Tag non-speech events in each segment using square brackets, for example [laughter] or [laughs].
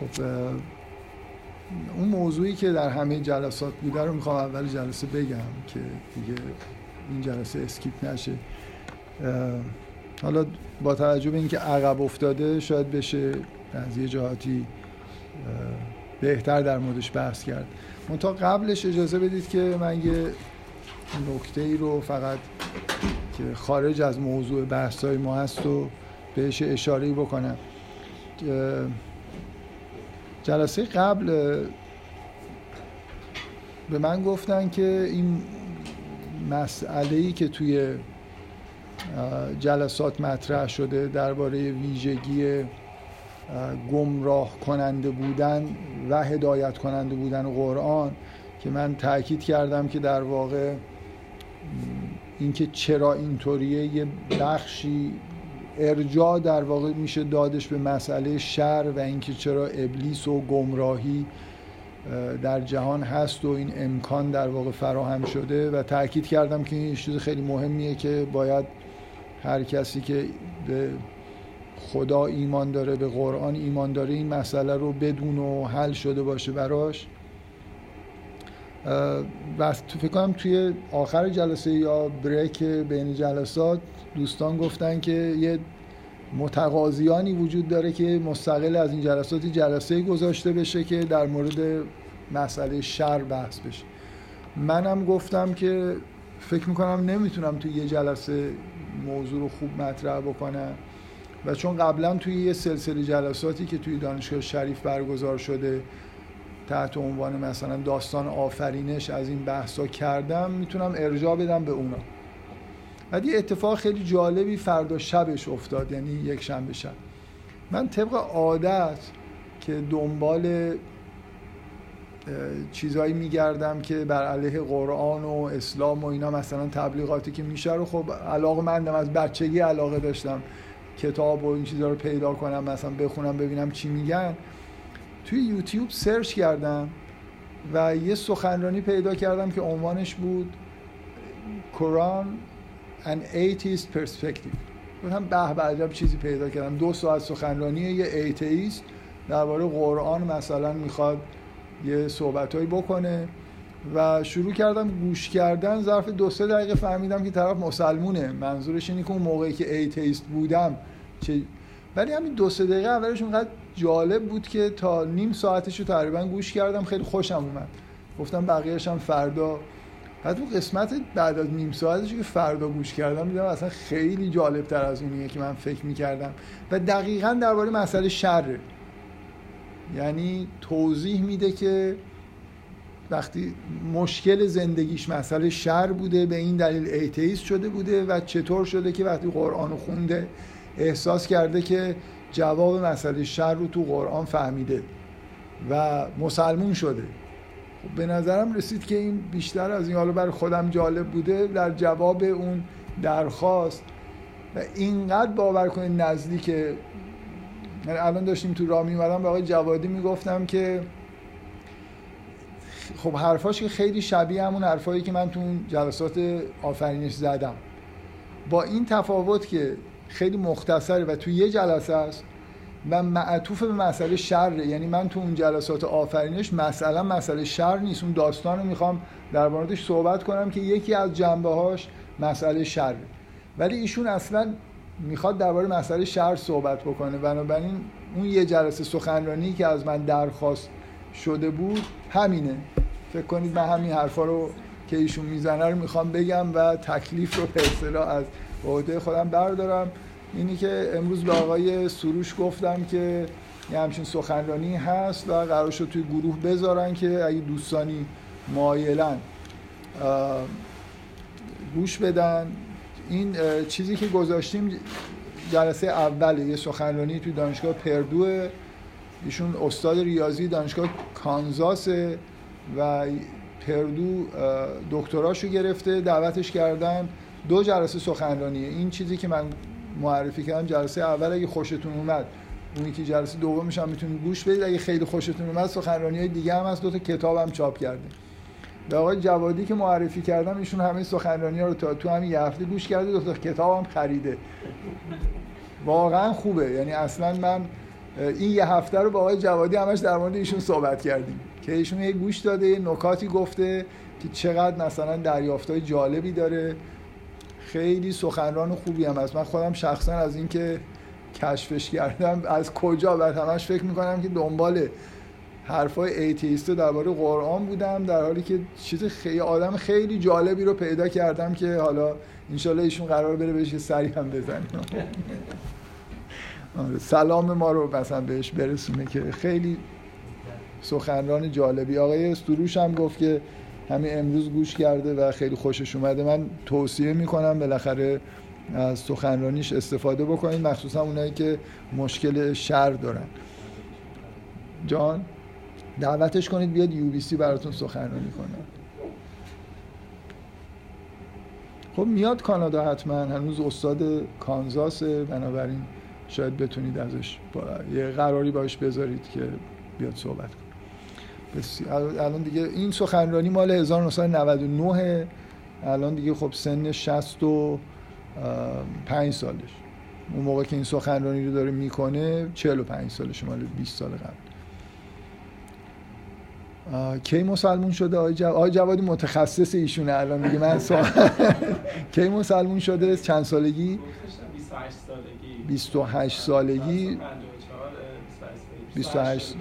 خب اون موضوعی که در همه جلسات بوده رو می‌خوام اول جلسه بگم که دیگه این جلسه اسکیپ نشه. حالا با توجه به اینکه عقب افتاده شاید بشه از یه جهاتی بهتر در موردش بحث کرد. تا قبلش اجازه بدید که من یه نکته ای رو فقط که خارج از موضوع بحث های ما هست و بهش اشاره بکنم. جلسه قبل به من گفتن که این مسئله ای که توی جلسات مطرح شده درباره ویژگی گمراه کننده بودن و هدایت کننده بودن قرآن که من تاکید کردم که در واقع اینکه چرا اینطوریه یه بخشی ارجاع در واقع میشه دادش به مسئله شر و اینکه چرا ابلیس و گمراهی در جهان هست و این امکان در واقع فراهم شده و تاکید کردم که این چیز خیلی مهمیه که باید هر کسی که به خدا ایمان داره به قرآن ایمان داره این مسئله رو بدون و حل شده باشه براش. و فکر کنم توی آخر جلسه یا بریک بین جلسات دوستان گفتن که یه متقاضیانی وجود داره که مستقل از این جلساتی جلسه گذاشته بشه که در مورد مسئله شر بحث بشه. منم گفتم که فکر می‌کنم نمی‌تونم توی یه جلسه موضوع رو خوب مطرح بکنم و چون قبلا توی یه سلسله جلساتی که توی دانشگاه شریف برگزار شده تحت عنوان مثلا داستان آفرینش از این بحثا کردم می‌تونم ارجاع بدم به اونا. بعد یه اتفاق خیلی جالبی فردا شبش افتاد یعنی یک شنبه شب. من طبق عادت که دنبال چیزایی میگردم که بر علیه قرآن و اسلام و اینا مثلا تبلیغاتی که میشه رو خب علاقه مندم از بچگی علاقه داشتم کتاب و این چیزا رو پیدا کنم مثلا بخونم ببینم چی میگن. توی یوتیوب search کردم و یه سخنرانی پیدا کردم که عنوانش بود قرآن an atheist perspective. گفتم به به عجب چیزی پیدا کردم. دو ساعت سخنرانی یه atheist درباره قرآن مثلا می‌خواد یه صحبتهایی بکنه و شروع کردم گوش کردن. ظرف دو سه دقیقه فهمیدم که طرف مسلمونه. منظورش اینه که اون موقعی که atheist بودم چه ولی همین دو سه دقیقه اولش اونقدر جالب بود که تا نیم ساعتش رو تقریبا گوش کردم. خیلی خوشم اومد. گفتم بقیهش هم فردا بعد اون قسمت بعد از نیم ساعتش که فردا گوش کردم دیدم اصلا خیلی جالب تر از اونیه که من فکر می‌کردم. و دقیقا درباره مسئله شره یعنی توضیح میده که وقتی مشکل زندگیش مسئله شر بوده به این دلیل ایتیست شده بوده و چطور شده که وقتی قرآن خونده احساس کرده که جواب مسئله شر رو تو قرآن فهمیده و مسلمون شده. خب به نظرم رسید که این بیشتر از این حالا برای خودم جالب بوده در جواب اون درخواست و اینقدر باور کنید نزدیک الان داشتیم تو راه میمدم به آقای جوادی می‌گفتم که خب حرفاش که خیلی شبیه همون حرفایی که من تو اون جلسات آفرینش زدم. با این تفاوت که خیلی مختصره و تو یه جلسه است و معطوف به مسئله شر. یعنی من تو اون جلسات آفرینش مثلا مسئله شر نیست. اون داستان رو می‌خوام در موردش صحبت کنم که یکی از جنبه هاش مسئله شر. ولی ایشون اصلا می‌خواد درباره مسئله شر صحبت بکنه. بنابراین اون یه جلسه سخنرانی که از من درخواست شده بود همینه. فکر کنید من همین حرفا رو که ایشون می‌زنه رو می‌خوام بگم و تکلیف رو به از عهده خودم بردارم. اینی که امروز به آقای سروش گفتم که یه همچین سخنرانی هست و قرار شد توی گروه بذارن که اگه دوستانی مایلن گوش بدن. این چیزی که گذاشتیم جلسه اول یه سخنرانی توی دانشگاه پردو ایشون استاد ریاضی دانشگاه کانزاسه و پردو دکتراشو گرفته دعوتش کردن. دو جلسه سخنرانیه. این چیزی که من معرفی کردم جلسه اول اگه خوشتون اومد اونی که جلسه دومش هم می‌تونید گوش بدید. اگه خیلی خوشتون اومد سخنرانی های دیگه هم هست دو تا کتاب هم چاپ کرده به آقای جوادی که معرفی کردم ایشون همه سخنرانی ها رو تا تو همین یه هفته گوش کرده دو تا کتاب هم خریده. واقعا خوبه. یعنی اصلا من این یه هفته رو با آقای جوادی همش در مورد ایشون صحبت کردیم که ایشون یه گوش داده یه نکاتی گفته که چقدر مثلا دریافتای جالبی داره. خیلی سخنران خوبی هم هست. من خودم شخصا از اینکه کشفش کردم از کجا بعد همش فکر می‌کنم که دنبال حرفای ایتیست درباره قرآن بودم در حالی که چیز خیلی آدم خیلی جالبی رو پیدا کردم که حالا انشالله ایشون قرار بره بهش سری هم بزنیم [laughs] آره، سلام ما رو مثلا بهش برسونه که خیلی سخنران جالبی. آقای استروش هم گفت که همین امروز گوش کرده و خیلی خوشش اومده. من توصیه می‌کنم بالاخره از سخنرانیش استفاده بکنید مخصوصا اونایی که مشکل شر دارن. جان دعوتش کنید بیاد یو بی سی براتون سخنرانی کنه خب میاد کانادا حتما. هنوز استاد کانزاسه. بنابراین شاید بتونید ازش یه قراری باش بذارید که بیاد صحبت کنه. الان دیگه این سخنرانی مال 1999 الان دیگه خب سن 65 سالش. اون موقع که این سخنرانی رو داره می‌کنه 45 سالش مال 20 سال قبل. کی مسلمون شده؟ آقای جواد؟ آقای جوادی متخصص ایشونه الان دیگه. من سوال [laughs] کی مسلمون شده؟ چند سالگی؟ 28 سالگی. 28 28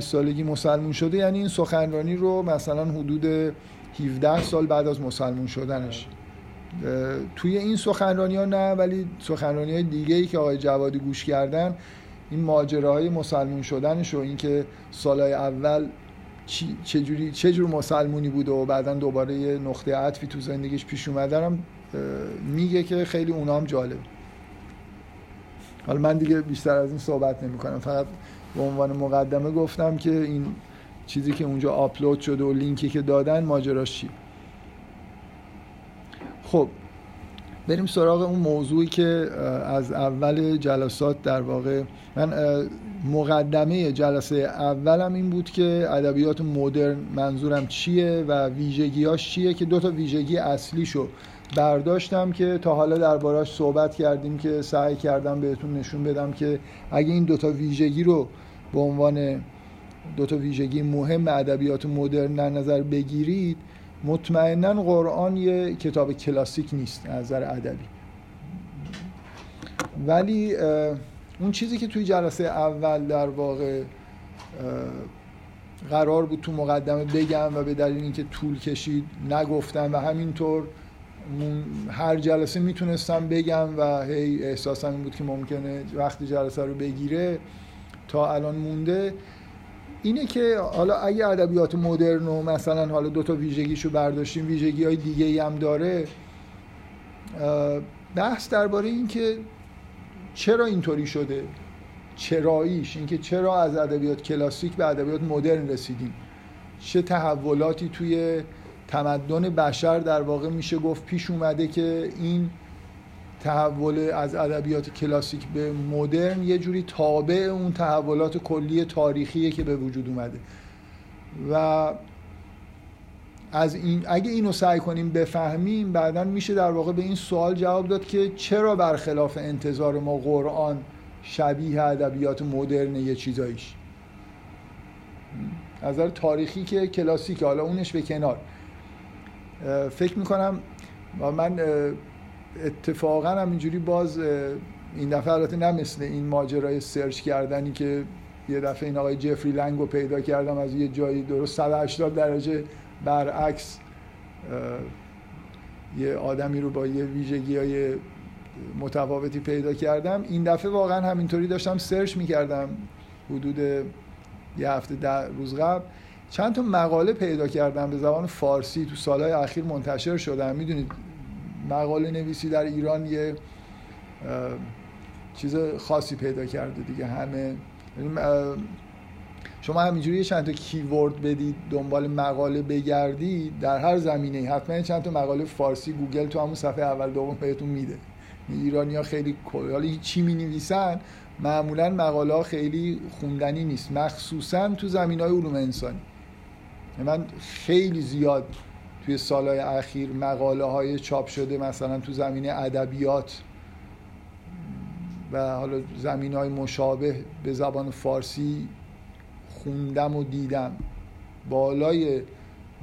سالگی مسلمون شده یعنی این سخنرانی رو مثلا حدود 17 سال بعد از مسلمون شدنش. توی این سخنرانی ها نه ولی سخنرانی های دیگه ای که آقای جوادی گوش کردن این ماجراهای مسلمون شدنش و اینکه سالهای اول چجوری چه جور مسلمونی بوده و بعدا دوباره یه نقطه عطفی تو زندگیش پیش اومدن میگه که خیلی اونام جالب. حالا من دیگه بیشتر از این صحبت نمی کنم فقط به عنوان مقدمه گفتم که این چیزی که اونجا آپلود شده و لینکی که دادن ماجراش چی؟ خب بریم سراغ اون موضوعی که از اول جلسات در واقع من مقدمه جلسه اولم این بود که ادبیات مدرن منظورم چیه و ویژگیاش چیه که دو تا ویژگی اصلیشو برداشتم که تا حالا درباراش صحبت کردیم که سعی کردم بهتون نشون بدم که اگه این دوتا ویژگی رو به عنوان دوتا ویژگی مهم ادبیات مدرن در نظر بگیرید مطمئنا قرآن یه کتاب کلاسیک نیست از نظر ادبی. ولی اون چیزی که توی جلسه اول در واقع قرار بود تو مقدمه بگم و به دلیل اینکه طول کشید نگفتم و همینطور هر جلسه می‌تونستم بگم و هی احساسم این بود که ممکنه وقتی جلسه رو بگیره تا الان مونده اینه که حالا اگه ادبیات مدرن و مثلا حالا دو تا ویژگیشو برداشتیم ویژگی های دیگه ای هم داره بحث درباره این که چرا اینطوری شده چراییش اینکه چرا از ادبیات کلاسیک به ادبیات مدرن رسیدیم چه تحولاتی توی تمدن بشر در واقع میشه گفت پیش اومده که این تحول از ادبیات کلاسیک به مدرن یه جوری تابع اون تحولات کلی تاریخیه که به وجود اومده. و از این اگه اینو سعی کنیم بفهمیم بعدا میشه در واقع به این سوال جواب داد که چرا برخلاف انتظار ما قرآن شبیه ادبیات مدرن یه چیزاییش؟ از نظر تاریخی که کلاسیک حالا اونش به کنار. فکر می‌کنم و من اتفاقا هم اینجوری باز این دفعه البته نه مثل این ماجرای سرچ کردنی که یه دفعه این آقای جفری لنگ پیدا کردم از یه جایی درست 180 درجه برعکس یه آدمی رو با یه ویژگی های متفاوتی پیدا کردم. این دفعه واقعا همینطوری داشتم سرچ می‌کردم حدود یه هفته در روز قبل. چند تا مقاله پیدا کردم به زبان فارسی تو سالهای اخیر منتشر شدن می‌دونید مقاله نویسی در ایران یه چیز خاصی پیدا کرده دیگه همه. یعنی، شما همینجوری چند تا کیورد بدید دنبال مقاله بگردید در هر زمینه حتما چند تا مقاله فارسی گوگل تو همون صفحه اول دوم بهتون میده. ایرانی ها خیلی حالا چی می نویسن معمولا مقاله ها خیلی خوندنی نیست. مخصوصا تو زمین های علوم انسانی. من خیلی زیاد توی سالهای اخیر مقاله های چاپ شده مثلا تو زمینه ادبیات و حالا زمین های مشابه به زبان فارسی خوندم و دیدم. بالای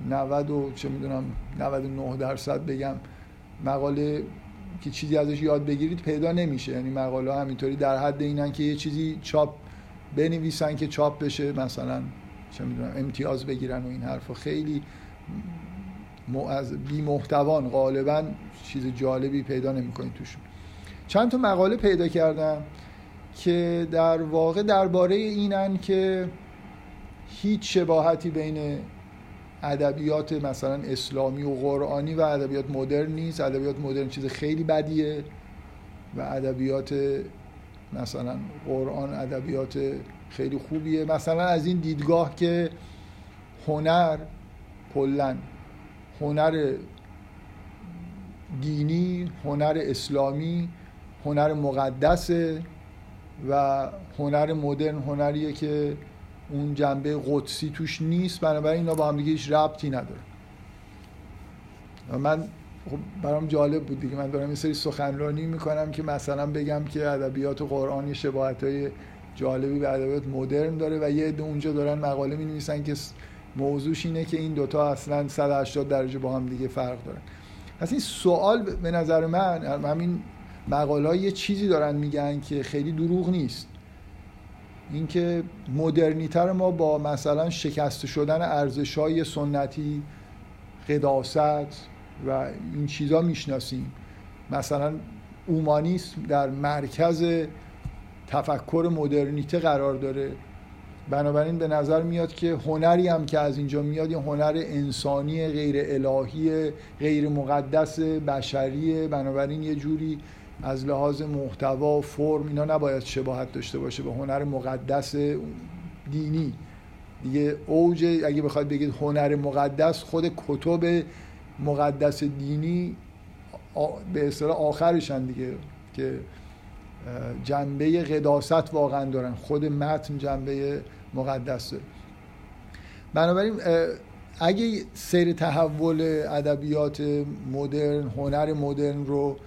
90 و چه می‌دونم 99 درصد بگم مقاله که چیزی ازش یاد بگیرید پیدا نمیشه. یعنی مقاله همینطوری در حد اینن که یه چیزی چاپ بنویسن که چاپ بشه مثلا چه می‌دونم امتیاز بگیرن و این حرفا. خیلی از بی محتوان غالبا چیز جالبی پیدا نمی‌کنید توشون چند تا مقاله پیدا کردم که در واقع درباره اینن که هیچ شباهتی بین ادبیات مثلا اسلامی و قرآنی و ادبیات مدرن نیست. ادبیات مدرن چیز خیلی بدیه و ادبیات مثلا قرآن ادبیات خیلی خوبیه. مثلا از این دیدگاه که هنر کلا هنر دینی هنر اسلامی هنر مقدسه و هنر مدرن هنریه که اون جنبه قدسی توش نیست بنابراین اینا با هم دیگه هیچ ربطی نداره. من خب برام جالب بود دیگه. من دارم یه سری سخنرانی می‌کنم که مثلا بگم که ادبیات و قرآن شباهت های جالبی به ادبیات مدرن داره و یه عده اونجا دارن مقاله می نویسن که موضوعش اینه که این دوتا اصلا 180 درجه با هم دیگه فرق دارن. پس این سوال به نظر من همین مقاله یه چیزی دارن میگن که خیلی دروغ نیست. اینکه مدرنیتر ما با مثلا شکست شدن ارزش های سنتی قداست و این چیزا می‌شناسیم. مثلا اومانیسم در مرکز تفکر مدرنیته قرار داره. بنابراین به نظر میاد که هنری هم که از اینجا میاد یه هنر انسانی غیر الهی غیر مقدس بشریه بنابراین یه جوری از لحاظ محتوا و فرم اینا نباید شباهت داشته باشه به هنر مقدس دینی. دیگه اوج اگه بخواید بگید هنر مقدس خود کتب مقدس دینی به اصطلاح آخرشن دیگه که جنبه قداست واقعا دارن. خود متن جنبه مقدس. داره بنابراین اگه سیر تحول ادبیات مدرن هنر مدرن رو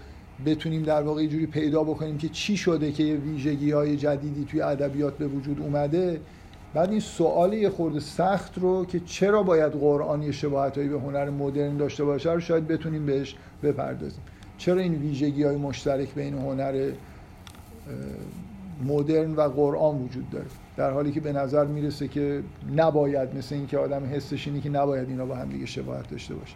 بتونیم در واقع جوری پیدا بکنیم که چی شده که ویژگی های جدیدی توی ادبیات به وجود اومده بعد این سوال یه خورده سخت رو که چرا باید قرآن یه شباهت هایی به هنر مدرن داشته باشه رو شاید بتونیم بهش بپردازیم. چرا این ویژگی های مشترک بین هنر مدرن و قرآن وجود داره؟ در حالی که به نظر می‌رسه که نباید مثل اینکه آدم حسش اینه که نباید اینا با هم دیگه شباهت داشته باشه.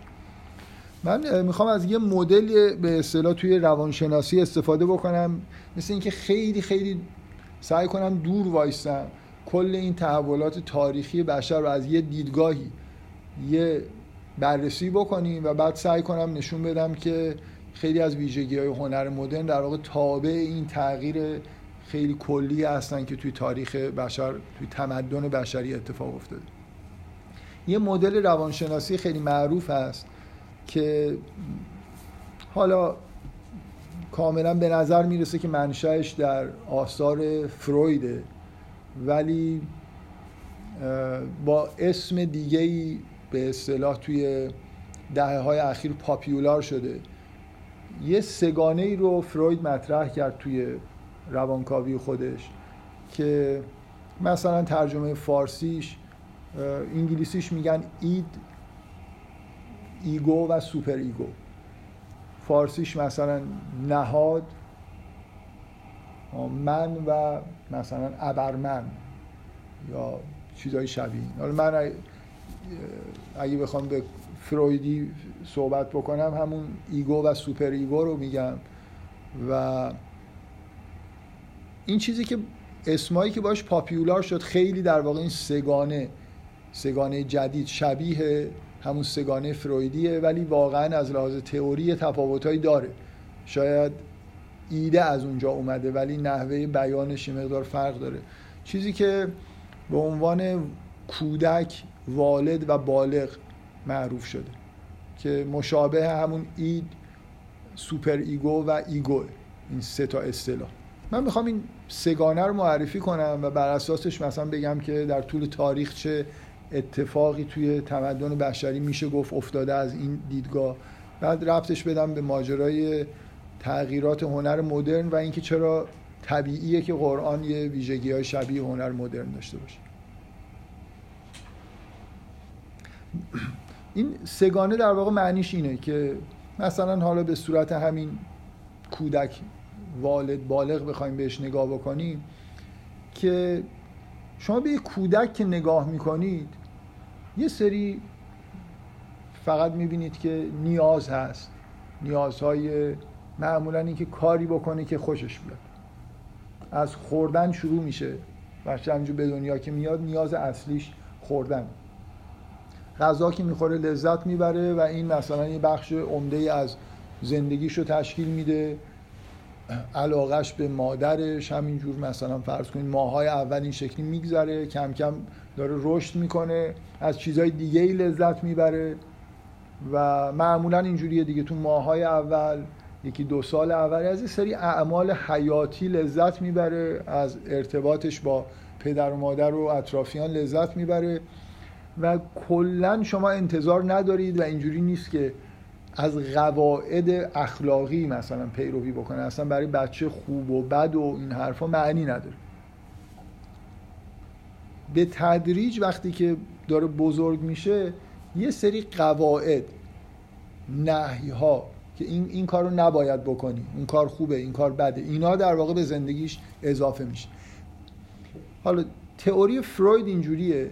من می‌خوام از یه مدل به اصطلاح توی روانشناسی استفاده بکنم. مثل اینکه خیلی خیلی سعی کنم دور وایستم. کل این تحولات تاریخی بشر رو از یه دیدگاهی یه بررسی بکنیم و بعد سعی کنم نشون بدم که خیلی از ویژگی های هنر مدرن در واقع تابع این تغییر خیلی کلی هستن که توی تاریخ بشر توی تمدن بشری اتفاق افتاده. یه مدل روانشناسی خیلی معروف هست که حالا کاملا به نظر می‌رسه که منشأش در آثار فرویده ولی با اسم دیگه به اصطلاح توی دهه های اخیر popular شده. یه سگانه ای رو فروید مطرح کرد توی روانکاوی خودش که مثلا ترجمه فارسیش انگلیسیش میگن id ego و super ego. فارسیش مثلا نهاد من و مثلا ابرمن یا چیزهای شبیه حالا من اگه بخوام به فرویدی صحبت بکنم همون ego و super ego رو میگم و این چیزی که اسمایی که باش popular شد خیلی در واقع این سگانه سگانه جدید شبیه همون سگانه فرویدیه ولی واقعا از لحاظ تئوری تفاوتهایی داره. شاید ایده از اونجا اومده ولی نحوه بیانش مقدار فرق داره. چیزی که به عنوان کودک والد و بالغ معروف شده که مشابه همون id super ego و ego این سه تا اصطلاح. من می‌خوام این سگانه رو معرفی کنم و بر اساسش مثلا بگم که در طول تاریخ چه اتفاقی توی تمدن بشری میشه گفت افتاده از این دیدگاه. بعد رفتش بدم به ماجرای تغییرات هنر مدرن و اینکه چرا طبیعیه که قرآن یه ویژگی های شبیه هنر مدرن داشته باشه. این سگانه در واقع معنیش اینه که مثلا حالا به صورت همین کودک والد بالغ بخوایم بهش نگاه بکنیم که شما به یه کودک که نگاه می‌کنید یه سری فقط می‌بینید که نیاز هست. نیازهای معمولا اینکه کاری بکنه که خوشش بیاد. از خوردن شروع میشه. بچه همینجور به دنیا که میاد نیاز اصلیش خوردن. غذا که می‌خوره لذت می‌بره و این مثلا یه بخش عمده از زندگیش رو تشکیل میده. علاقش به مادرش همینجور مثلا فرض کنید ماهای اول این شکلی میگذره کم کم داره رشد می‌کنه از چیزهای دیگه ای لذت می‌بره و معمولا اینجوریه دیگه. تو ماهای اول یکی دو سال اول از این سری اعمال حیاتی لذت می‌بره از ارتباطش با پدر و مادر و اطرافیان لذت می‌بره و کلا شما انتظار ندارید و اینجوری نیست که از قواعد اخلاقی مثلا پیروی بکنه. اصلا برای بچه خوب و بد و این حرفا معنی نداره. به تدریج وقتی که داره بزرگ میشه یه سری قواعد نهی ها که این این کار رو نباید بکنی. این کار خوبه این کار بده. اینا در واقع به زندگیش اضافه میشه. حالا تئوری فروید اینجوریه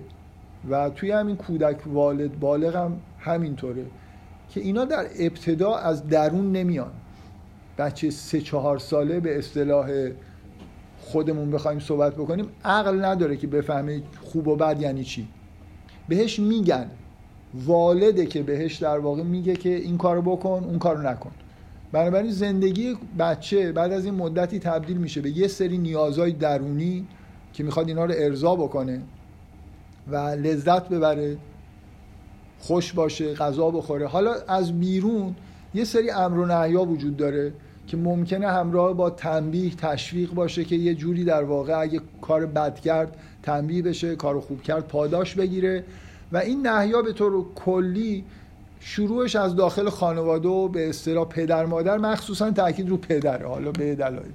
و توی همین کودک والد بالغ هم همینطوره. که اینا در ابتدا از درون نمیان. بچه سه چهار ساله به اصطلاح خودمون بخوایم صحبت بکنیم عقل نداره که بفهمه خوب و بد یعنی چی. بهش میگن. والده که بهش در واقع میگه که این کارو بکن اون کارو نکن. بنابراین زندگی بچه بعد از این مدتی تبدیل میشه به یه سری نیازهای درونی که می‌خواد اینا رو ارضا بکنه و لذت ببره. خوش باشه غذا بخوره. حالا از بیرون یه سری امر و نهیا وجود داره که ممکنه همراه با تنبیه تشویق باشه که یه جوری در واقع اگه کار بد کرد تنبیه بشه کار خوب کرد پاداش بگیره. و این نهیا به طور کلی شروعش از داخل خانواده و به اصطلاح پدر مادر مخصوصا تاکید رو پدره حالا به دلایل.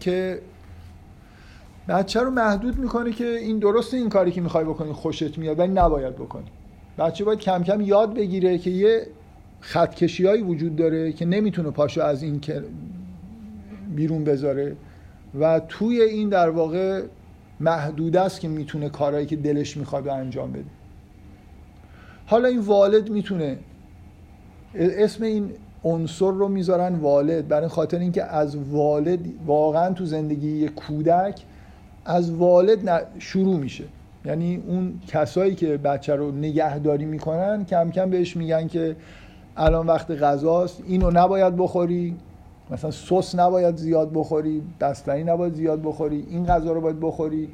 که بچه رو محدود می‌کنه که این درست این کاری که می‌خوای بکنی خوشت میاد ولی نباید بکنی. بچه باید کم کم یاد بگیره که یه خطکشی هایی وجود داره که نمی‌تونه پاشو از این بیرون بذاره و توی این در واقع محدود است که می‌تونه کارهایی که دلش می‌خواد انجام بده. حالا این والد می‌تونه اسم این عنصر رو می‌ذارن والد برای خاطر اینکه از والد واقعا تو زندگی یک کودک از والد شروع میشه. یعنی اون کسایی که بچه رو نگهداری می‌کنن کم کم بهش میگن که الان وقت غذاست اینو نباید بخوری مثلا سس نباید زیاد بخوری دستنی نباید زیاد بخوری این غذا رو باید بخوری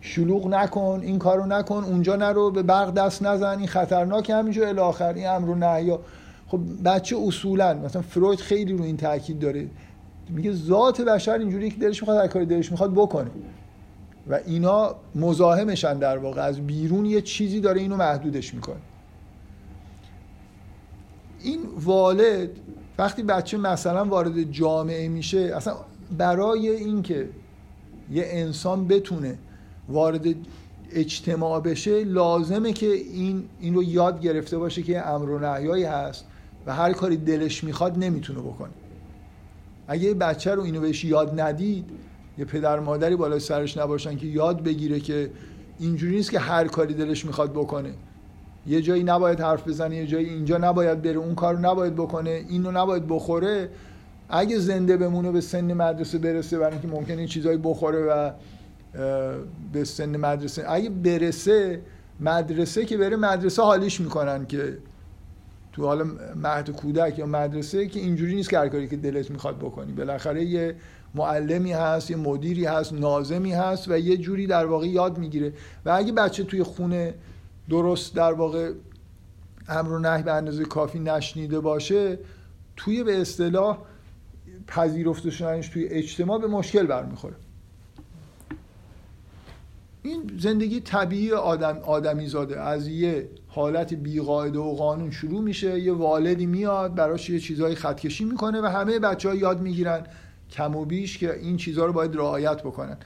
شلوغ نکن این کارو نکن اونجا نرو به برق دست نزن این خطرناک همینجا الاخر این امر نهیا خب بچه اصولا مثلا فروید خیلی رو این تاکید داره میگه ذات بشر اینجوری که دلش می‌خواد هر کاری دلش می‌خواد بکنه. و اینا مزاحمشن در واقع. از بیرون یه چیزی داره اینو محدودش می‌کنه. این والد وقتی بچه مثلا وارد جامعه میشه اصلا برای اینکه یه انسان بتونه وارد اجتماع بشه لازمه که این این رو یاد گرفته باشه که امر و نهیایی هست و هر کاری دلش می‌خواد نمی‌تونه بکنه. اگه بچه رو اینو بهش یاد ندید یه پدر مادری بالای سرش نباشن که یاد بگیره که اینجوری نیست که هر کاری دلش می‌خواد بکنه. یه جایی نباید حرف بزنه یه جایی اینجا نباید بره اون کار نباید بکنه اینو نباید بخوره. اگه زنده بمونه به سن مدرسه برسه برای اینکه ممکنه این چیزایی بخوره و به سن مدرسه. اگه برسه مدرسه که بره مدرسه حالیش می‌کنن که تو حال مهد کودک یا مدرسه که اینجوری نیست که هر کاری که دلت می‌خواد بکنی. بالاخره یه معلمی هست یه مدیری هست نازمی هست و یه جوری در واقع یاد می‌گیره. و اگه بچه توی خونه درست در واقع امر و نهی به اندازه کافی نشنیده باشه توی به اصطلاح پذیرفته شدنش توی اجتماع به مشکل برمیخوره. این زندگی طبیعی آدم آدمی زاده از یه حالت بیقاعده و قانون شروع میشه یه والدی میاد براش یه چیزای خطکشی می‌کنه و همه بچه ها یاد می‌گیرن. کم و بیش که این چیزها رو باید رعایت بکنن.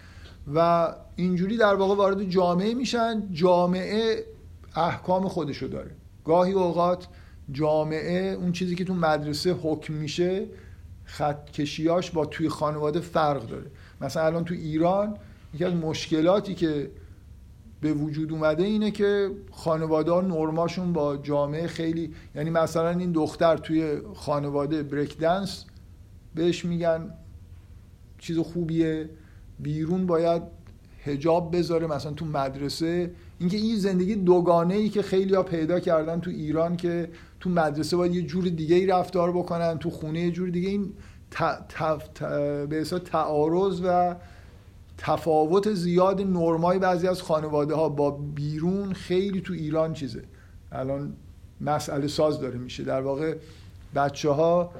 و اینجوری در واقع وارد جامعه میشن. جامعه احکام خودشو داره. گاهی اوقات جامعه اون چیزی که تو مدرسه حکم میشه خط کشیاش با توی خانواده فرق داره. مثلا الان تو ایران یکی از مشکلاتی که به وجود اومده اینه که خانواده ها نرماشون با جامعه خیلی یعنی مثلا این دختر توی خانواده بریک دنس بهش میگن چیز خوبیه. بیرون باید هجاب بذاره مثلا تو مدرسه. اینکه این زندگی دوگانه ای که خیلی ها پیدا کردن تو ایران که تو مدرسه باید یه جور دیگه ای رفتار بکنن تو خونه یه جور دیگه. این به تعارض و تفاوت زیاد نرمای بعضی از خانواده ها با بیرون خیلی تو ایران چیزه. الان مسئله ساز داره میشه. در واقع بچه ها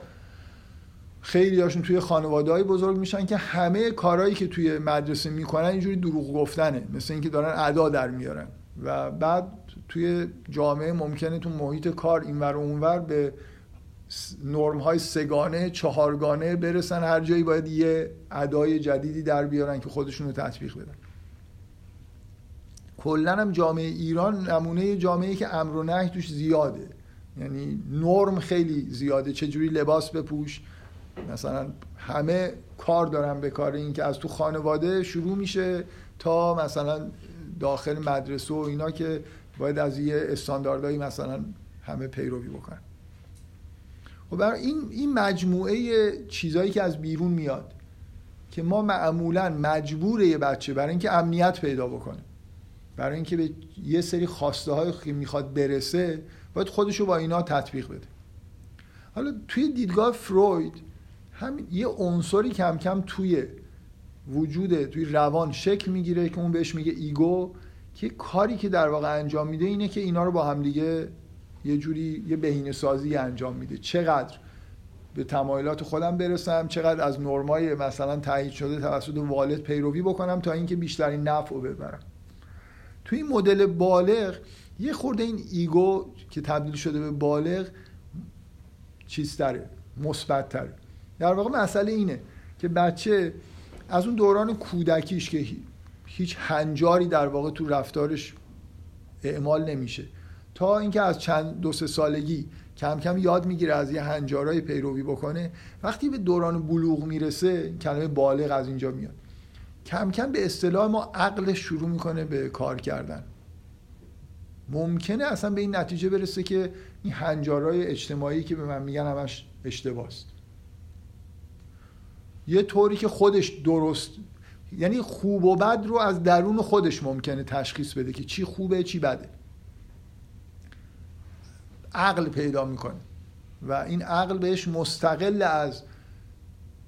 خیلی هاشون توی خانواده های بزرگ میشن که همه کارهایی که توی مدرسه می‌کنن اینجوری دروغ گفتنه. مثل اینکه دارن ادا در میارن. و بعد توی جامعه ممکنه تو محیط کار اینور و اونور به نرم های سگانه چهارگانه برسن. هر جایی باید یه ادای جدیدی در بیارن که خودشون رو تطبیق بدن. کلا هم جامعه ایران نمونه جامعه که امر و نهی توش زیاده. یعنی نرم خیلی زیاده. چجوری لباس بپوش؟ مثلا همه کار دارن به کار این که از تو خانواده شروع میشه تا مثلا داخل مدرسه و اینا که باید از یه استانداردهایی مثلا همه پیروی بکنن. خب برای این این مجموعه چیزایی که از بیرون میاد که ما معمولا مجبور یه بچه برای اینکه امنیت پیدا بکنه برای اینکه به یه سری خواسته های که می‌خواد برسه باید خودشو با اینا تطبیق بده. حالا توی دیدگاه فروید همین یه عنصری کم کم توی وجود توی روان شکل می‌گیره که اون بهش میگه ایگو که کاری که در واقع انجام میده اینه که اینا رو با هم دیگه یه جوری یه بهینه سازی انجام میده. چقدر به تمایلات خودم برسم چقدر از نرمای مثلا تایید شده توسط والد پیروی بکنم تا اینکه بیشترین نفع رو ببرم. تو این مدل بالغ یه خورده این ایگو که تبدیل شده به بالغ چیز تره مثبت در واقع مسئله اینه که بچه از اون دوران کودکیش که هیچ هنجاری در واقع تو رفتارش اعمال نمیشه. تا اینکه از چند دو سه سالگی کم کم یاد می‌گیره از یه هنجارای پیروی بکنه وقتی به دوران بلوغ می‌رسه کلمه بالغ از اینجا میاد. کم کم به اصطلاح ما عقلش شروع می‌کنه به کار کردن. ممکنه اصلا به این نتیجه برسه که این هنجارای اجتماعی که به من میگن همش اشتباست. یه طوری که خودش درست یعنی خوب و بد رو از درون خودش ممکنه تشخیص بده که چی خوبه چی بده. عقل پیدا می‌کنه. و این عقل بهش مستقل از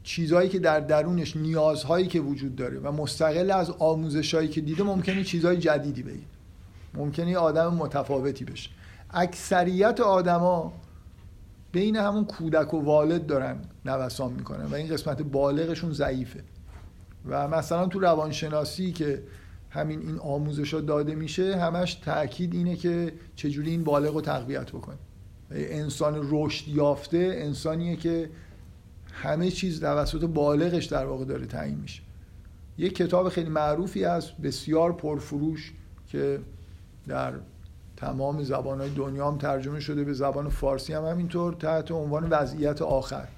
چیزهایی که در درونش نیازهایی که وجود داره و مستقل از آموزشهایی که دیده ممکنه چیزهای جدیدی بگید ممکنه آدم متفاوتی بشه. اکثریت آدما بین همون کودک و والد دارن نوسان می‌کنن و این قسمت بالغشون ضعیفه. و مثلا تو روانشناسی که همین این آموزش داده میشه همش تاکید اینه که چجوری این بالغ رو تقویت بکنه. انسان رشد یافته انسانیه که همه چیز توسط بالغش در واقع داره تعیین میشه. یک کتاب خیلی معروفی است بسیار پرفروش که در تمام زبانهای دنیا هم ترجمه شده به زبان فارسی هم همینطور تحت عنوان وضعیت آخر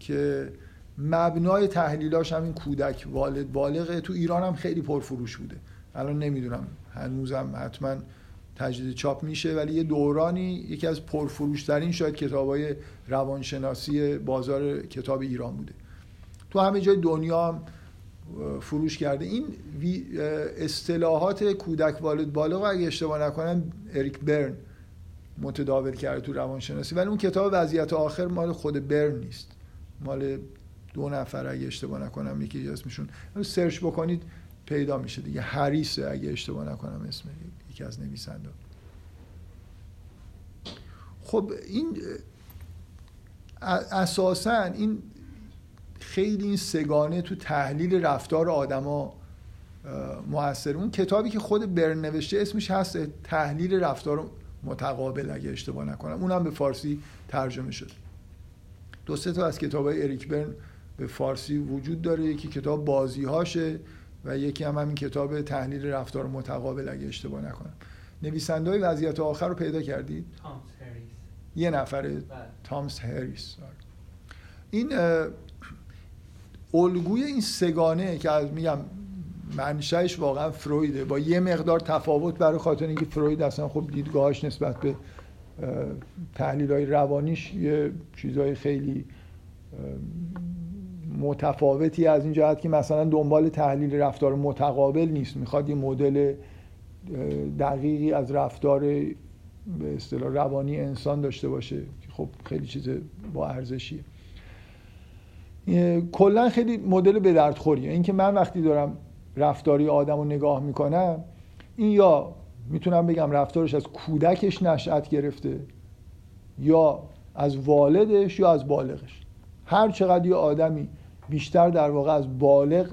که مبنای تحلیلاش همین کودک والد بالغه تو ایران هم خیلی پرفروش بوده. الان نمی‌دونم هنوزم حتما تجدید چاپ میشه ولی یه دورانی یکی از پرفروشترین شاید کتابای روانشناسی بازار کتاب ایران بوده. تو همه جای دنیا هم فروش کرده. این اصطلاحات کودک والد بالغ اگه اشتباه نکنم اریک برن متداول کرده تو روانشناسی. ولی اون کتاب وضعیت آخر مال خود برن نیست. مال دو نفر اگه اشتباه نکنم یکی اسمشون. سرچ بکنید پیدا میشه دیگه. هریسه اگه اشتباه نکنم اسم یکی از نویسنده. خب این اساسا این خیلی این سگانه تو تحلیل رفتار آدما موثر. اون کتابی که خود برن نوشته اسمش هست تحلیل رفتار متقابل اگه اشتباه نکنم. اونم به فارسی ترجمه شد. دو سه تا از کتاب های اریک برن به فارسی وجود داره. یکی کتاب بازی هاشه و یکی هم همین کتاب تحلیل رفتار متقابل اگه اشتباه نکنم. نویسنده های وضعیت آخر رو پیدا کردید؟ یه نفره. بله. تامس هریس. این الگوی این سگانه که از میگم منشأش واقعا فرویده. با یه مقدار تفاوت برای خاطر اینکه فروید اصلا خب دیدگاهاش نسبت به تحلیل های روانیش یه چیزهای خیلی متفاوتی از این جهت که مثلا دنبال تحلیل رفتار متقابل نیست. می‌خواد یه مدل دقیقی از رفتار به اصطلاح روانی انسان داشته باشه که خب خیلی چیز با ارزشیه. کلا خیلی مدل به درد خوریه. اینکه من وقتی دارم رفتاری آدم رو نگاه می‌کنم این یا می‌تونم بگم رفتارش از کودکش نشأت گرفته یا از والدش یا از بالغش. هر چقدر یه آدمی بیشتر در واقع از بالغ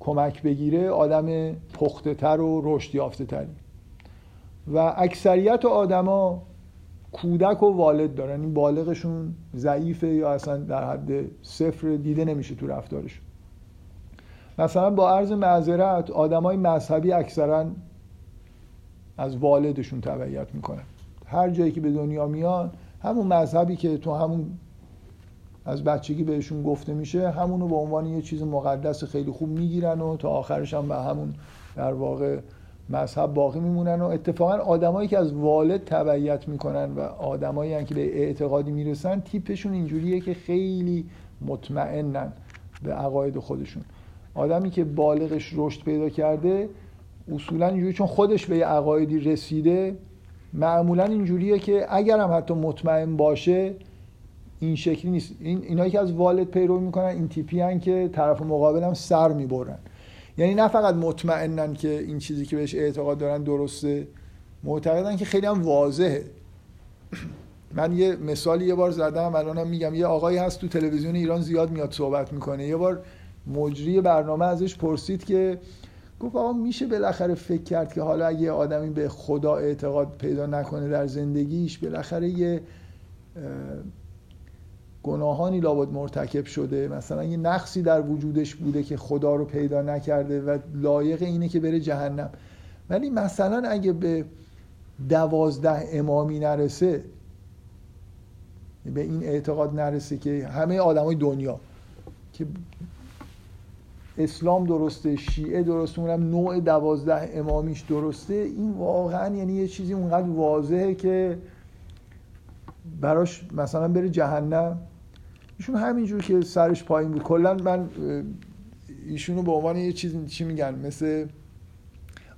کمک بگیره آدم پخته تر و رشد یافته تری و اکثریت آدما کودک و والد دارن. این بالغشون ضعیفه یا اصلا در حد صفر دیده نمیشه تو رفتارشون مثلا با عرض معذرت آدمای مذهبی اکثرا از والدشون تبعیت می‌کنن. هر جایی که به دنیا میان همون مذهبی که تو همون از بچگی بهشون گفته میشه همونو به عنوان یه چیز مقدس خیلی خوب می‌گیرن و تا آخرش هم به همون در واقع مذهب باقی میمونن و اتفاقا آدمایی که از والد تبعیت می‌کنن و آدمایی که به اعتقادی می‌رسن تیپشون اینجوریه که خیلی مطمئنن به عقاید خودشون. آدمی که بالغش رشد پیدا کرده اصولا اینجوری چون خودش به یه عقایدی رسیده معمولا اینجوریه که اگر هم حتی مطمئن باشه این شکلی نیست. این اینایی که از والد پیرو می‌کنن این تیپی هن که طرف مقابل هم سر می‌برن. یعنی نه فقط مطمئنن که این چیزی که بهش اعتقاد دارن درسته معتقدن که خیلی هم واضحه. من یه مثالی یه بار زدم الانم میگم یه آقایی هست تو تلویزیون ایران زیاد میاد صحبت می‌کنه. یه بار مجری برنامه ازش پرسید که گفت آقا میشه بالاخره فکر کرد که حالا اگه آدمی به خدا اعتقاد پیدا نکنه در زندگیش بالاخره یه گناهانی لابد مرتکب شده. مثلا یه نقصی در وجودش بوده که خدا رو پیدا نکرده و لایق اینه که بره جهنم. ولی مثلا اگه به دوازده امامی نرسه به این اعتقاد نرسه که همه آدمای دنیا که اسلام درسته شیعه درسته اونم نوع دوازده امامیش درسته این واقعا یعنی یه چیزی اونقدر واضحه که براش مثلا بره جهنم. ایشون همینجور که سرش پایین بود. کلا من ایشونو به عنوان یه چیز چی میگن؟ مثل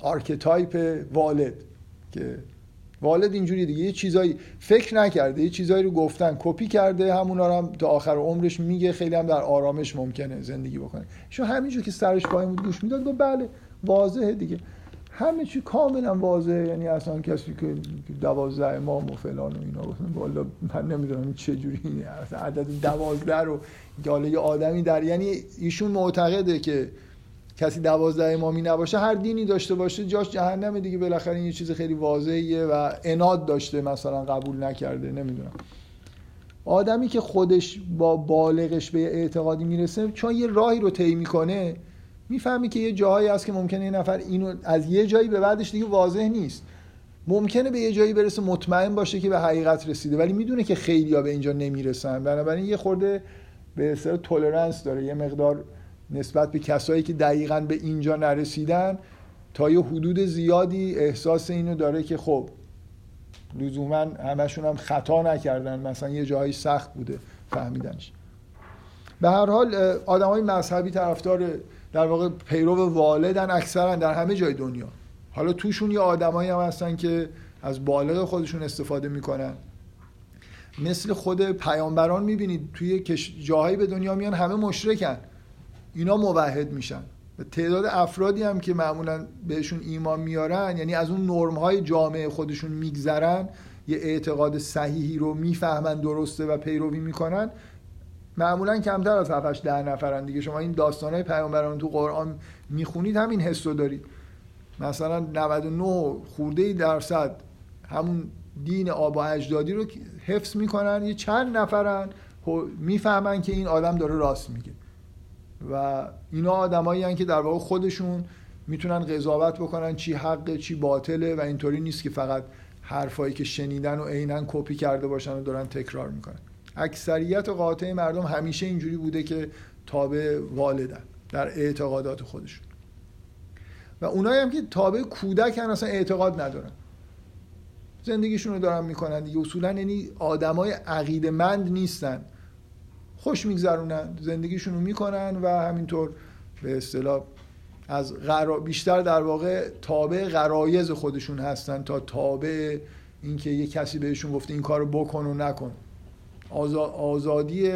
archetype والد که والد اینجوری دیگه. یه چیزایی فکر نکرده یه چیزایی رو گفتن کپی کرده همونا رو هم تا آخر عمرش میگه. خیلی هم در آرامش ممکنه زندگی بکنه. شو همینجور که سرش پایین بود گوش می‌داد گفت بله واضحه دیگه. همه چی کاملا واضحه. یعنی اصلا کسی که دوازده امام و فلان و اینا گفتن والا من نمی‌دونم چه جوری عدد دوازده رو حالا یه آدمی در یعنی ایشون معتقده که کسی دوازده امامی نباشه هر دینی داشته باشه جاش جهنم دیگه. بالاخره این یه چیز خیلی واضحیه و اناد داشته مثلا قبول نکرده نمی‌دونم. آدمی که خودش با بالغش به اعتقادی می‌رسه چون یه راهی رو طی می‌کنه می‌فهمی که یه جایی هست که ممکنه یه نفر اینو از یه جایی به بعدش دیگه واضح نیست. ممکنه به یه جایی برسه مطمئن باشه که به حقیقت رسیده ولی می‌دونه که خیلی به اینجا نمی‌رسن. بنابراین یه خورده به اصطلاح تولرنس داره یه مقدار نسبت به کسایی که دقیقا به اینجا نرسیدن تا یه حدود زیادی احساس اینو داره که خب لزوما همشون هم خطا نکردن مثلا یه جایی سخت بوده فهمیدنش. به هر حال آدم های مذهبی طرفدار در واقع پیرو والدن اکثرا در همه جای دنیا. حالا توشون یه آدمایی هم هستن که از بالغ خودشون استفاده می‌کنن. مثل خود پیامبران می‌بینید توی جاهایی به دنیا میان همه مشرکن. اینا موحد میشن. و تعداد افرادی هم که معمولا بهشون ایمان میارن یعنی از اون نرم های جامعه خودشون میگذرن یه اعتقاد صحیحی رو می‌فهمن درسته و پیروی می‌کنن معمولا کمتر از 7 ده نفرن دیگه. شما این های پیامبران تو قرآن می‌خونید همین حس رو دارید. مثلا 99 خورده درصد همون دین آب و اجدادی رو حفظ می‌کنن یه چند نفرن می‌فهمن که این آدم داره راست میگه. و اینا آدمایی که در واقع خودشون می‌تونن قضاوت بکنن چی حقه چی باطله و اینطوری نیست که فقط حرفایی که شنیدن و عینا کپی کرده باشن و دارن تکرار می‌کنن. اکثریت قاطع مردم همیشه اینجوری بوده که تابع والدن در اعتقادات خودشون. و اونایی هم که تابع کودکن اصلا اعتقاد ندارن. زندگیشون رو دارن می‌کنن دیگه. اصولا یعنی آدمای عقیده مند نیستن. خوش میگذرونن زندگیشون رو می‌کنن و همینطور به اصطلاح از بیشتر در واقع تابع غرایز خودشون هستن تا تابع اینکه یه کسی بهشون گفته این کارو بکن و نکن. آزادی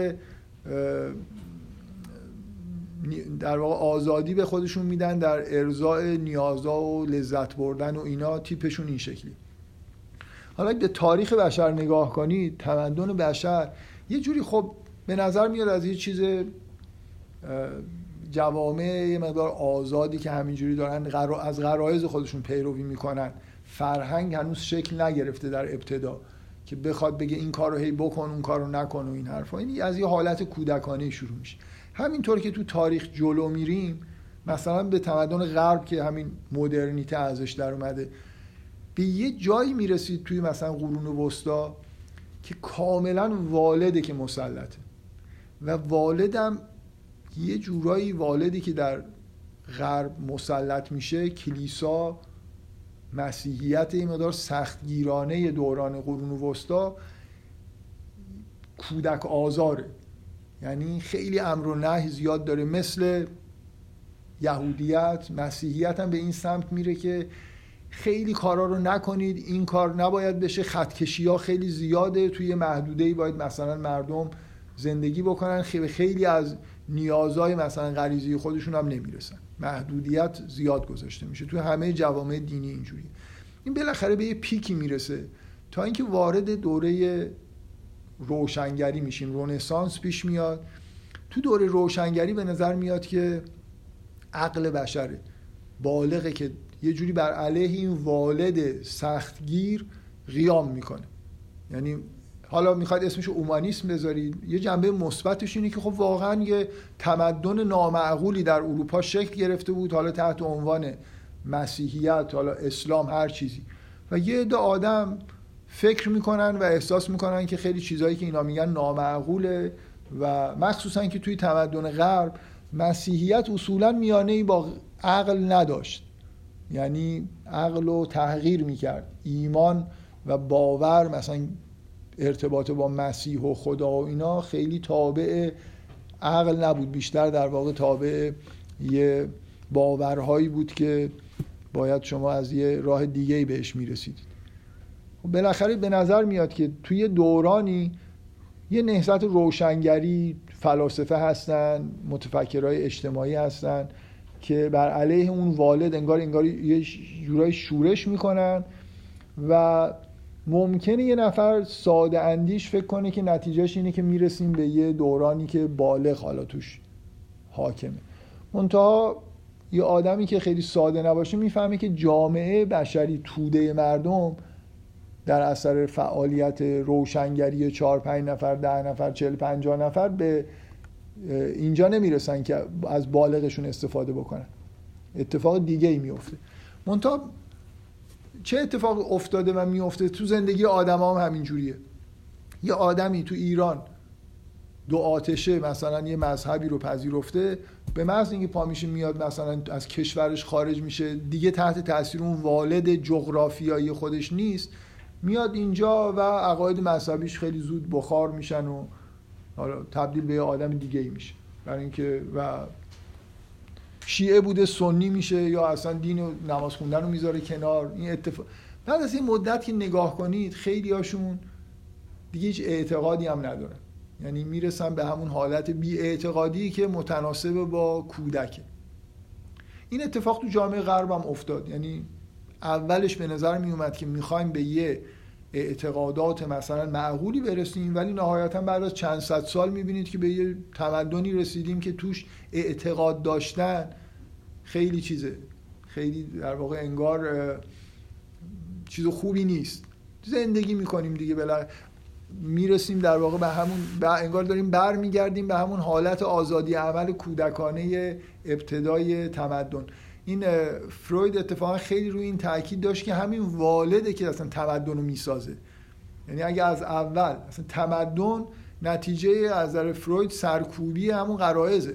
در واقع آزادی به خودشون میدن در ارزای نیازا و لذت بردن و اینا تیپشون این شکلی. حالا به تاریخ بشر نگاه کنید تمدن بشر یه جوری خب به نظر میاد از یه چیز جوامع یه مقدار آزادی که همینجوری دارن از غرایز خودشون پیروی می‌کنن. فرهنگ هنوز شکل نگرفته در ابتدا. که بخواد بگه این کار رو هی بکن اون کار رو نکن و این حرفا. این از یه حالت کودکانه شروع میشه. همینطور که تو تاریخ جلو میریم مثلا به تمدن غرب که همین مدرنیته ازش در اومده به یه جایی می‌رسید توی مثلا قرون وسطا که کاملا والده که مسلطه. و والدم یه جورایی والدی که در غرب مسلط میشه کلیسا مسیحیت این مدار سختگیرانه دوران قرون وسطا کودک آزاره. یعنی خیلی امر و نهی زیاد داره. مثل یهودیت مسیحیت هم به این سمت میره که خیلی کارا رو نکنید. این کار نباید بشه. خطکشی ها خیلی زیاده. توی محدوده ای باید مثلا مردم زندگی بکنن خیلی خیلی از نیازهای مثلا غریزی خودشون هم نمی‌رسن. محدودیت زیاد گذاشته میشه. توی همه جوامع دینی اینجوری. این بالاخره به یه پیکی می‌رسه. تا اینکه وارد دوره روشنگری میشیم. رونسانس پیش میاد. تو دوره روشنگری به نظر میاد که عقل بشره. بالغه که یه جوری بر علیه این والد سختگیر قیام می‌کنه. یعنی حالا می‌خواید اسمش اومانیسم بذارید یه جنبه مثبتش اینه که خب واقعا یه تمدن نامعقولی در اروپا شکل گرفته بود حالا تحت عنوان مسیحیت حالا اسلام هر چیزی. و یه عده آدم فکر می‌کنن و احساس می‌کنن که خیلی چیزهایی که اینا میگن نامعقوله و مخصوصا که توی تمدن غرب مسیحیت اصولا میانه با عقل نداشت. یعنی عقل رو تغییر می‌کرد. ایمان و باور مثلا ارتباط با مسیح و خدا و اینا خیلی تابع عقل نبود. بیشتر در واقع تابع یه باورهایی بود که باید شما از یه راه دیگه بهش می‌رسید خب بالاخره به نظر میاد که توی دورانی یه نهضت روشنگری فلاسفه هستن متفکرهای اجتماعی هستن که بر علیه اون والد انگار انگار یه جورای شورش می‌کنن و ممکنه یه نفر ساده اندیش فکر کنه که نتیجهش اینه که می‌رسیم به یه دورانی که بالغ حالا توش حاکمه. منتها یه آدمی که خیلی ساده نباشه می‌فهمه که جامعه بشری توده مردم در اثر فعالیت روشنگری چهار پنج نفر ده نفر چل پنجاه نفر به اینجا نمی‌رسن که از بالغشون استفاده بکنن. اتفاق دیگه ای میفته منتها چه اتفاق افتاده و میفته تو زندگی آدم هم همین جوریه یه آدمی تو ایران دو آتشه مثلا یه مذهبی رو پذیرفته به محض اینکه پا میشه میاد مثلا از کشورش خارج میشه دیگه تحت تاثیر اون والد جغرافیایی خودش نیست میاد اینجا و عقاید مذهبیش خیلی زود بخار میشن و حالا تبدیل به یه آدم دیگه ای میشه. برای اینکه و شیعه بوده سنی میشه یا اصلا دین و نماز خوندن رو می‌ذاره کنار. این اتفاق بعد از این مدت که نگاه کنید خیلی هاشون دیگه هیچ اعتقادی هم ندارن. یعنی می‌رسن به همون حالت بی اعتقادی که متناسب با کودکه. این اتفاق تو جامعه غرب هم افتاد. یعنی اولش به نظر می اومد که می‌خوایم به یه اعتقادات مثلا معقولی برسیم ولی نهایتا بعد از چند صد سال می‌بینید که به یه تمدنی رسیدیم که توش اعتقاد داشتن خیلی چیزه. خیلی در واقع انگار چیز خوبی نیست. زندگی می‌کنیم دیگه بلا می‌رسیم در واقع به همون انگار داریم برمیگردیم به همون حالت آزادی عمل کودکانه ابتدای تمدن. این فروید اتفاقا خیلی روی این تاکید داشت که همین والده که اصلا تمدن رو می‌سازه. یعنی اگه از اول اصلا تمدن نتیجه از نظر فروید سرکوبی همون قرائزه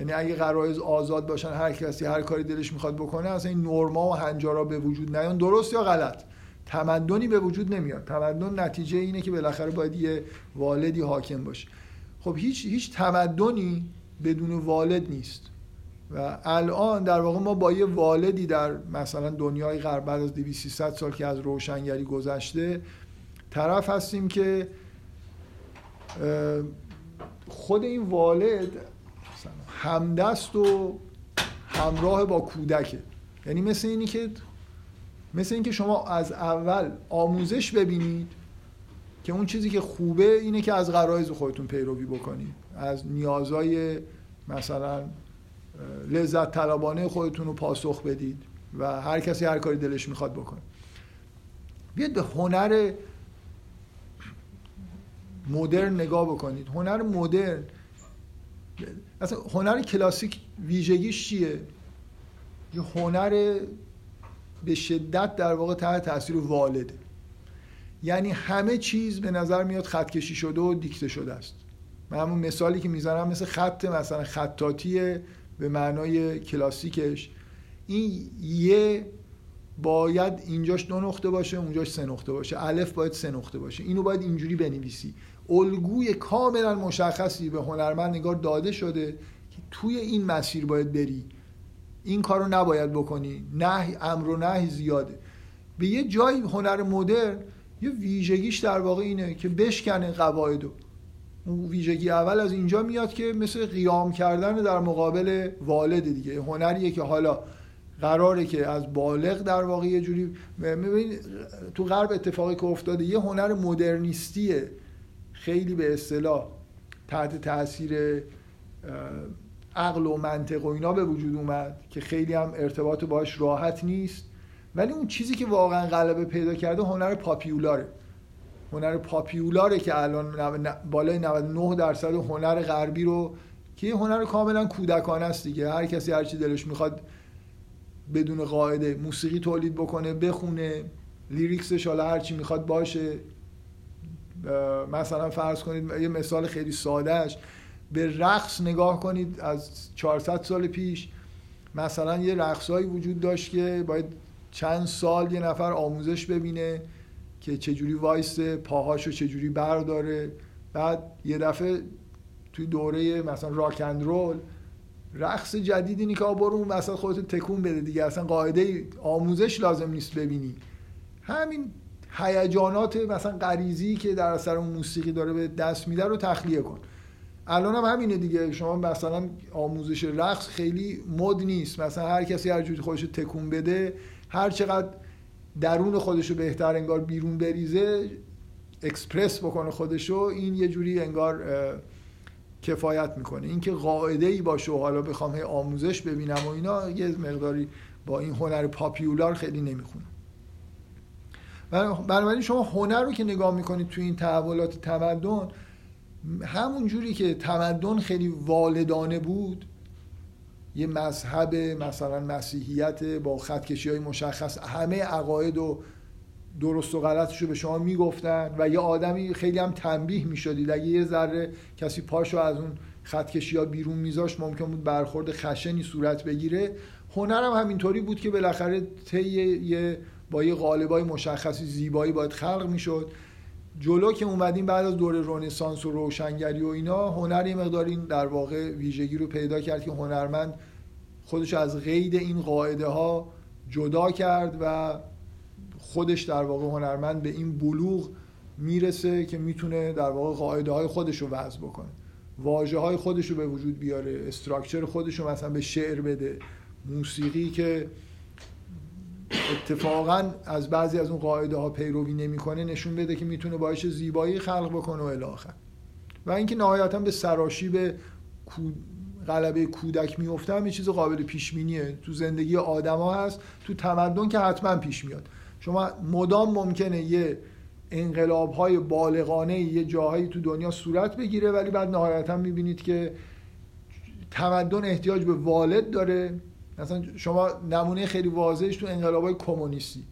یعنی اگه قرائز آزاد باشن هر کسی هر کاری دلش می‌خواد بکنه اصلا این نرما و هنجارا به وجود نیان. درست یا غلط؟ تمدنی به وجود نمیاد. تمدن نتیجه اینه که بالاخره باید یه والدی حاکم باشه. خب هیچ هیچ تمدنی بدون والد نیست. و الان در واقع ما با یه والدی در مثلا دنیای غرب بعد از 2300 سال که از روشنگری گذشته طرف هستیم که خود این والد همدست و همراه با کودکه. یعنی مثل اینی که مثل اینکه شما از اول آموزش ببینید که اون چیزی که خوبه اینه که از غرایز خودتون پیروی بکنید. از نیازهای مثلا لذت طلبانه خودتون رو پاسخ بدید و هر کسی هر کاری دلش می‌خواد بکنه. بیاید به هنر مدرن نگاه بکنید. هنر مدرن اصلا هنر کلاسیک ویژگیش چیه؟ یه هنر به شدت در واقع تحت تاثیر والده. یعنی همه چیز به نظر میاد خطکشی شده و دیکته شده است. من همون مثالی که می‌زنم مثل خط مثلا خطاطی به معنای کلاسیکش. این یه باید اینجاش دو نقطه باشه اونجاش سه نقطه باشه. الف باید سه نقطه باشه. اینو باید اینجوری بنویسی. الگوی کاملا مشخصی به هنرمند نگار داده شده که توی این مسیر باید بری. این کارو نباید بکنی. نه امر و نه زیاده. به یه جای هنر مدرن یه ویژگیش در واقع اینه که بشکنه قواعدو. اون ویژگی اول از اینجا میاد که مثل قیام کردن در مقابل والد دیگه. هنریه که حالا قراره که از بالغ در واقع یه جوری تو غرب اتفاقی که افتاده یه هنر مدرنیستیه. خیلی به اصطلاح تحت تاثیر عقل و منطق و اینا به وجود اومد که خیلی هم ارتباط باش راحت نیست. ولی اون چیزی که واقعا غلبه پیدا کرده هنر پاپیولاره. هنر پاپیولاره که الان بالای 99 درصد هنر غربی رو که هنر کاملا کودکانه است دیگه. هر کسی هر چی دلش می‌خواد بدون قاعده موسیقی تولید بکنه بخونه lyrics ش حالا هر چی می‌خواد باشه. مثلا فرض کنید یه مثال خیلی سادهش به رقص نگاه کنید از 400 سال پیش مثلا یه رقصهایی وجود داشت که باید چند سال یه نفر آموزش ببینه که چجوری وایسه پاهاشو چجوری برداره. بعد یه دفعه توی دوره مثلا rock and roll رقص جدیدی اینی که برو مثلا خودت تکون بده دیگه. اصلا قاعده آموزش لازم نیست ببینی. همین هیجانات مثلا غریزی که در اثر اون موسیقی داره به دست میده رو تخلیه کن. الان هم همینه دیگه. شما مثلا آموزش رقص خیلی مد نیست. مثلا هر کسی هر جوری خودش تکون بده هر چقدر درون خودشو بهتر انگار بیرون بریزه اکسپرس بکنه خودشو این یه جوری انگار کفایت می‌کنه. اینکه قاعده ای باشه و حالا بخوام هی آموزش ببینم و اینا یه مقداری با این هنر پاپیولار خیلی نمی‌خونه. بنابراین شما هنر رو که نگاه می‌کنید توی این تحولات تمدن همون جوری که تمدن خیلی والدانه بود یه مذهب مثلا مسیحیت با خطکشی های مشخص همه عقاید و درست و غلطش رو به شما می‌گفتن و یه آدمی خیلی هم تنبیه می‌شدید. اگه یه ذره کسی پاشو از اون خطکشی ها بیرون میذاشت ممکن بود برخورد خشنی صورت بگیره. هنرم همینطوری بود که بالاخره طی یه با یه قالبای مشخصی زیبایی باید خلق می‌شد. جلو که اومدیم بعد از دوره رنسانس و روشنگری و اینا هنر یه مقدار این در واقع ویژگی رو پیدا کرد که هنرمند خودش از قید این قاعده ها جدا کرد و خودش در واقع هنرمند به این بلوغ می‌رسه که می‌تونه در واقع قاعده های خودش رو وضع بکنه. واجه های خودش رو به وجود بیاره استراکچر خودش رو مثلا به شعر بده. موسیقی که اتفاقا از بعضی از اون قاعده ها پیروی نمی‌کنه نشون بده که می‌تونه باعث زیبایی خلق بکنه و الاخر و اینکه نهایتا به سراشیب غلبه کودک میفته هم یه چیز قابل پیش بینیه تو زندگی آدما هست تو تمدن که حتما پیش میاد. شما مدام ممکنه یه انقلاب های بالغانه یه جاهایی تو دنیا صورت بگیره ولی بعد نهایتا می‌بینید که تمدن احتیاج به والد داره. مثلا شما نمونه خیلی واضحش تو انقلاب های کمونیستی.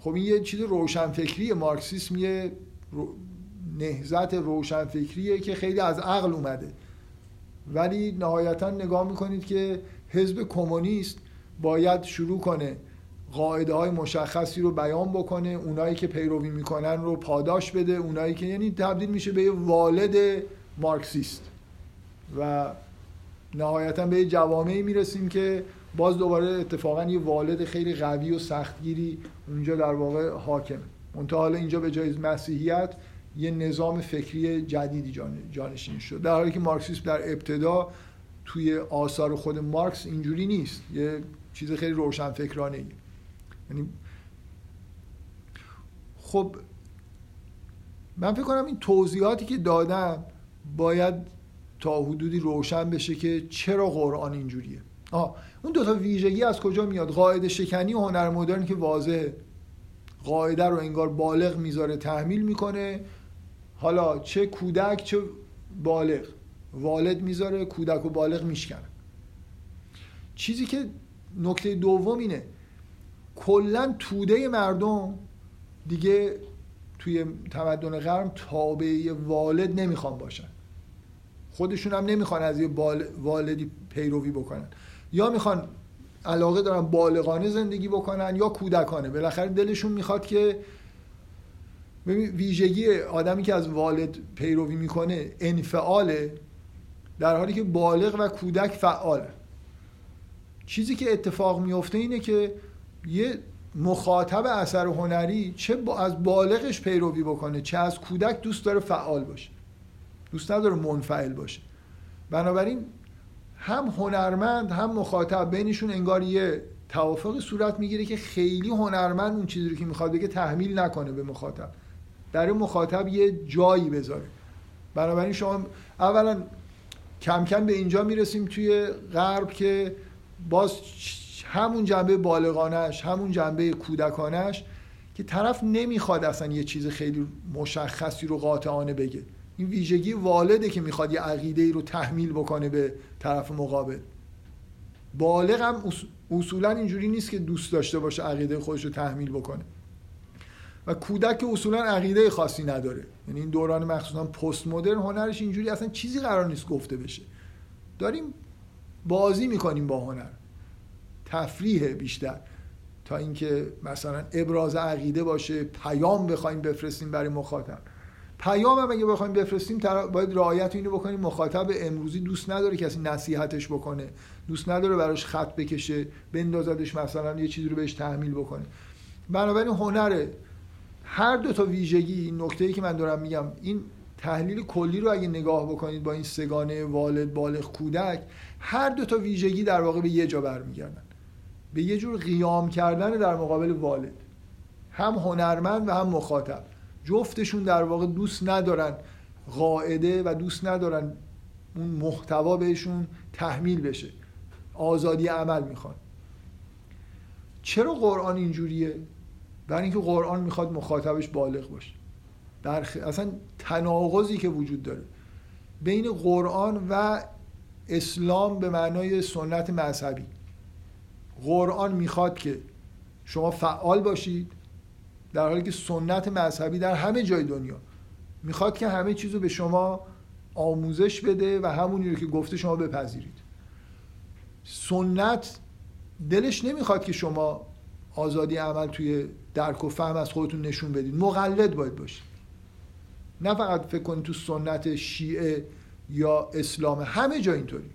خب این یه چیز روشنفکری مارکسیسم یه نهزت روشنفکریه که خیلی از عقل اومده. ولی نهایتا نگاه می‌کنید که حزب کمونیست باید شروع کنه قاعده های مشخصی رو بیان بکنه اونایی که پیروی می‌کنن رو پاداش بده اونایی که یعنی تبدیل میشه به یه والد مارکسیست. و نهایتا به یه جوامعی می‌رسیم که باز دوباره اتفاقا یه والد خیلی قوی و سختگیری اونجا در واقع حاکم منتها حالا اینجا به جای مسیحیت یه نظام فکری جدیدی جانشین شد. در حالی که مارکسیسم در ابتدا توی آثار خود مارکس اینجوری نیست. یه چیز خیلی روشن فکرانه یعنی خب من فکر کنم این توضیحاتی که دادم باید تا حدودی روشن بشه که چرا قرآن اینجوریه. آه اون دو تا ویژگی از کجا میاد؟ قاعده شکنی و هنر مدرن که واضحه. قاعده رو انگار بالغ می‌ذاره تحمیل می‌کنه. حالا چه کودک چه بالغ. والد می‌ذاره کودک و بالغ میشکنه. چیزی که نکته دوم اینه کلا توده مردم دیگه توی تمدن غرب تابعه والد نمی‌خوان باشن. خودشون هم نمی‌خوان از یه والدی پیروی بکنن. یا می‌خوان علاقه دارن بالغانه زندگی بکنن یا کودکانه. بالاخره دلشون می‌خواد که ویژگی آدمی که از والد پیروی می‌کنه انفعاله در حالی که بالغ و کودک فعاله. چیزی که اتفاق میفته اینه که یه مخاطب اثر هنری چه از بالغش پیروی بکنه چه از کودک دوست داره فعال باشه. دوست نداره منفعل باشه. بنابراین هم هنرمند هم مخاطب بینشون انگار یه توافق صورت می‌گیره که خیلی هنرمند اون چیزی رو که می‌خواد بگه تحمیل نکنه به مخاطب. در مخاطب یه جایی بذاره. بنابراین شما اولا کم کم به اینجا می‌رسیم توی غرب که باز همون جنبه بالغانش همون جنبه کودکانش که طرف نمی‌خواد اصلا یه چیز خیلی مشخصی رو قاطعانه بگه. این ویژگی والده که می‌خواد یه عقیده ای رو تحمیل بکنه به طرف مقابل. بالغ هم اصولا اینجوری نیست که دوست داشته باشه عقیده خودش رو تحمیل بکنه. و کودک اصولا عقیده خاصی نداره. یعنی این دوران مخصوصا پست مدرن هنرش اینجوری اصلا چیزی قرار نیست گفته بشه. داریم بازی می‌کنیم با هنر. تفریح بیشتر. تا اینکه مثلا ابراز عقیده باشه پیام بخوایم بفرستیم برای مخاطب. پیام هم اگه بخوایم بفرستیم باید رعایت اینو بکنیم. مخاطب امروزی دوست نداره کسی نصیحتش بکنه. دوست نداره براش خط بکشه بندازدش مثلا یه چیزی رو بهش تحمیل بکنه. بنابراین هنر هر دو تا ویژگی نکته ای که من دارم میگم این تحلیل کلی رو اگه نگاه بکنید با این سگانه والد بالغ کودک هر دو تا ویژگی در واقع به یه جا برمیگردن. به یه جور قیام کردن در مقابل والد. هم هنرمند و هم مخاطب. جفتشون در واقع دوست ندارن قاعده و دوست ندارن اون محتوا بهشون تحمیل بشه. آزادی عمل می‌خوان. چرا قرآن اینجوریه؟ برای اینکه قرآن می‌خواد مخاطبش بالغ باشه. در خ... اصلا تناقضی که وجود داره. بین قرآن و اسلام به معنای سنت مذهبی. قرآن می‌خواد که شما فعال باشید در حالی که سنت مذهبی در همه جای دنیا می‌خواد که همه چیزو به شما آموزش بده و همونی رو که گفته شما بپذیرید. سنت دلش نمی‌خواد که شما آزادی عمل توی درک و فهم از خودتون نشون بدید مقلد باید باشید. نه فقط فکر کنید تو سنت شیعه یا اسلام همه جا اینطوری.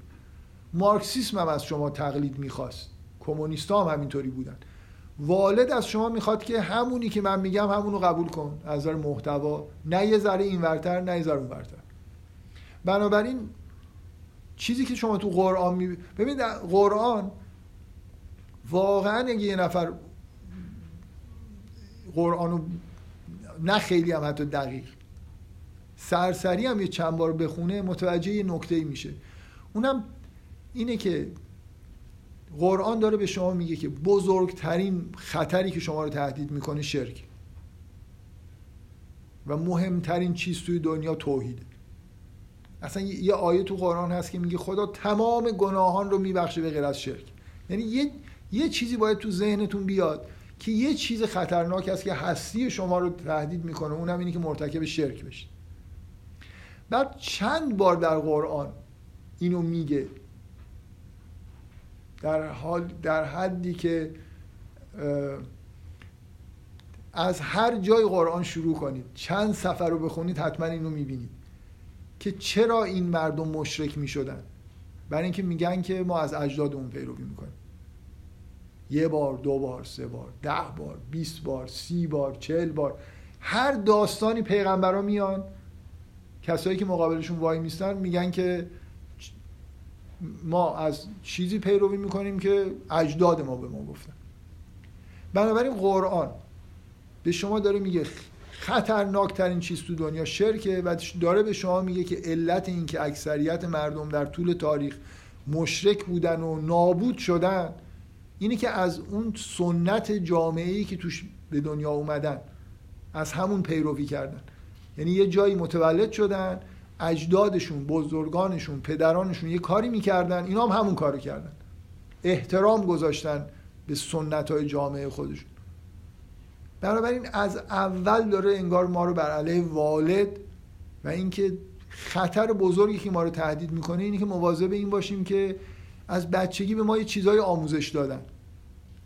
مارکسیسم هم از شما تقلید می‌خواست. کمونیست هم همینطوری بودن. والد از شما می‌خواد که همونی که من میگم همونو قبول کن. از نظر محتوا. نه یه ذره اینورتر نه یه ذره اونورتر. بنابراین چیزی که شما تو قرآن می ببینید قرآن واقعا اگه یه نفر قرآنو نه خیلی هم حتی دقیق. سرسری هم یه چند بار بخونه متوجه یه نکته میشه. اونم اینه که قرآن داره به شما میگه که بزرگترین خطری که شما رو تهدید می‌کنه شرک. و مهمترین چیز توی دنیا توحیده اصلا یه آیه تو قرآن هست که میگه خدا تمام گناهان رو میبخشه به غیر از شرک. یعنی یه یه چیزی باید تو ذهنتون بیاد که یه چیز خطرناک است که هستی شما رو تهدید می‌کنه اونم اینه که مرتکب شرک بشید بعد چند بار در قرآن اینو میگه. در حال در حدی که از هر جای قرآن شروع کنید چند سفر رو بخونید حتما اینو می‌بینید که چرا این مردم مشرک می‌شدن. برای اینکه میگن که ما از اجداد اون پیروی می‌کنیم. یه بار دو بار سه بار ده بار بیست بار سی بار چل بار. هر داستانی پیغمبرا میان کسایی که مقابلشون وای میستن میگن که ما از چیزی پیروی می‌کنیم که اجداد ما به ما گفتن. بنابراین قرآن به شما داره میگه خطرناکترین چیز تو دنیا شرکه و داره به شما میگه که علت این که اکثریت مردم در طول تاریخ مشرک بودن و نابود شدن اینه که از اون سنت جامعه که توش به دنیا اومدن از همون پیروی کردن. یعنی یه جایی متولد شدن اجدادشون بزرگانشون پدرانشون یه کاری می‌کردن اینا هم همون کارو کردن. احترام گذاشتن به سنت های جامعه خودشون. بنابراین از اول داره انگار ما رو بر علیه والد و اینکه خطر بزرگی که ما رو تهدید می‌کنه اینه که مواظب این باشیم که از بچگی به ما یه چیزای آموزش دادن.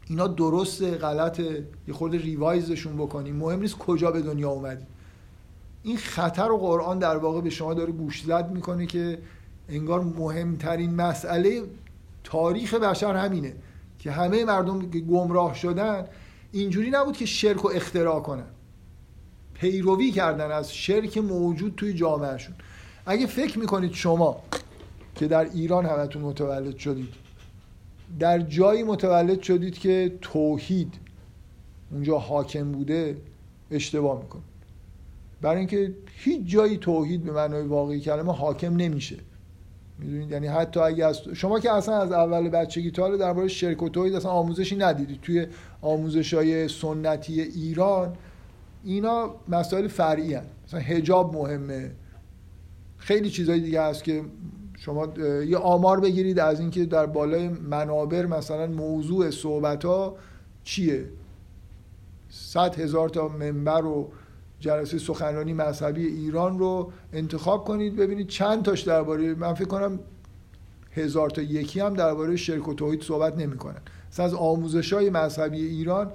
اینا درسته غلطه. یه خورده ریوایزشون بکنیم. مهم نیست کجا به دنیا اومدیم. این خطر و قرآن در واقع به شما داره گوش زد می‌کنه که انگار مهمترین مسئله تاریخ بشر همینه که همه مردم که گمراه شدن اینجوری نبود که شرک و اختراع کنن. پیروی کردن از شرک موجود توی جامعهشون. اگه فکر می‌کنید شما که در ایران همتون متولد شدید در جایی متولد شدید که توحید اونجا حاکم بوده اشتباه می‌کنید. برای اینکه هیچ جایی توحید به معنای واقعی کلمه حاکم نمیشه. می‌دونید؟ یعنی حتی اگه از شما که اصلا از اول بچگی تا درباره شرک و توحید اصلا آموزشی ندیدید. توی آموزش های سنتی ایران اینا مسائل فرعی هست مثلا هجاب مهمه. خیلی چیزهای دیگه هست که شما یه آمار بگیرید از اینکه در بالای منابر مثلا موضوع صحبت ها چیه؟ صد هزار تا منبر و جلسه سخنرانی مذهبی ایران رو انتخاب کنید. ببینید چند تاش درباره من فکر کنم هزار تا یکی هم درباره شرک و توحید صحبت نمی‌کنن. از آموزش های مذهبی ایران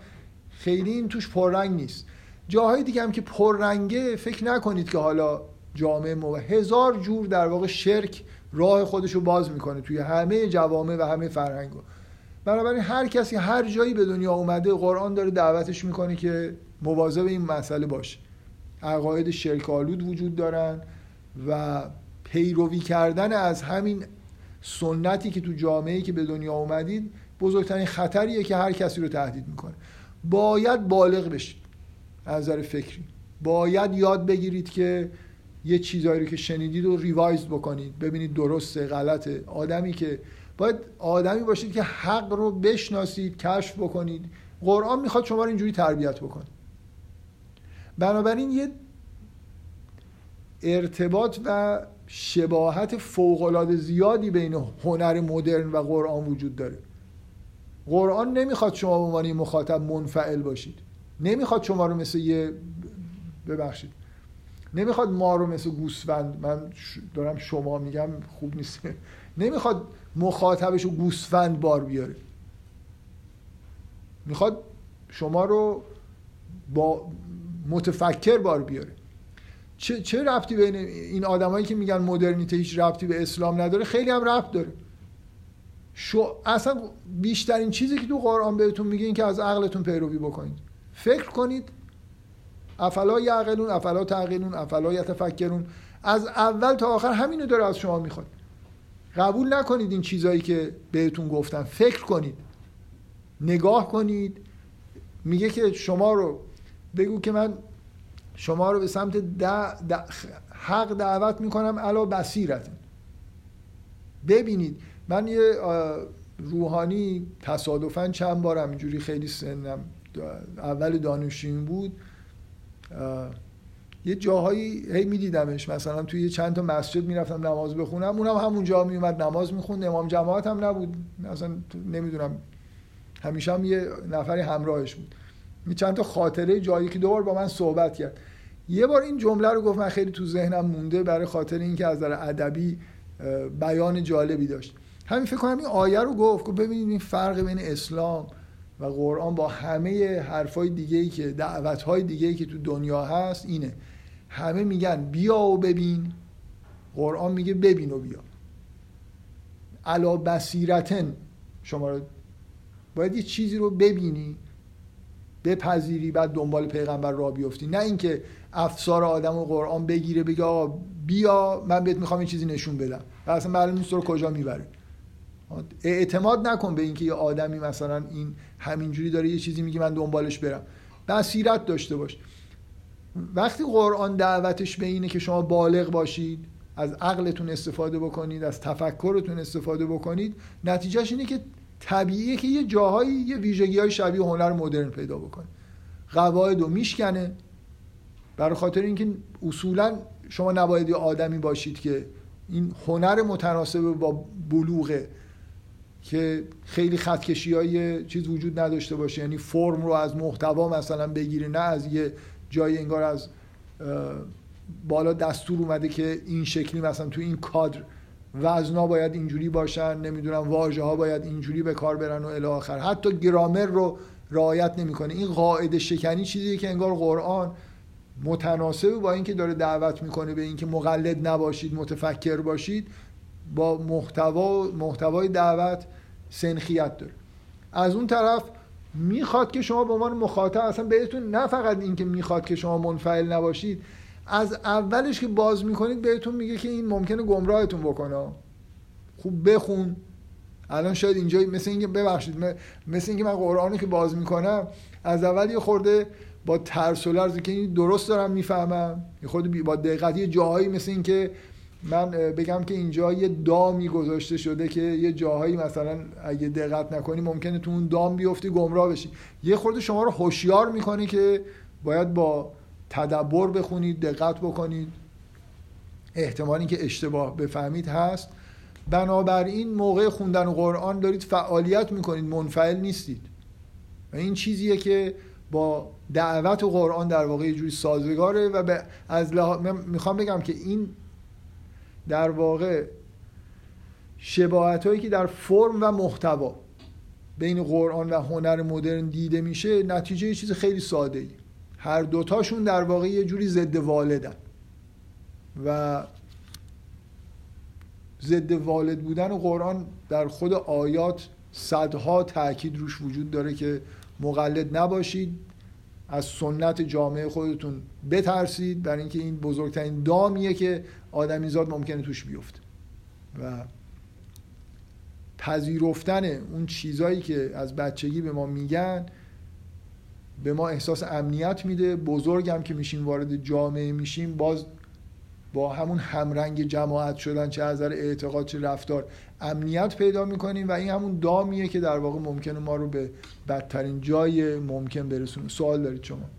خیلی این توش پررنگ نیست. جاهای دیگه هم که پررنگه فکر نکنید که حالا جامعه مو هزار جور در واقع شرک راه خودش رو باز می‌کنه توی همه جوامع و همه فرهنگ بنابراین هر کسی هر جایی به دنیا اومده قرآن داره دعوتش می‌کنه که مواظب این مسئله باشه. عقاید شرک آلود وجود دارن و پیروی کردن از همین سنتی که تو جامعه که به دنیا اومدید بزرگترین خطریه که هر کسی رو تهدید می‌کنه. باید بالغ بشید از نظر فکری. باید یاد بگیرید که یه چیزایی رو که شنیدید رو ریوایز بکنید. ببینید درسته غلطه. آدمی که باید آدمی باشید که حق رو بشناسید کشف بکنید. قرآن می‌خواد شما رو اینجوری تربیت بکنه. بنابراین یه ارتباط و شباهت فوقالعاده زیادی بین هنر مدرن و قرآن وجود داره. قرآن نمی‌خواد شما به عنوان مخاطب منفعل باشید. نمی‌خواد شما رو مثل یه ببخشید. نمی‌خواد ما رو مثل گوسفند من دارم شما میگم خوب نیست. نمی‌خواد مخاطبش رو گوسفند بار بیاره. می‌خواد شما رو با متفکر بار بیاره. چه, چه ربطی بین این آدمایی که میگن مدرنیته هیچ ربطی به اسلام نداره؟ خیلی هم ربط داره. شو اصلا بیشترین چیزی که تو قرآن بهتون میگه این که از عقلتون پیروی بکنید. فکر کنید. افلا یعقلون افلا تعقلون افلا یتفکرون. از اول تا آخر همینو داره از شما می‌خواد. قبول نکنید این چیزایی که بهتون گفتم فکر کنید. نگاه کنید. میگه که شما رو بگو که من شما رو به سمت حق دعوت می‌کنم علا بصیرت. ببینید من یه روحانی تصادفا چند بارم اینجوری خیلی سنم اول دانشجویی بود. یه جاهایی هی میدیدمش مثلا توی چند تا مسجد می‌رفتم نماز بخونم اونم همونجا میومد نماز می‌خوند امام جماعت هم نبود. مثلا نمی‌دونم همیشه هم یه نفری همراهش بود. چند تا خاطره جایی که دوبار با من صحبت کرد. یه بار این جمله رو گفت من خیلی تو ذهنم مونده برای خاطر اینکه از نظر ادبی بیان جالبی داشت. همین فکر کنم این آیه رو گفت که ببینید این فرق بین اسلام و قرآن با همه حرفای دیگه ای که دعوتهای دیگه ای که تو دنیا هست اینه. همه میگن بیا و ببین. قرآن میگه ببین و بیا. علا بصیرتن. شما رو باید یه چیزی رو ببینی. بپذیری بعد دنبال پیغمبر را بیفتی. نه اینکه افسار آدم و قرآن بگیره بگه آقا بیا من بهت می‌خوام یه چیزی نشون بدم. و اصلا معلوم نیست رو کجا می‌بره. اعتماد نکن به اینکه یه آدمی مثلا این همینجوری داره یه چیزی میگه من دنبالش برم. بصیرت داشته باش. وقتی قرآن دعوتش به اینه که شما بالغ باشید از عقلتون استفاده بکنید از تفکرتون استفاده بکنید نتیجهش اینه که طبیعیه که یه جاهایی یه ویژگی های شبیه هنر مدرن پیدا بکنه. قواعد رو میشکنه. برای خاطر اینکه اصولا شما نباید یه آدمی باشید که این هنر متناسب با بلوغه که خیلی خطکشی های چیز وجود نداشته باشه. یعنی فرم رو از محتوا مثلا بگیره نه از یه جای انگار از بالا دستور اومده که این شکلی مثلا تو این کادر وزنا باید اینجوری باشن نمی‌دونم واژه ها باید اینجوری به کار برن و الی آخر. حتی گرامر رو رعایت نمی‌کنه. این قاعده شکنی چیزیه که انگار قرآن متناسب با اینکه داره دعوت می‌کنه به اینکه مقلد نباشید متفکر باشید با محتوا محتوای دعوت سنخیت داره. از اون طرف می‌خواد که شما به عنوان مخاطب اصلا بهتون نه فقط اینکه می‌خواد که شما منفعل نباشید از اولش که باز می‌کنید بهتون میگه که این ممکنه گمراهتون بکنه. خوب بخون. الان شاید اینجا مثل اینکه ببخشید مثل اینکه من قرآنو که باز می‌کنم از اول یه خورده با ترس و لرز که این درست دارم می‌فهمم. یه خورده با دقت یه جاهایی مثل اینکه من بگم که اینجا یه دامی گذاشته شده که یه جاهایی مثلا اگه دقت نکنی ممکنه تو اون دام بیفتی گمراه بشی. یه خورده شما رو هوشیار می‌کنه که باید با تدبر بخونید دقت بکنید. احتمالی که اشتباه بفهمید هست. بنابراین موقع خوندن قرآن دارید فعالیت می‌کنید منفعل نیستید. و این چیزیه که با دعوت و قرآن در واقع یه جوری سازگاره و به از می‌خوام بگم که این در واقع شباهت هایی که در فرم و محتوا بین قرآن و هنر مدرن دیده میشه نتیجه یه چیز خیلی ساده ای هر دوتاشون در واقع یه جوری ضد والدن. و ضد والد بودن و قرآن در خود آیات صدها تاکید روش وجود داره که مقلد نباشید از سنت جامعه خودتون بترسید. برای اینکه این بزرگترین دامیه که آدمیزاد ممکنه توش بیفته. و پذیرفتن اون چیزایی که از بچگی به ما میگن به ما احساس امنیت میده. بزرگم که میشیم وارد جامعه میشیم باز با همون همرنگ جماعت شدن چه از اعتقاد چه رفتار امنیت پیدا می‌کنیم و این همون دامیه که در واقع ممکنه ما رو به بدترین جای ممکن برسونه. سوال دارید شما.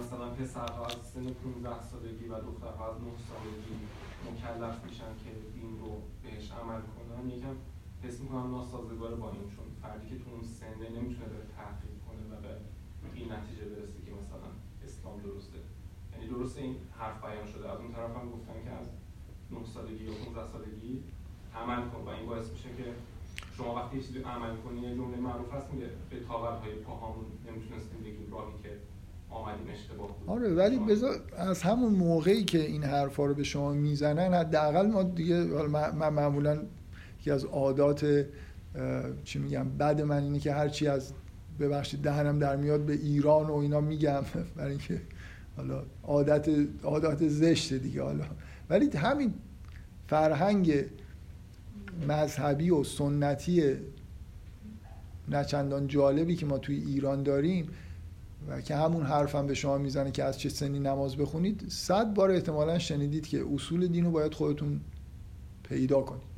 مثلا پسرها از سن 15 سالگی و دخترها از 9 سالگی مکلف میشن که دین رو بهش عمل کنن. یکم حس می‌کنم ناسازگار با این چون فردی که تو اون سنه نمی‌تونه به تحقیق کنه و به این نتیجه برسه که مثلا اسلام درسته. یعنی درسته این حرف بیان شده. از اون طرف هم گفتن که از 9 سالگی یا 15 سالگی عمل کن و این باعث میشه که شما وقتی یه چیزی عمل کنی یه جمله معروف هست میگه به های پاهامون نمی‌تونستیم بگیم راهی که آره ولی بذار از همون موقعی که این حرفا رو به شما می‌زنن حداقل ما دیگه من معمولا یکی از عادات چی میگم بعد من اینه که هرچی از ببخشید دهنم در میاد به ایران و اینا میگم [laughs] برای اینکه حالا عادت عادت زشته دیگه حالا. ولی همین فرهنگ مذهبی و سنتی نچندان جالبی که ما توی ایران داریم و که همون حرفم به شما می‌زنه که از چه سنی نماز بخونید صد بار احتمالا شنیدید که اصول دین رو باید خودتون پیدا کنید.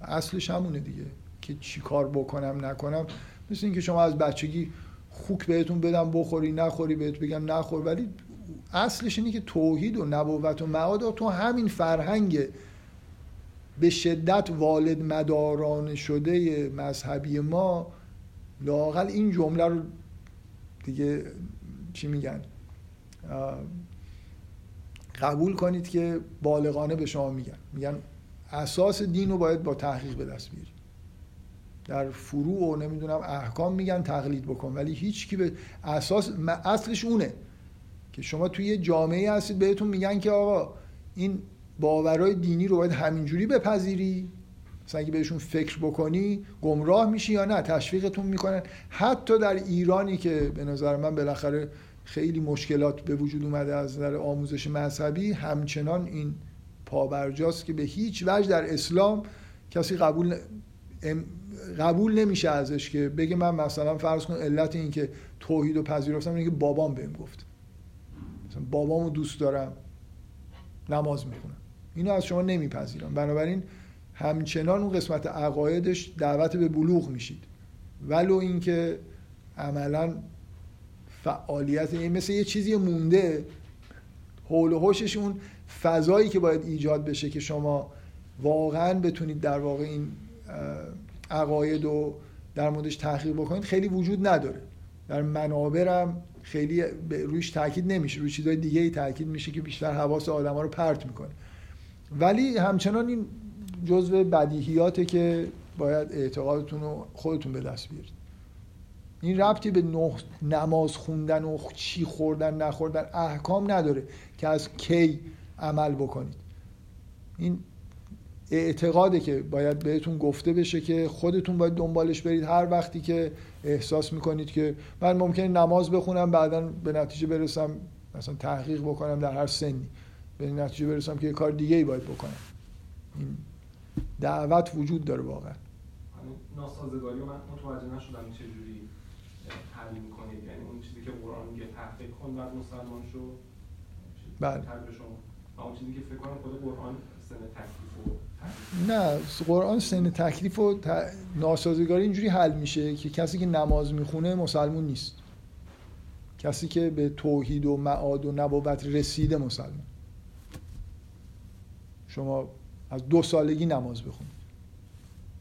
اصلش همونه دیگه. که چی کار بکنم نکنم. مثل اینکه شما از بچگی خوک بهتون بدم بخوری نخوری بهت بگم نخور. ولی اصلش اینه که توحید و نبوت و معاد تو همین فرهنگ به شدت والد مداران شده مذهبی ما لاقل این جمله رو دیگه چی میگن؟ قبول کنید که بالغانه به شما میگن. میگن اساس دین رو باید با تحقیق به دست بیاری در فروع و نمی‌دونم احکام میگن تقلید بکن. ولی هیچ کی به اساس اصلش اونه که شما توی یه جامعه هستید بهتون میگن که آقا این باورهای دینی رو باید همینجوری بپذیری. مثلا اگه بهشون فکر بکنی گمراه میشی یا نه تشویقتون می‌کنن. حتی در ایرانی که به نظر من بالاخره خیلی مشکلات به وجود اومده از نظر آموزش مذهبی همچنان این پابرجاست که به هیچ وجه در اسلام کسی قبول قبول نمیشه ازش که بگه من مثلا فرض کن علت این که توحید و پذیرفتم اینه که بابام بهم گفت. مثلا بابامو دوست دارم. نماز می‌خونم. اینو از شما نمیپذیرم. بنابراین همچنان اون قسمت عقایدش دعوت به بلوغ میشید. ولو اینکه عملا فعالیت این مثل یه چیزی مونده. حول و حوشش اون فضایی که باید ایجاد بشه که شما واقعا بتونید در واقع این عقاید و در موردش تحقیق بکنید خیلی وجود نداره. در منابرم خیلی رویش تاکید نمیشه روی چیزهای دیگه ای تاکید میشه که بیشتر حواس آدما رو پرت می‌کنه. ولی همچنان این جزء بدیهیاته که باید اعتقادتون رو خودتون به دست بیارید. این ربطی به نماز خوندن و چی خوردن نخوردن احکام نداره که از کی عمل بکنید. این اعتقاده که باید بهتون گفته بشه که خودتون باید دنبالش برید. هر وقتی که احساس می‌کنید که من ممکنه نماز بخونم بعدا به نتیجه برسم مثلا تحقیق بکنم در هر سنی به نتیجه برسم که یه کار دیگه ای باید بکنم. این دعوت وجود داره واقعا. ناسازگاری من متوجه نشدم چجوری حل می‌کنید. یعنی اون چیزی که قرآن میگه تحقیق کن بعد مسلمان شو. بله. شما. اون چیزی که فکر کنم خود قرآن سن تکلیف نه قرآن سن تکلیف و ناسازگاری اینجوری حل میشه که کسی که نماز می‌خونه مسلمون نیست. کسی که به توحید و معاد و نبوت رسیده مسلمان شما از دو سالگی نماز بخونید.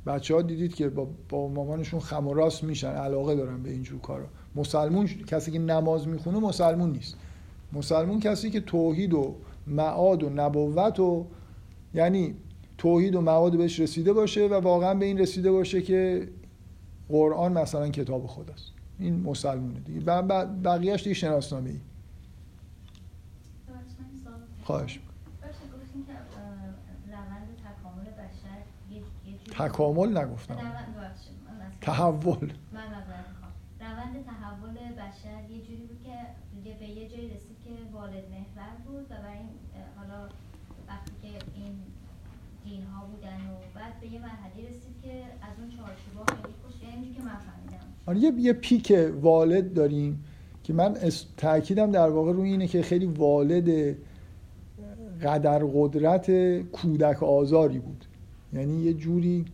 بچه ها دیدید که با, با مامانشون خم میشن علاقه دارن به اینجور کارا. مسلمون کسی که نماز می‌خونه مسلمون نیست. مسلمون کسی که توحید و معاد و نبوت و یعنی توحید و معاد بهش رسیده باشه و واقعا به این رسیده باشه که قرآن مثلا کتاب خداست این مسلمونه دیگه. بقیهش دیگه شناسنامه ای خواهش تکامل نگفتم. تحول. روند تحول. بشر یه جوری بود که به یه جایی رسید که والد محور بود و برای این حالا وقتی که این دین ها بودن و بعد به یه مرحله رسید که از اون چارچوبا خیلی خوش یعنی که من فهمیدم. آره یه یه پیک والد داریم که من تاکیدم در واقع روی اینه که خیلی والد قدر قدرت کودک آزاری بود. یعنی یه جوری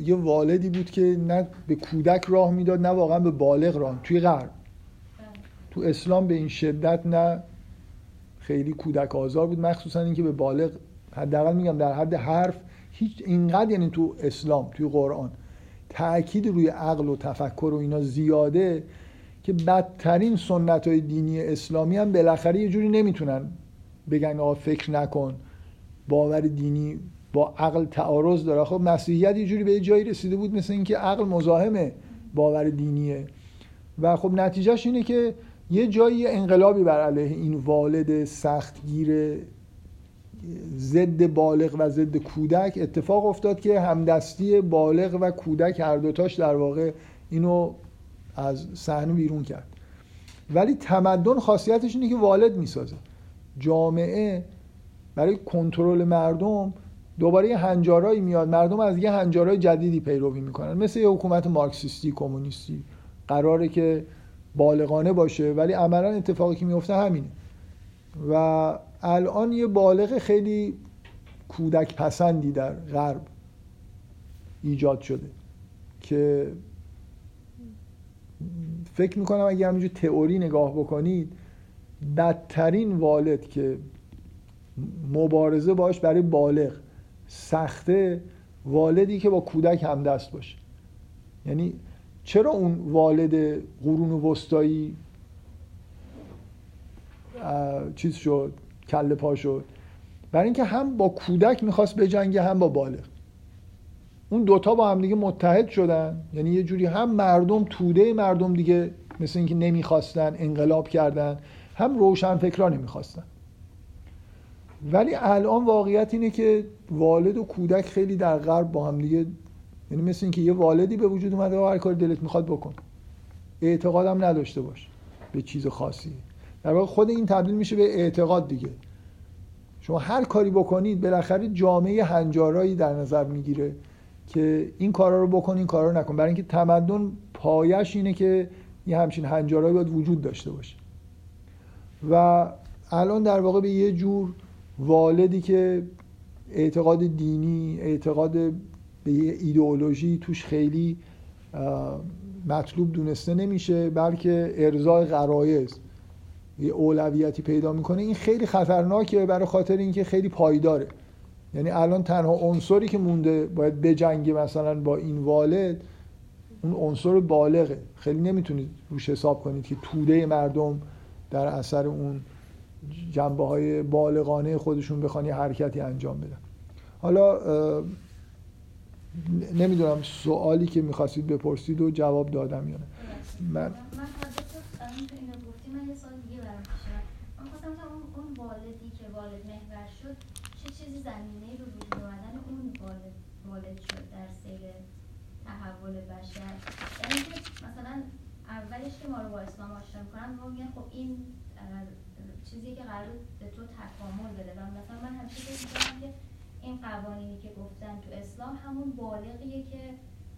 یه والدی بود که نه به کودک راه می‌داد نه واقعا به بالغ راه توی غرب. تو اسلام به این شدت نه خیلی کودک آزار بود مخصوصا اینکه به بالغ حداقل میگم در حد حرف هیچ اینقدر یعنی تو اسلام توی قرآن تاکید روی عقل و تفکر و اینا زیاده که بدترین سنت های دینی اسلامی هم بالاخره یه جوری نمی‌تونن بگن آقا فکر نکن. باور دینی با عقل تعارض داره. خب مسیحیت یه جوری به یه جایی رسیده بود مثل اینکه عقل مزاحم باور دینیه. و خب نتیجهش اینه که یه جایی انقلابی بر علیه این والد سختگیر ضد بالغ و ضد کودک اتفاق افتاد که همدستی بالغ و کودک هر دوتاش در واقع اینو از صحنه بیرون کرد. ولی تمدن خاصیتش اینه که والد می‌سازه. جامعه برای کنترل مردم دوباره یه هنجارایی میاد. مردم از یه هنجارای جدیدی پیروی می‌کنن. مثل یه حکومت مارکسیستی کمونیستی. قراره که بالغانه باشه. ولی عملا اتفاقی که میفته همینه. و الان یه بالغ خیلی کودک پسندی در غرب ایجاد شده که فکر می‌کنم اگه همینجور تئوری نگاه بکنید بدترین والد که مبارزه باش برای بالغ سخته والدی که با کودک همدست باشه. یعنی چرا اون والد قرون وسطایی چیز شد؟ کله پا شد. برای اینکه هم با کودک می‌خواست بجنگه هم با بالغ. اون دوتا با هم دیگه متحد شدن. یعنی یه جوری هم مردم توده مردم دیگه مثل اینکه نمی‌خواستن انقلاب کردن هم روشن فکرا نمی‌خواستن. ولی الان واقعیت اینه که والد و کودک خیلی در غرب با هم دیگه یعنی مثل اینکه یه والدی به وجود اومده و هر کار دلت می‌خواد بکن. اعتقادم نداشته باش به چیز خاصی. در واقع خود این تبدیل میشه به اعتقاد دیگه. شما هر کاری بکنید بالاخره جامعه هنجارایی در نظر می‌گیره که این کارا رو بکن این کارا رو نکن. برای اینکه تمدن پایش اینه که یه همچین هنجارایی باید وجود داشته باشه. و الان در واقع به یه جور والدی که اعتقاد دینی اعتقاد به یه ایدئولوژی توش خیلی مطلوب دونسته نمیشه بلکه ارزای غرایز. یه اولویتی پیدا می‌کنه این خیلی خطرناکه برای خاطر اینکه خیلی پایداره یعنی الان تنها عنصری که مونده باید بجنگه مثلا با این والد اون عنصر بالغه خیلی نمی‌تونید روش حساب کنید که توده مردم در اثر اون جنبه های بالغانه خودشون بخوان یه حرکتی انجام بدن حالا نمی‌دونم سوالی که می‌خواستید بپرسید و جواب دادم یا نه من اون والدی که والد محور شد چه چیزی زمینه رو وجود آمدن اون والد شد در سیر تحول بشر. یعنی مثلا اولش که ما رو با اسلام آشنا می‌کنن ما میگن خب این چیزی که قرار به تو تکامل بده. و مثلا من همیشه فکر می‌کنم که این قوانینی که گفتن تو اسلام همون بالغیه که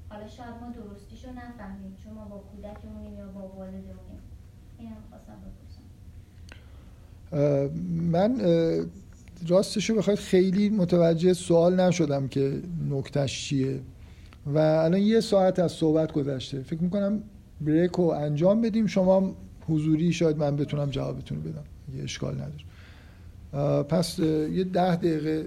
حالا شاید ما درستیشو نفهمیم چون ما با کودکمونیم یا با والدمونیم. این هم خواستم بپرسم. من راستشو بخواید خیلی متوجه سوال نشدم که نکتش چیه. و الان یه ساعت از صحبت گذشته. فکر می‌کنم بریک رو انجام بدیم. شما حضوری شاید من بتونم جوابتون بدم. یه اشکال نداره. پس یه ده دقیقه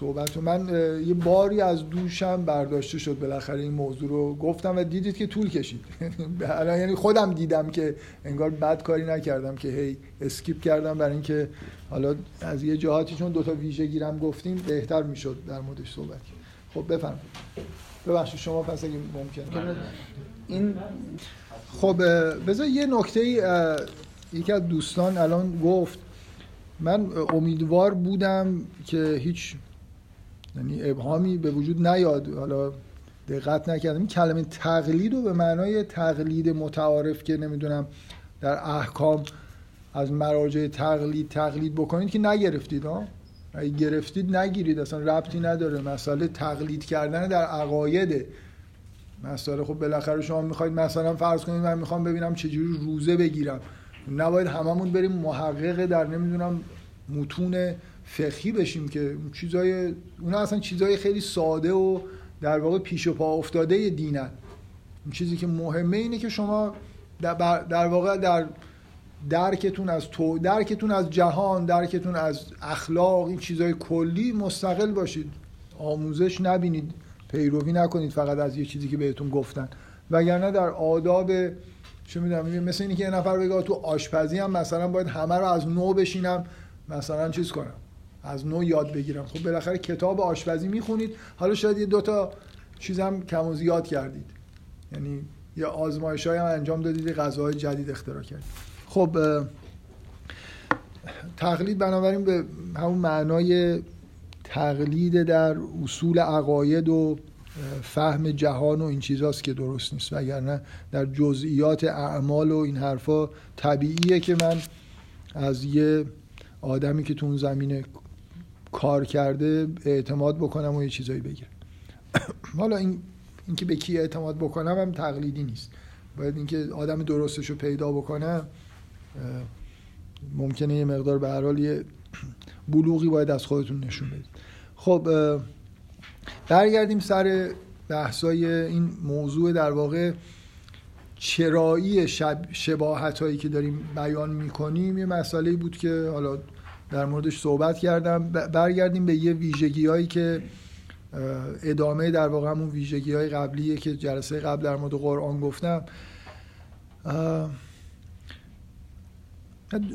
صحبت. من یه باری از دوشم برداشته شد بالاخره این موضوع رو. گفتم و دیدید که طول کشید. [laughs] یعنی خودم دیدم که انگار بد کاری نکردم که هی اسکیپ کردم برای اینکه حالا از یه جهاتی چون دوتا ویژه گیرم گفتیم بهتر می‌شد در موردش صحبت خب بفرمایید. ببخشید شما پس اگه ممکن. این خب بذار یه نکته یکی از دوستان الان گفت من امیدوار بودم که هیچ یعنی ابهامی به وجود نیاد. حالا دقت نکردم. کلمه تقلید رو به معنای تقلید متعارف که نمی‌دونم در احکام از مراجع تقلید تقلید بکنید که نگرفتید ها اگه گرفتید نگیرید. اصلا ربطی نداره. مسئله تقلید کردن در عقایده مسئله خب بالاخره شما می‌خواید مثلا فرض کنید من می‌خوام ببینم چجوری روزه بگیرم. نباید هممون بریم محقق در نمی‌دونم متون فقهی بشیم که اون چیزای اون اصلا چیزای خیلی ساده و در واقع پیش و پا افتاده دینن. اون چیزی که مهمه اینه که شما در واقع در درکتون از تو درکتون از جهان درکتون از اخلاق این چیزای کلی مستقل باشید. آموزش نبینید پیروی نکنید فقط از یه چیزی که بهتون گفتن. وگرنه در آداب چه می‌دونم مثل اینکه یه نفر بگه تو آشپزی هم مثلا باید همه رو از نو بشینم مثلا چیز کنم. از نو یاد بگیرم. خب بالاخره کتاب آشپزی می‌خونید. حالا شاید یه دوتا چیز هم کم و زیاد کردید. یعنی یا آزمایش هم انجام دادید غذاهای جدید اختراع کردید. خب تقلید بنابراین به همون معنای تقلید در اصول عقاید و فهم جهان و این چیزاست که درست نیست. وگرنه در جزئیات اعمال و این حرفا طبیعیه که من از یه آدمی که تو اون زمینه کار کرده اعتماد بکنم و یه چیزایی بگم. [coughs] حالا این اینکه به کی اعتماد بکنم هم تقلیدی نیست. باید اینکه آدم درستش رو پیدا بکنم ممکنه یه مقدار به هر حال یه [coughs] بلوغی باید از خودتون نشون بدید. خب برگردیم سر بحثای این موضوع در واقع چرایی شب شباهت هایی که داریم بیان می‌کنیم. یه مسئله بود که حالا در موردش صحبت کردم. برگردیم به یه ویژگی هایی که ادامه در واقع همون ویژگی های قبلیه که جلسه قبل در مورد قرآن گفتم.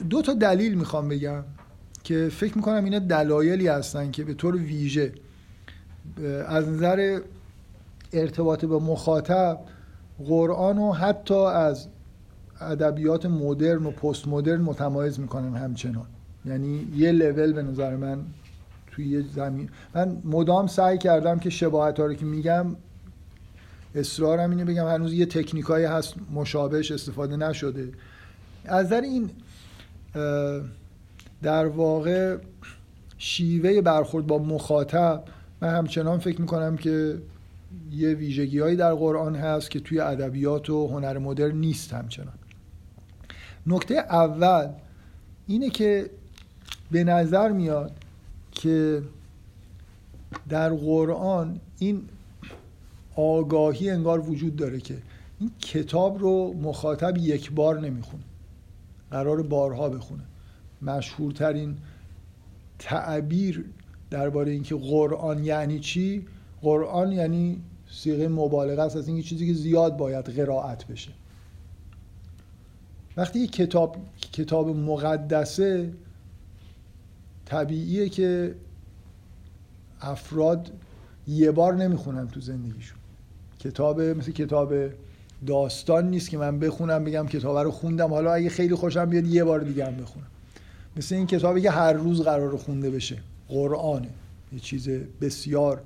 دو تا دلیل می‌خوام بگم که فکر می‌کنم اینا دلایلی هستن که به طور ویژه از نظر ارتباط با مخاطب قرآن رو حتی از ادبیات مدرن و پست مدرن متمایز می‌کنن همچنان. یعنی یه لول به نظر من توی یه زمین من مدام سعی کردم که شباهت ها رو که میگم اصرارم اینه بگم هنوز یه تکنیکایی هست مشابهش استفاده نشده. از نظر این در واقع شیوه برخورد با مخاطب من همچنان فکر می‌کنم که یه ویژگی هایی در قرآن هست که توی ادبیات و هنر مدرن نیست همچنان. نکته اول اینه که به نظر میاد که در قرآن این آگاهی انگار وجود داره که این کتاب رو مخاطب یک بار نمی‌خونه. قرار بارها بخونه. مشهورترین تعبیر درباره اینکه قرآن یعنی چی؟ قرآن یعنی سیغه مبالغه است از اینکه چیزی که زیاد باید قرائت بشه. وقتی یک کتاب کتاب مقدسه طبیعیه که افراد یه بار نمی‌خونن تو زندگیشون. کتاب مثل کتاب داستان نیست که من بخونم بگم کتاب رو خوندم. حالا اگه خیلی خوشم بیاد یه بار دیگه هم بخونم. مثل این کتابی که هر روز قرار خونده بشه. قرآنه. یه چیز بسیار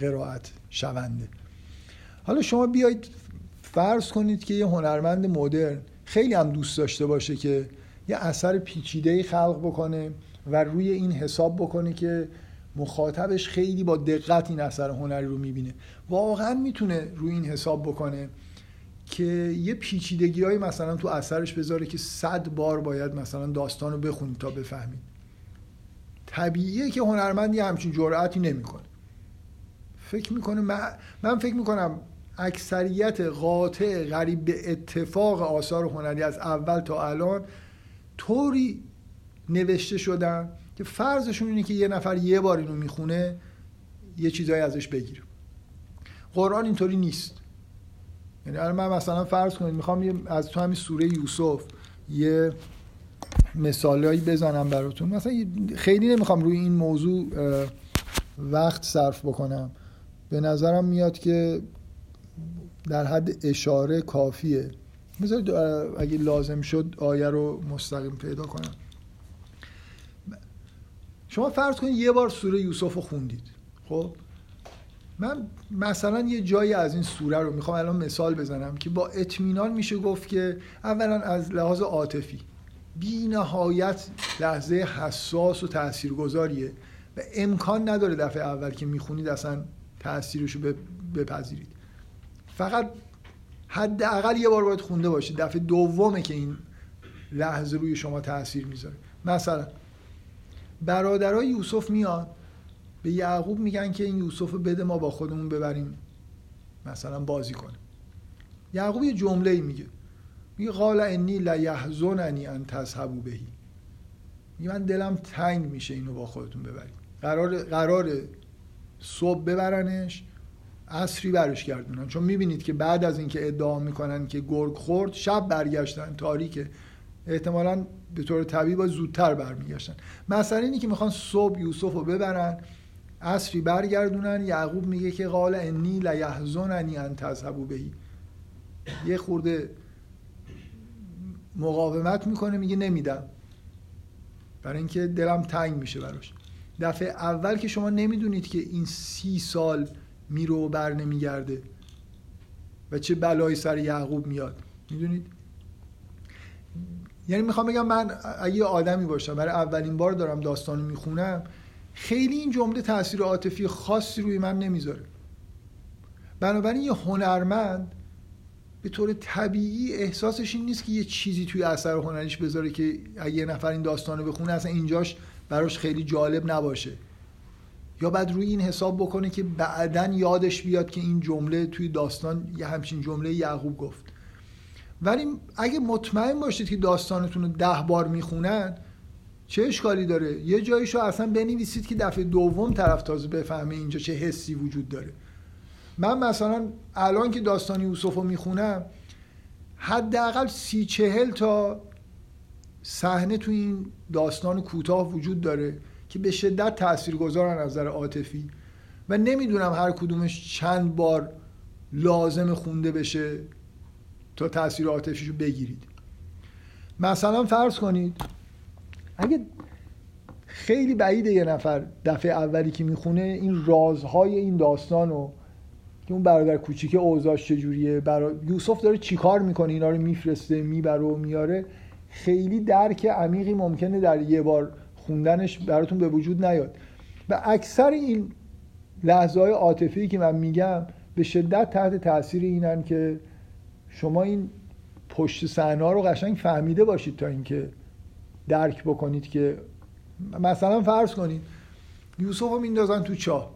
قرائت شونده. حالا شما بیایید فرض کنید که یه هنرمند مدرن خیلی هم دوست داشته باشه که یه اثر پیچیده خلق بکنه و روی این حساب بکنه که مخاطبش خیلی با دقت این اثر هنری رو می‌بینه. واقعا می‌تونه روی این حساب بکنه که یه پیچیدگی های مثلا تو اثرش بذاره که صد بار باید مثلا داستان رو بخونید تا بفهمید طبیعیه که هنرمندی همچین جرأتی نمی‌کنه. فکر می‌کنه من, من فکر می‌کنم اکثریت قاطع غریب به اتفاق آثار هنری از اول تا الان طوری نوشته شدن که فرضشون اینه که یه نفر یه بار اینو می‌خونه یه چیزایی ازش بگیره. قرآن اینطوری نیست. یعنی من مثلا فرض کنید می‌خوام از تو همین سوره یوسف یه مثالهایی بزنم براتون. مثلا خیلی نمی‌خوام روی این موضوع وقت صرف بکنم. به نظرم میاد که در حد اشاره کافیه. بذارید اگه لازم شد آیه رو مستقیم پیدا کنم. شما فرض کنید یه بار سوره یوسف رو خوندید. خب؟ من مثلا یه جایی از این سوره رو می‌خوام الان مثال بزنم که با اطمینان میشه گفت که اولا از لحاظ عاطفی بی نهایت لحظه حساس و تاثیرگذاریه و امکان نداره دفعه اول که می‌خونید اصلا تاثیرش رو بپذیرید. فقط حداقل یه بار باید خونده باشید دفعه دومه که این لحظه روی شما تاثیر می‌ذاره. مثلا برادرای یوسف میاد به یعقوب میگن که این یوسف بده ما با خودمون ببریم مثلا بازی کنه یعقوب یه جمله میگه. میگه قال انی لا یحزننی ان تذهبوا بهی میگه من دلم تنگ میشه اینو با خودتون ببرید قرار قرار صبح ببرنش عصری برش گردونن چون می‌بینید که بعد از اینکه ادعا می‌کنن که گرگ خورد شب برگشتن. تاریکه احتمالا به طور طبیعی با زودتر برمیگشتن. مثلا اینی که می‌خوان صبح یوسف رو ببرن عصری برگردونن. یعقوب میگه که قال انی لیحزننی ان تذهبوا بهی. یه خورده مقاومت می‌کنه میگه نمیدم. برای اینکه دلم تنگ میشه براش. دفعه اول که شما نمی‌دونید که این سی سال میره و بر نمیگرده. و چه بلایی سر یعقوب میاد. می‌دونید؟ یعنی می‌خوام بگم من اگه آدمی باشم برای اولین بار دارم داستانو می‌خونم خیلی این جمله تاثیر عاطفی خاصی روی من نمی‌ذاره. بنابراین یه هنرمند به طور طبیعی احساسش این نیست که یه چیزی توی اثر هنریش بذاره که اگه یه نفر این داستانو بخونه اصلا اینجاش براش خیلی جالب نباشه. یا بعد روی این حساب بکنه که بعدا یادش بیاد که این جمله توی داستان یه همچین جمله یعقوب گفت. ولی اگه مطمئن باشید که داستانتون رو ده بار می‌خونن چه اشکالی داره؟ یه جاییشو اصلا بنویسید که دفعه دوم طرف تازه بفهمه اینجا چه حسی وجود داره. من مثلا الان که داستان یوسف رو می‌خونم حداقل سی چهل تا صحنه تو این داستان کوتاه وجود داره. که به شدت تاثیرگذارن از نظر عاطفی و نمی‌دونم هر کدومش چند بار لازم خونده بشه تا تاثیر عاطفیش رو بگیرید. مثلا فرض کنید اگه خیلی بعیده یه نفر دفعه اولی که می‌خونه این رازهای این داستان رو که اون برادر کوچیک اوضاش چجوریه برا... یوسف داره چیکار می‌کنه؟ اینا رو میفرسته می‌بره و میاره. خیلی درک عمیقی ممکنه در یه بار خوندنش براتون به وجود نیاد. و اکثر این لحظه های عاطفی که من میگم به شدت تحت تاثیر اینن که شما این پشت صحنه رو قشنگ فهمیده باشید تا اینکه درک بکنید که مثلا فرض کنید یوسف رو میندازن تو چاه.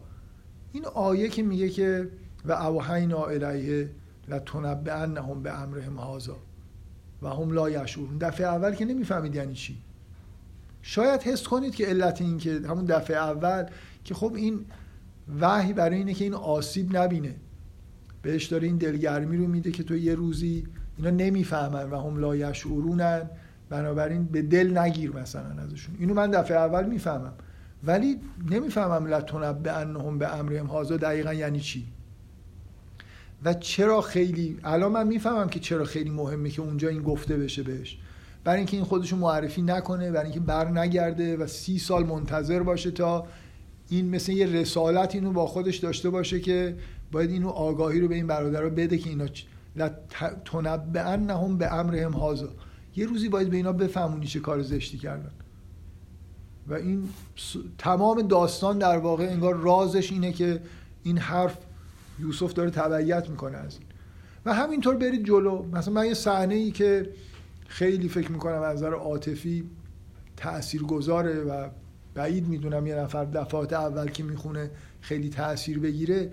این آیه که میگه که و اوحینا الیه لتنبئنهم به امرهم هازا و هم لا یشعرون. دفعه اول که نمی‌فهمید یعنی چی. شاید حس کنید که علت این که همون دفعه اول که خب این وحی برای اینه که این آسیب نبینه. بهش داره این دلگرمی رو میده که تو یه روزی اینا نمی‌فهمن و هم لا یشعرونن. بنابراین به دل نگیر مثلا ازشون. اینو من دفعه اول می‌فهمم. ولی نمی‌فهمم لتونب به انهم به امرهم. هازا دقیقا یعنی چی؟ و چرا خیلی الان من می‌فهمم که چرا خیلی مهمه که اونجا این گفته بشه بهش. برای اینکه این خودشو معرفی نکنه برای اینکه بر نگرده و سی سال منتظر باشه تا این مثل یه رسالت اینو با خودش داشته باشه که باید اینو آگاهی رو به این برادرها بده که اینا تنبئنهم به امرهم هازا یه روزی باید به اینا بفهمونی چه کار زشتی کردن. و این تمام داستان در واقع انگار رازش اینه که این حرف یوسف داره تبعیت می‌کنه از این. و همینطور برید جلو. مثلا من یه صحنه ای که خیلی فکر می‌کنم از نظر عاطفی تأثیر گذاره و بعید می‌دونم یه نفر دفعات اول که می‌خونه خیلی تاثیر بگیره.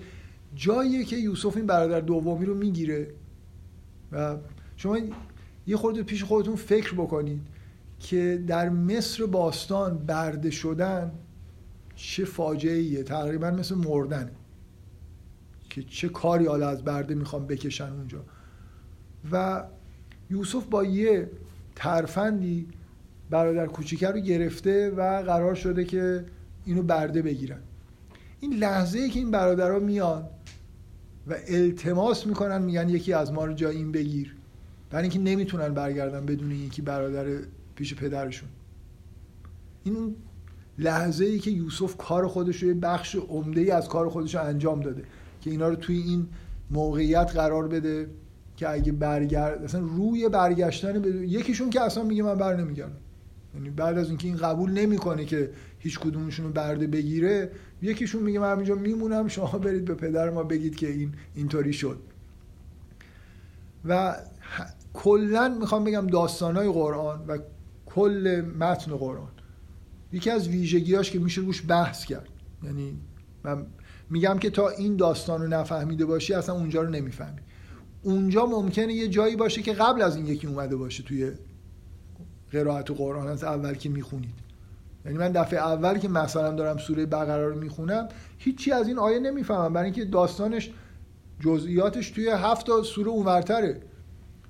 جاییه که یوسف این برادر دومی رو می‌گیره و شما یه خورده پیش خودتون فکر بکنید که در مصر باستان برده شدن چه فاجعه ایه تقریبا مثل مردنه که چه کاری حالا از برده می‌خوام بکشن اونجا. و یوسف با یه ترفندی برادر کوچیکه رو گرفته و قرار شده که اینو برده بگیرن. این لحظه ای که این برادرها میان و التماس می‌کنن میگن یکی از ما رو جا این بگیر. برای اینکه نمی‌تونن برگردن بدون یکی برادر پیش پدرشون. این لحظه ای که یوسف کار خودش رو بخش عمده ای از کار خودش رو انجام داده که اینا رو توی این موقعیت قرار بده. که اگه برگرد اصلا روی برگشتن بده. یکیشون که اصلا میگه من بر نمیگردم. یعنی بعد از اینکه این قبول نمی‌کنه که هیچ کدومشون رو برده بگیره یکیشون میگه من همینجا میمونم شما برید به پدر ما بگید که این اینطوری شد. و کلا می‌خوام بگم داستانهای قرآن و کل متن قرآن. یکی از ویژگیاش که میشه روش بحث کرد. یعنی من میگم که تا این داستان رو نفهمیده باشی اصلا اونجا رو نمی‌فهمی. اونجا ممکنه یه جایی باشه که قبل از این یکی اومده باشه توی قرائت قرآن. از اول که می‌خونید. یعنی من دفعه اول که مثلا دارم سوره بقره رو می‌خونم هیچی از این آیه نمی‌فهمم. برای اینکه داستانش جزئیاتش توی هفت تا سوره اونورتره.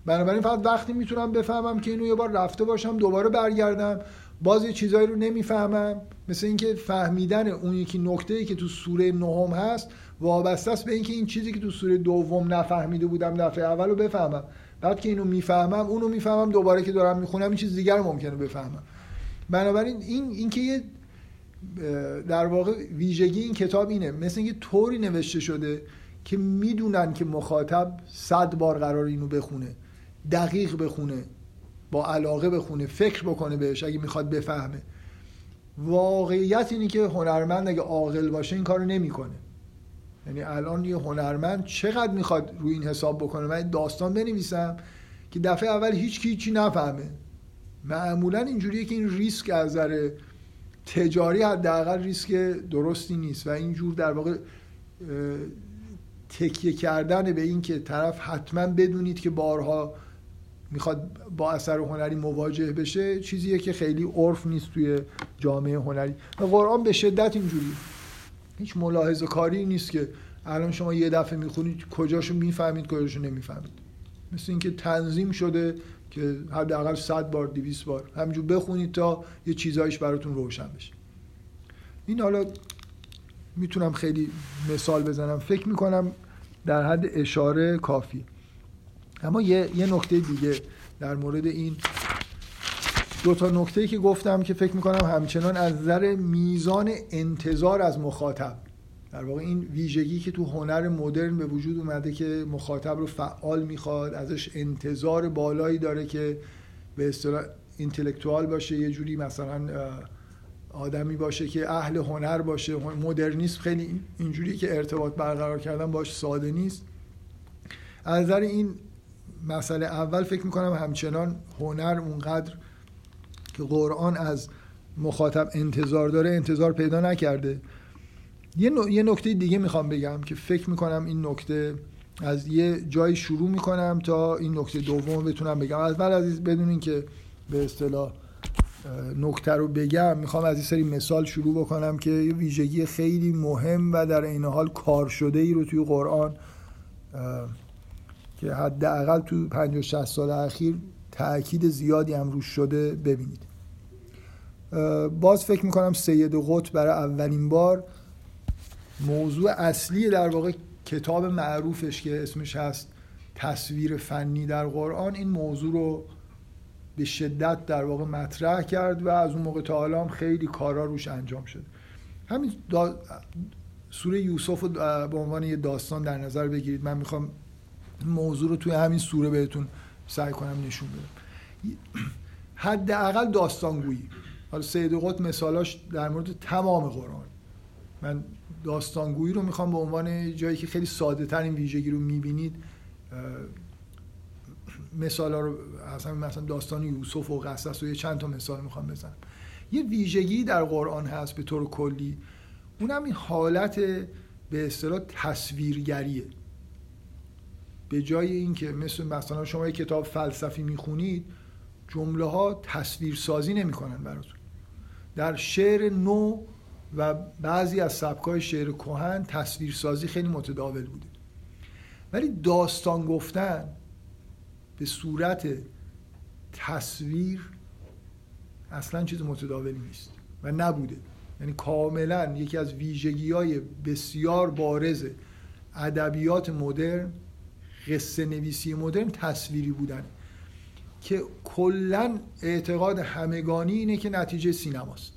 بنابراین فقط وقتی می‌تونم بفهمم که اینو یه بار رفته باشم دوباره برگردم باز یه چیزایی رو نمی‌فهمم. مثل اینکه فهمیدن اون یکی نکته ای که تو سوره نهم هست وابسته است به اینکه این چیزی که تو سوره دوم نفهمیده بودم دفعه اول رو بفهمم. بعد که اینو می‌فهمم اونو می‌فهمم دوباره که دارم می‌خونم این چیز دیگر ممکنه بفهمم. بنابراین این اینکه یه در واقع ویژگی این کتاب اینه. مثل اینکه طوری نوشته شده که می‌دونن که مخاطب صد بار قرار اینو بخونه دقیق بخونه با علاقه بخونه فکر بکنه بهش اگه می‌خواد بفهمه. واقعیت اینه که هنرمند اگه عاقل باشه این کارو نمی‌کنه. یعنی الان یه هنرمند چقدر می‌خواد روی این حساب بکنه؟ من داستان بنویسم که دفعه اول هیچ کی هیچی نفهمه. معمولا اینجوریه که این ریسک از نظر تجاری حداقل ریسک درستی نیست و اینجور در واقع تکیه کردن به این که طرف حتما بدونید که بارها می‌خواد با اثر هنری مواجه بشه چیزیه که خیلی عرف نیست توی جامعه هنری. و قرآن به شدت اینجوری هیچ ملاحظه کاری نیست که الان شما یه دفعه می‌خونید کجاشو می‌فهمید کجاشو نمی‌فهمید. مثل اینکه تنظیم شده که حداقل 100 بار 200 بار. همینجور بخونید تا یه چیزایش براتون روشن بشه. این حالا می‌تونم خیلی مثال بزنم. فکر می‌کنم در حد اشاره کافی اما یه, یه نکته دیگه در مورد این دو تا نکته که گفتم که فکر می‌کنم همچنان از نظر میزان انتظار از مخاطب در واقع این ویژگی که تو هنر مدرن به وجود اومده که مخاطب رو فعال می‌خواد ازش انتظار بالایی داره که به اصطلاح اینتלקچوال باشه یه جوری مثلا آدمی باشه که اهل هنر باشه. مدرنیسم خیلی اینجوری که ارتباط برقرار کردن باش ساده نیست. از نظر این مسئله اول فکر می‌کنم همچنان هنر اونقدر که قرآن از مخاطب انتظار داره انتظار پیدا نکرده. یه, یه نکته دیگه می‌خوام بگم که فکر می‌کنم این نکته از یه جایی شروع می‌کنم تا این نکته دوم بتونم بگم. اول عزیز بدونین که به اصطلاح نکته رو بگم می‌خوام از این سری مثال شروع بکنم که یه ویژگی خیلی مهم و در این حال کار شده ای رو توی قرآن که حداقل تو 50 60 سال اخیر تاکید زیادی هم روش شده ببینید. باز فکر می‌کنم سید قطب برای اولین بار موضوع اصلی در واقع کتاب معروفش که اسمش هست تصویر فنی در قرآن این موضوع رو به شدت در واقع مطرح کرد و از اون موقع تا حالا هم خیلی کارا روش انجام شد همین دا... سوره یوسف رو به عنوان یه داستان در نظر بگیرید. من می‌خوام موضوع رو توی همین سوره بهتون سعی کنم نشون بدم. [clears throat] حداقل داستانگویی. حالا سید قطب مثالاش در مورد تمام قرآن. من داستانگویی رو می‌خوام به عنوان جایی که خیلی ساده تر این ویژگی رو می‌بینید مثال رو اصلا مثلا داستان یوسف و قصص و یه چند تا مثال می‌خوام بزنم. یه ویژگی در قرآن هست به طور کلی. اونم این حالت به اصطلاح تصویرگریه. به جای اینکه مثل مثلا شما یه کتاب فلسفی می‌خونید جمله ها تصویر سازی نمی‌کنن براتون. در شعر نو و بعضی از سبکای شعر کهن تصویرسازی خیلی متداول بوده. ولی داستان گفتن به صورت تصویر اصلا چیز متداولی نیست و نبوده. یعنی کاملا یکی از ویژگی های بسیار بارز ادبیات مدرن قصه نویسی مدرن تصویری بودن که کلا اعتقاد همگانی اینه که نتیجه سینماست.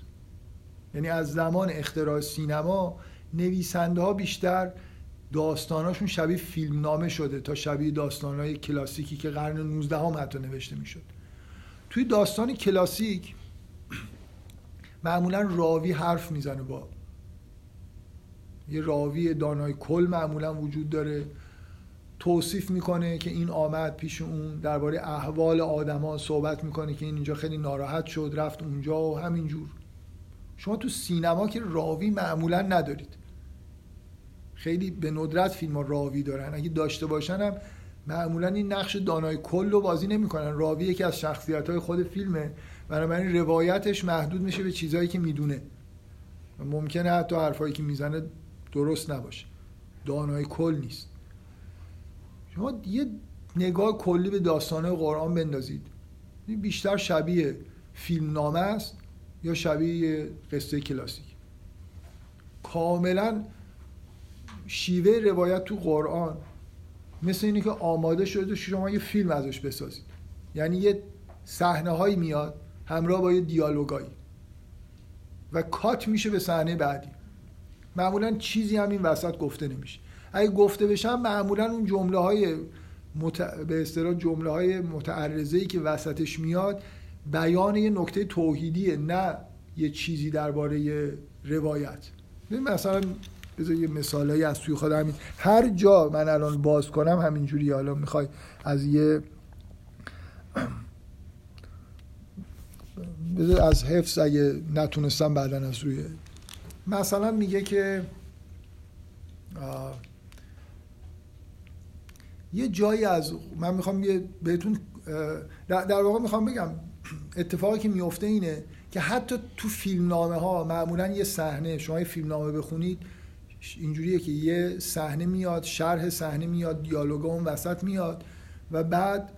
یعنی از زمان اختراع سینما نویسنده ها بیشتر داستاناشون شبیه فیلم نامه شده تا شبیه داستانهای کلاسیکی که قرن 19 هم حتی نوشته می‌شد. توی داستان کلاسیک معمولا راوی حرف می‌زنه با یه راوی دانای کل معمولا وجود داره. توصیف می‌کنه که این آمد پیش اون درباره احوال آدما صحبت می‌کنه که این اینجا خیلی ناراحت شد رفت اونجا و همینجور. شما تو سینما که راوی معمولا ندارید. خیلی به ندرت فیلم ها راوی دارن. اگه داشته باشن هم معمولا این نقش دانای کل رو بازی نمی‌کنن. راوی یکی از شخصیت های خود فیلمه. بنابراین روایتش محدود میشه به چیزهایی که می‌دونه. ممکنه حتی حرفایی که می‌زنه درست نباشه. دانای کل نیست. شما یه نگاه کلی به داستانه قرآن بندازید. بیشتر شبیه فیلم نامه است یا شبیه قصه کلاسیک. کاملا شیوه روایت تو قرآن مثل اینه که آماده شده شما یه فیلم ازش بسازید. یعنی یه صحنه هایی میاد همراه با یه دیالوگایی و کات میشه به صحنه بعدی. معمولا چیزی هم این وسط گفته نمیشه. اگه گفته بشن معمولا اون جمله های مت... به اصطلاح جمله های متعرضه ای که وسطش میاد بیان یه نکته توحیدیه نه یه چیزی درباره روایت. مثلا بذار یه مثالایی از توی خود همین. هر جا من الان باز کنم همینجوری حالا می‌خوای از یه [clears throat] از حفظ اگه نتونستم بعدا از روی مثلا میگه که یه جایی از من می‌خوام یه بهتون در واقع می‌خوام بگم اتفاقی که میفته اینه که حتی تو فیلم نامه ها معمولا یه صحنه شما یه فیلم نامه بخونید اینجوریه که یه صحنه میاد شرح صحنه میاد دیالوگا اون وسط میاد و بعد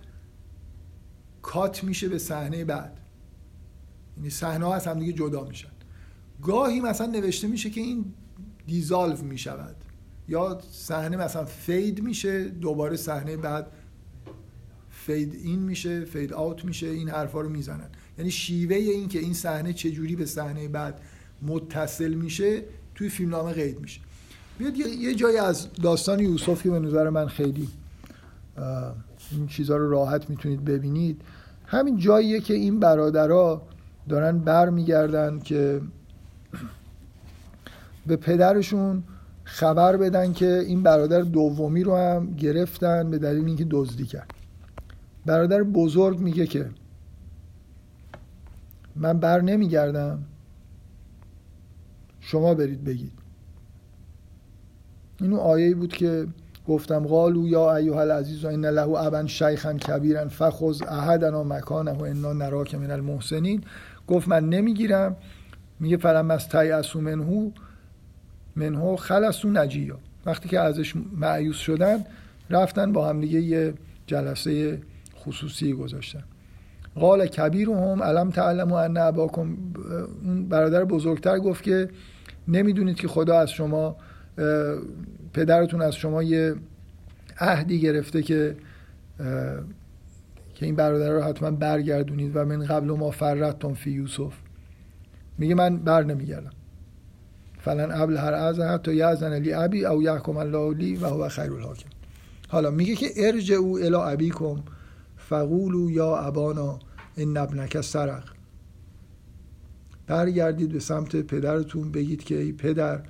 cut میشه به صحنه بعد. یعنی صحنه ها از هم دیگه جدا میشن. گاهی مثلا نوشته میشه که این dissolve می‌شود. یا صحنه مثلا fade میشه دوباره صحنه بعد fade in میشه fade out میشه این حرفا رو می‌زنن. یعنی شیوه این که این صحنه چجوری به صحنه بعد متصل میشه توی فیلمنامه قید میشه. بیاد یه جایی از داستان یوسف که به نظر من خیلی این چیزها رو راحت می‌تونید ببینید. همین جاییه که این برادرها دارن بر میگردن که [clears throat] به پدرشون خبر بدن که این برادر دومی رو هم گرفتن به دلیل اینکه دزدی کرد. برادر بزرگ میگه که من بر نمیگردم. شما برید بگید. اینو آیه بود که گفتم قالو یا ایها العزیز ان له ابا شیخا کبیرا فخذ احدنا مکانه و انا نراک من المحسنین. گفت من نمی‌گیرم. میگه فلم از تیعسو منهو منهو خلصو نجیا وقتی که ازش معیوس شدن رفتن با هم دیگه یه جلسه خصوصی گذاشتن. قال کبیر هم علم تعلم و ان اباکم؟ اون برادر بزرگتر گفت که نمی‌دونید که خدا از شما پدرتون از شما یه عهدی گرفته که که این برادر رو حتما برگردونید و من قبل ما فرتون فی یوسف. میگه من بر نمیگردم. فلن ابل هر از حتی یعزن لی ابی او یحکم الله لی و هو خیر الحاکم. حالا میگه که ارج او الی ابیکم فقولو یا ابانا این ابنک سرق. برگردید به سمت پدرتون بگید که ای پدر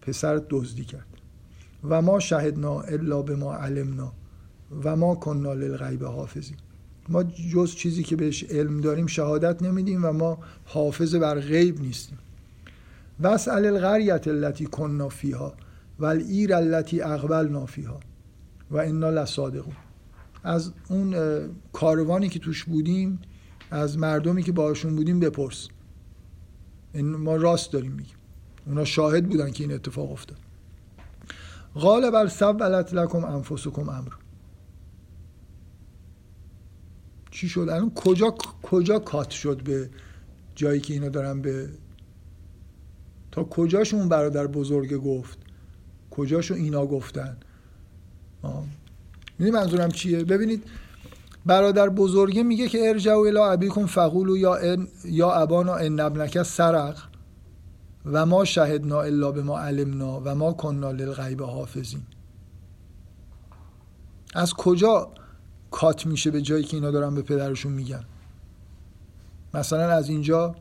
پسر دزدی کرد. و ما شهدنا الا به ما علمنا و ما کننا للغیب حافظیم ما جز چیزی که بهش علم داریم شهادت نمیدیم و ما حافظ بر غیب نیستیم. وسأل القریت التي کننا فیها و التي اقبلنا فیها و انا لصادقون. از اون کاروانی که توش بودیم از مردمی که باشون بودیم بپرس. این ما راست داریم میگیم. اونا شاهد بودن که این اتفاق افتاد. قال بل سولت لکم انفسکم امر. چی شد؟ الان کجا کجا کات شد به جایی که اینا دارن به تا کجاشون اون برادر بزرگ گفت؟ کجاشو اینا گفتن؟ می‌دونی منظورم چیه؟ ببینید برادر بزرگه میگه که ارجعوا الی ابیکم فقولوا یا یا ابانا ان ابنک سرق و ما شهدنا الا به ما علمنا و ما کننا للغیب حافظین. از کجا کات میشه به جایی که اینا دارن به پدرشون میگن؟ مثلا از اینجا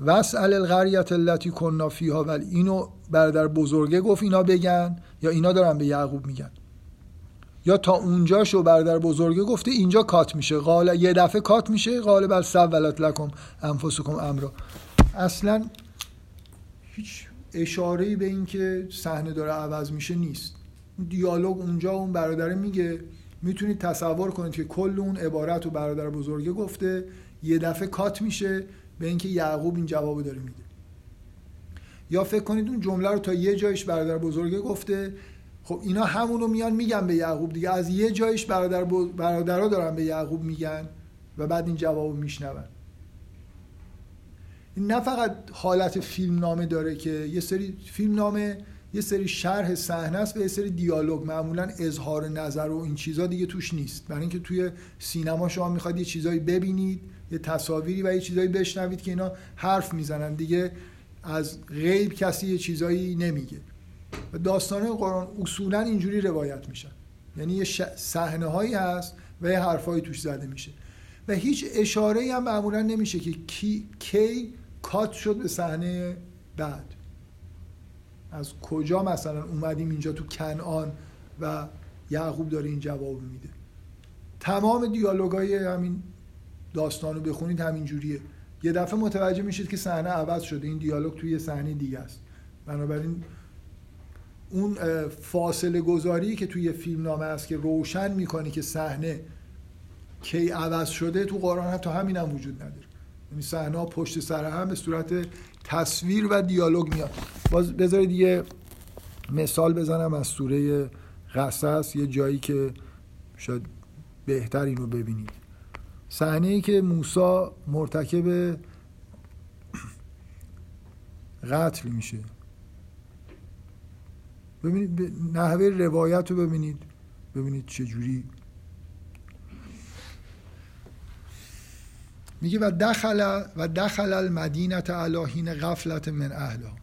وسأل القریت التي کننا فیها ولی اینو برادر بزرگه گفت اینا بگن یا اینا دارن به یعقوب میگن. یا تا اونجا شو برادر بزرگه گفته اینجا کات میشه. قال یه دفعه کات میشه. قال بل سولت لکم انفسکم امرا. اصلا هیچ اشاره به این که صحنه داره عوض میشه نیست. دیالوگ اونجا اون برادر میگه. می‌تونید تصور کنید که کل اون عبارت و برادر بزرگه گفته. یه دفعه کات میشه. به اینکه یعقوب این جواب داره میده. یا فکر کنید اون جمله رو تا یه جایش برادر بزرگه گفته. خب اینا همونو میان میگن به یعقوب دیگه. از یه جایش برادر برادرها دارن به یعقوب میگن و بعد این جواب میشنون. این نه فقط حالت فیلم نامه داره که یه سری فیلم نامه یه سری شرح صحنه است و یه سری دیالوگ. معمولا اظهار نظر و این چیزا دیگه توش نیست. برای اینکه توی سینما شما می‌خواد یه چیزایی ببینید یه تصاویری و یه چیزایی بشنوید که اینا حرف می‌زنن. دیگه از غیب کسی یه چیزایی نمیگه. و داستان قرآن اصولا اینجوری روایت میشن. یعنی یه صحنه هایی هست و یه حرفایی توش زده میشه. و هیچ اشاره هم معمولا نمیشه که کی, کی کات شد به صحنه بعد. از کجا مثلا اومدیم اینجا تو کنعان و یعقوب داره این جواب میده. تمام دیالوگای همین داستانو بخونید همین جوریه یه دفعه متوجه میشید که صحنه عوض شده. این دیالوگ توی صحنه دیگه است. بنابراین اون فاصله گذاری که توی فیلم نامه است که روشن می‌کنه که صحنه کی عوض شده تو قرآن حتی همین هم وجود نداره. یعنی صحنه پشت سر هم به صورت تصویر و دیالوگ میاد. باز بذارید یه مثال بزنم از سوره قصص یه جایی که شاید بهتر اینو ببینید. صحنه ای که موسی مرتکب قتل میشه. ببینید نحوه روایت رو ببینید. ببینید چجوری میگه و دخل و دخل المدینه علاهین غفلت من اهلها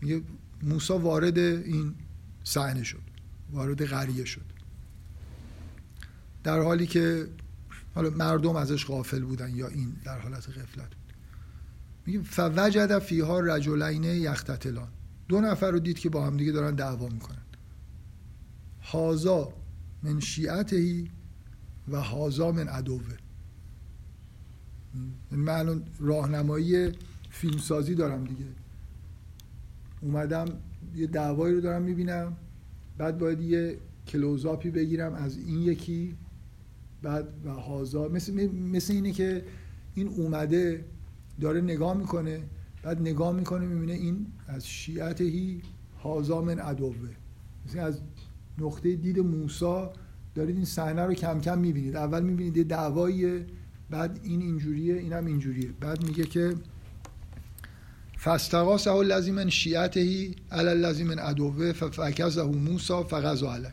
میگه موسی وارد این صحنه شد. وارد قریه شد. در حالی که حالا مردم ازش غافل بودن یا این در حالت غفلت بود. میگه فوجد فیها رجلین یختتلان. دو نفر رو دید که با هم دیگه دارن دعوا می‌کنن. هازا من شیعتهی و هازا من عدوه. من الان راهنمایی فیلمسازی دارم دیگه. اومدم یه دعوایی رو دارم می‌بینم بعد باید یه کلوزاپی بگیرم از این یکی بعد و هازا مثل, مثل اینه که این اومده داره نگاه می‌کنه بعد نگاه می‌کنه می‌بینه این از شیعتهی هازا من عدوه. مثل از نقطه دید موسا دارید این صحنه رو کم کم می‌بینید. اول می‌بینید یه دعواییه بعد این اینجوریه اینم اینجوریه. بعد میگه که فاستغاثه الذی من شیعته علی الذی من عدوه ففکزه موسی فغزا علی.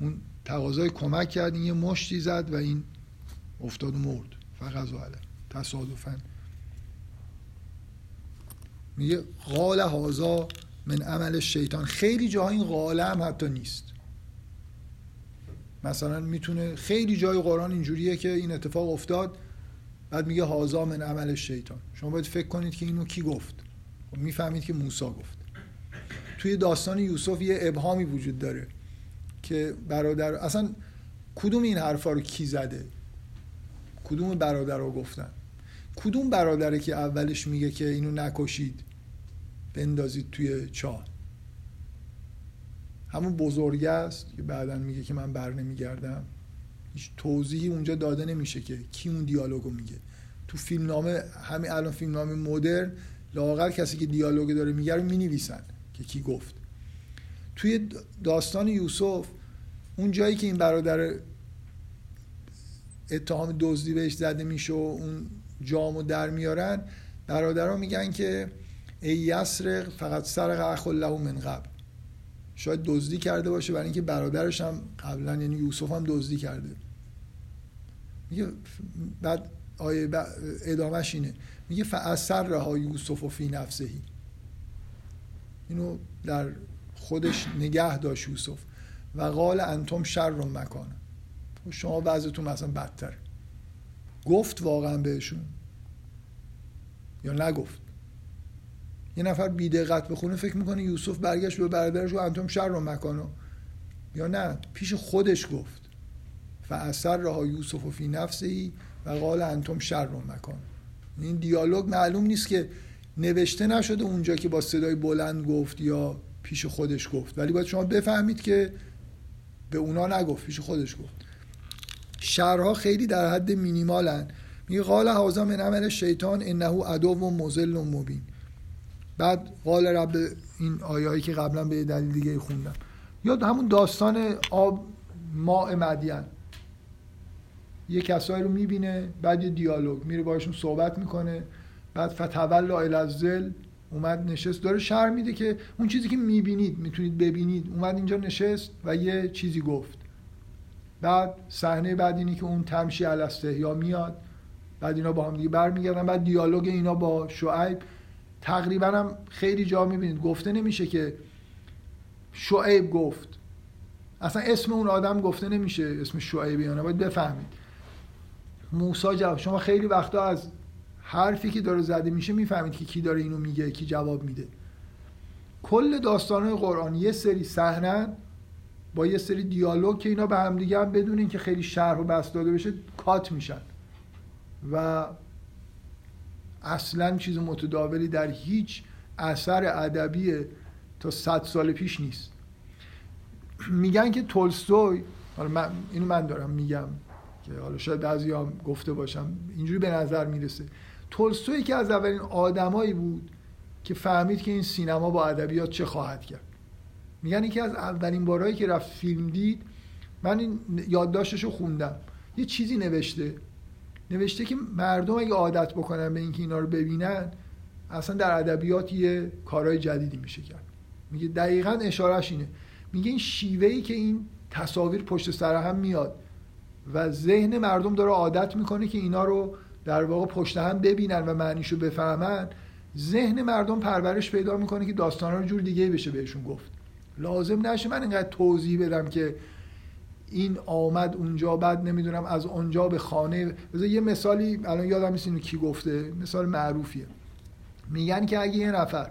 اون تقاضای کمک کرد این یه مشتی زد و این افتاد و مرد. فغزا علی تصادفا. میگه قال هازا من عمل شیطان. خیلی جاها این قاله هم حتی نیست. مثلا می‌تونه خیلی جای قرآن اینجوریه که این اتفاق افتاد بعد میگه هازا من عمل شیطان. شما باید فکر کنید که اینو کی گفت؟ خب می‌فهمید که موسی گفت. توی داستان یوسف یه ابهامی وجود داره. که برادر اصلا کدوم این حرفا رو کی زده؟ کدوم برادر رو گفتن؟ کدوم برادره که اولش میگه که اینو نکشید؟ بندازید توی چاه. همون بزرگه است که بعدا میگه که من بر نمیگردم. هیچ توضیحی اونجا داده نمیشه که کی اون دیالوگو میگه. تو فیلم نامه همین الان فیلم نامه مدرن لاغر کسی که دیالوگ داره میگه رو می‌نویسن که کی گفت. توی داستان یوسف اون جایی که این برادر اتهام دزدی بهش زده میشه و اون جامو در میارن برادرها میگن که ای یسرق فقط سرق اخ له من قبل. شاید دزدی کرده باشه برای اینکه برادرش هم قبلا یعنی یوسف هم دزدی کرده. میگه بعد آیه ادامهش اینه. میگه فاثر رها یوسف و فی نفسهی. اینو در خودش نگه داشت یوسف. و قال انتم شر رو مکان. شما بعضتون مثلا بدتر. گفت واقعا بهشون. یا نگفت. یه نفر بی دقت بخونه فکر می‌کنه یوسف برگشت به برادرش و انتم شر رو مکانو یا نه پیش خودش گفت. فاثر رها یوسف و فی نفسه و قال انتم شر رو مکان. این دیالوگ معلوم نیست که نوشته نشده اونجا که با صدای بلند گفت یا پیش خودش گفت. ولی باید شما بفهمید که به اونا نگفت پیش خودش گفت. شرها خیلی در حد مینیمالن. میگه قال هازا من عمل شیطان انه عدو و مزل و مبین. بعد قال رب این آیایی که قبلا به دلیل دیگه خوندم. یا همون داستان آب ماء مدین. یه کسایی رو می‌بینه بعد یه دیالوگ. میره باشون صحبت می‌کنه. بعد فتولا الازل اومد نشست. داره شر میده که اون چیزی که می‌بینید می‌تونید ببینید. اومد اینجا نشست و یه چیزی گفت. بعد صحنه بعد اینی که اون تمشی یا میاد. بعد اینا با هم دیگه برمیگردن. بعد دیالوگ اینا با شعیب. تقریبا هم خیلی جا می‌بینید. گفته نمیشه که شعیب گفت. اصلا اسم اون آدم گفته نمیشه اسم شعیب یا نه باید بفهمید. موسی جواب شما خیلی وقتا از حرفی که داره زده میشه می‌فهمید که کی داره اینو میگه کی جواب میده. کل داستان قرآن یه سری صحنه با یه سری دیالوگ که اینا به هم دیگه هم بدون اینکه خیلی شرح و بست داده بشه کات میشن. و اصلا چیز متداولی در هیچ اثر ادبی تا صد سال پیش نیست. میگن که تولستوی حالا من اینو من دارم میگم که حالا شاید بعضی هم گفته باشم اینجوری به نظر می‌رسه. تولستوی که از اولین آدمایی بود که فهمید که این سینما با ادبیات چه خواهد کرد. میگن یکی از اولین بارهایی که رفت فیلم دید من این یادداشتش رو خوندم. یه چیزی نوشته. نوشته که مردم اگه عادت بکنن به اینکه اینا رو ببینن اصلا در ادبیات یه کارهای جدیدی میشه کرد. میگه دقیقا اشارهش اینه. میگه این شیوهی که این تصاویر پشت سر هم میاد و ذهن مردم داره عادت می‌کنه که اینا رو در واقع پشت هم ببینن و معنیشو بفهمن ذهن مردم پرورش پیدا می‌کنه که داستان رو جور دیگه بشه بهشون گفت. لازم نشه من اینقدر توضیح بدم که این آمد اونجا بعد نمی‌دونم از اونجا به خانه. بذار یه مثالی الان یادم نیست اینو کی گفته مثال معروفیه. میگن که اگه یه نفر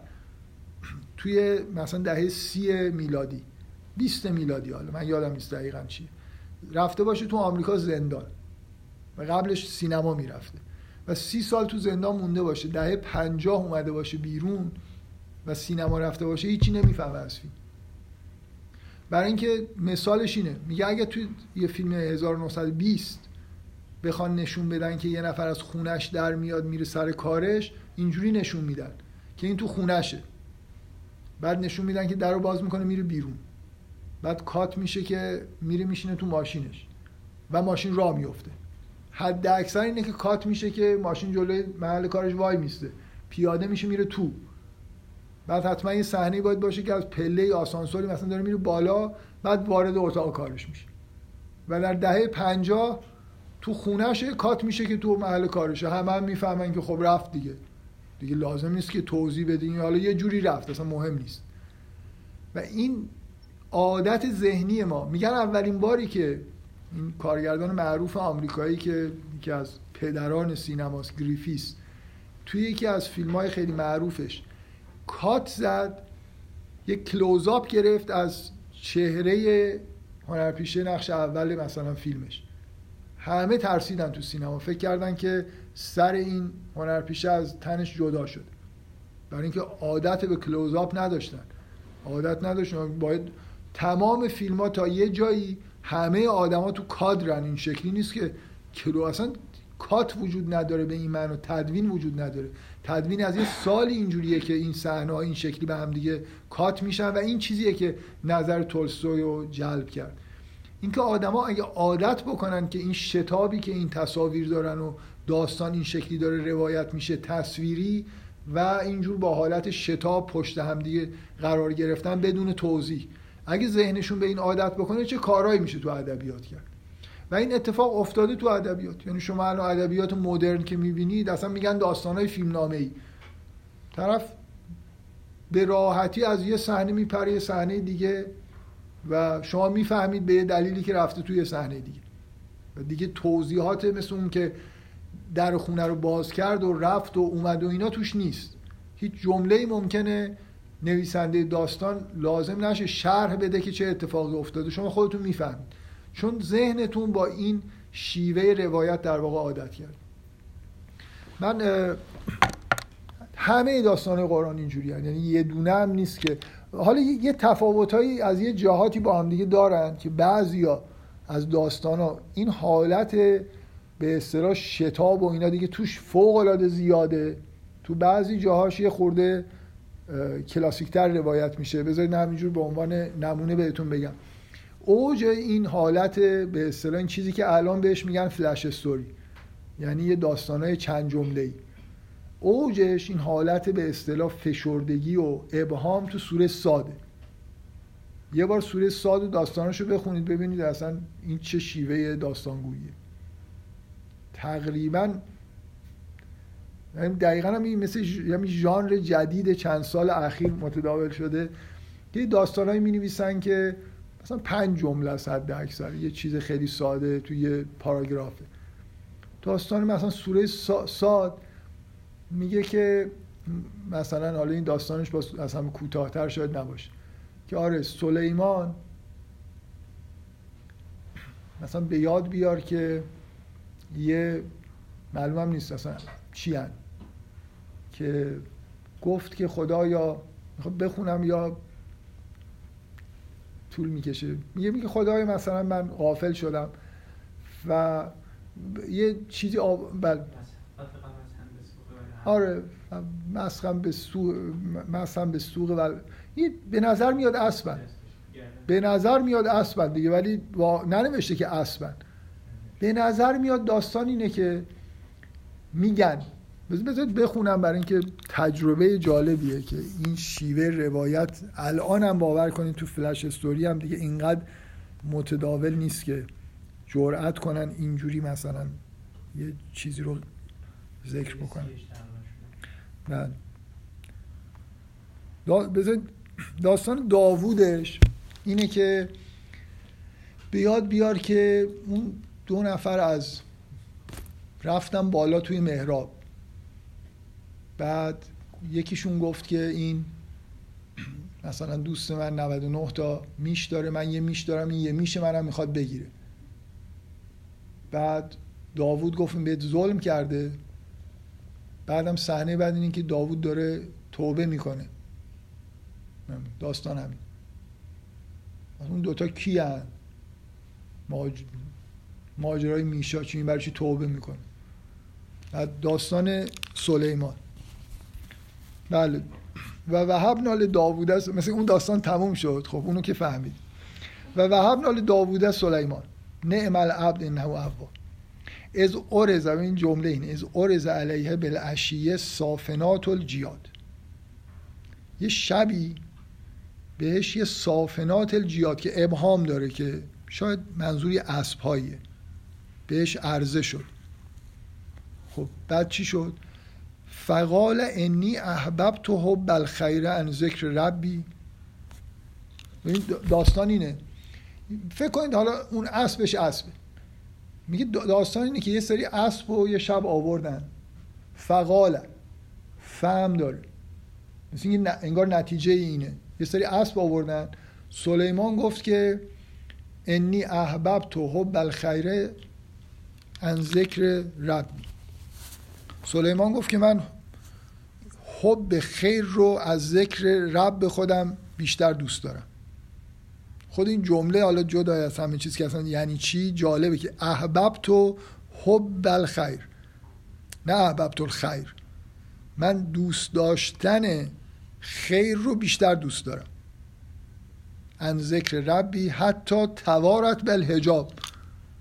[clears throat] توی مثلا دهه سی میلادی 20 میلادی حالا من یادم نیست دقیقا چیه رفته باشه تو آمریکا زندان. و قبلش سینما می‌رفته. و سی سال تو زندان مونده باشه. دهه پنجاه اومده باشه بیرون و سینما رفته باشه هیچی نمی‌فهمه از فیلم. برای اینکه مثالش اینه. میگه اگه تو یه فیلم 1920 بخوان نشون بدن که یه نفر از خونش در میاد میره سر کارش اینجوری نشون میدن که این تو خونشه. بعد نشون میدن که در رو باز می‌کنه میره بیرون. بعد کات میشه که میره میشینه تو ماشینش. و ماشین راه میفته حد اکثر اینه که کات میشه که ماشین جلوی محل کارش وای میسته. پیاده میشه میره تو. بعد حتما یه صحنه باید باشه که از پله آسانسوری مثلا داره میره بالا بعد وارد اتاق کارش میشه. و در دهه پنجاه تو خونهش کات میشه که تو محل کارشه. همه هم می‌فهمن که خب رفت دیگه. دیگه لازم نیست که توضیح بدین حالا یه جوری رفت اصلا مهم نیست. و این عادت ذهنی ما. میگن اولین باری که این کارگردان معروف آمریکایی که یکی از پدران سینماست گریفیس. توی یکی از فیلم های خیلی معروفش. کات زد یک کلوزآپ گرفت از چهره هنرپیشه نقش اول مثلا فیلمش. همه ترسیدن تو سینما. فکر کردن که سر این هنرپیشه از تنش جدا شد. برای اینکه عادت به کلوزآپ نداشتن. عادت نداشتن. باید تمام فیلم ها تا یه جایی همه آدما تو کادرن این شکلی نیست که کلو اصلا کات وجود نداره به این معنی تدوین وجود نداره. تدوین از یه سالی اینجوریه که این صحنه این شکلی به هم دیگه کات میشن و این چیزیه که نظر تولستوی رو جلب کرد. اینکه آدما اگه عادت بکنن که این شتابی که این تصاویر دارن و داستان این شکلی داره روایت میشه تصویری و اینجور با حالت شتاب پشت هم دیگه قرار گرفتن بدون توضیح. اگه ذهنشون به این عادت بکنه چه کارهایی میشه تو ادبیات کرد؟ و این اتفاق افتاده تو ادبیات. یعنی شما الان ادبیات مدرن که می‌بینید اصلا میگن داستانهای فیلمنامه ای طرف به راحتی از یه صحنه میپره یه صحنه دیگه و شما می‌فهمید به یه دلیلی که رفته توی صحنه دیگه. و دیگه توضیحات مثل اون که در خونه رو باز کرد و رفت و اومد و اینا توش نیست. هیچ جمله ممکنه نویسنده داستان لازم نشه شرح بده که چه اتفاقی افتاده. شما خودتون می‌فهمید. چون ذهنتون با این شیوه روایت در واقع عادت کرد. من همه داستان قرآن اینجوری یعنی یه دونه هم نیست که حالا یه تفاوتهایی از یه جهاتی با هم دیگه دارن که بعضیا از داستان ها این حالت به اصطلاح شتاب و اینا دیگه توش فوق العاده زیاده. تو بعضی جاهاش یه خورده کلاسیکتر روایت میشه. بذارید همینجور به عنوان نمونه بهتون بگم. اوج این حالت به اصطلاح این چیزی که الان بهش میگن فلش استوری یعنی یه داستانای چند جمله ای اوجش این حالت به اصطلاح فشردگی و ابهام تو سوره ساده. یه بار سوره ساد و داستاناشو بخونید ببینید اصلا این چه شیوه داستانگوییه. تقریبا دقیقا هم این مثل یعنی ژانر جدید چند سال اخیر متداول شده که داستانهایی می نویسن که مثلا پنج جمله است حد اکثر یه چیز خیلی ساده توی یه پاراگرافه داستان مثلا سوره ساد میگه که مثلا حالا این داستانش با از کوتاهتر شاید نباشه که آره سلیمان مثلا به یاد بیار که یه معلومم نیست اصلا چی هن. که گفت که خدایا بخونم یا طول می‌کشه. میگه میگه خدای مثلا من غافل شدم و یه چیزی آب... بل آره مسخم به سوق مسخم به سوق و به نظر میاد اسبن. به نظر میاد اسبن دیگه ولی با... ننوشته که اسبن. به نظر میاد داستان اینه که میگن بذارید بخونم برای اینکه تجربه جالبیه که این شیوه روایت الان هم باور کنید تو فلش استوری هم دیگه اینقدر متداول نیست که جرأت کنن اینجوری مثلا یه چیزی رو ذکر بکنن. نه. داستان داوودش اینه که بیاد بیار که اون دو نفر از رفتم بالا توی محراب. بعد یکیشون گفت که این مثلا دوست من 99 تا میش داره من یه میش دارم این یه میش منم می‌خواد بگیره. بعد داوود گفت بهت ظلم کرده. بعدم صحنه بعد این که داوود داره توبه می‌کنه. داستان همین. اون دوتا کی هن؟ ماج... ماجرای میشا چی این برای چی توبه می‌کنه؟ بعد داستان سلیمان. بله. و وهب نال داوود است مثل اون داستان تموم شد. خب اونو که فهمید. و وهب نال داوود سلیمان. نعم العبد انه اواب. از ارز این جمله این از ارز علیه بالعشیه صافنات الجیاد. یه شبی بهش یه صافنات الجیاد که ابهام داره که شاید منظوری اسبهاییه. بهش عرضه شد. خب بعد چی شد؟ فقال انی احبب تو حب الخیر ان ذکر ربی داستان اینه. فکر کنید حالا اون اسبش اسبه میگه داستان اینه که یه سری اسب و یه شب آوردن. فقال فهم داره. مثل انگار نتیجه اینه. یه سری اسب آوردن. سلیمان گفت که انی احبب تو حب الخیر ان ذکر ربی. سلیمان گفت که من حب خیر رو از ذکر رب خودم بیشتر دوست دارم. خود این جمله حالا جدا از همه چیز که اصلا یعنی چی؟ جالبه که احبب تو حب الخیر. نه احبب تو الخیر. من دوست داشتن خیر رو بیشتر دوست دارم. ان ذکر ربی حتی توارت بالحجاب.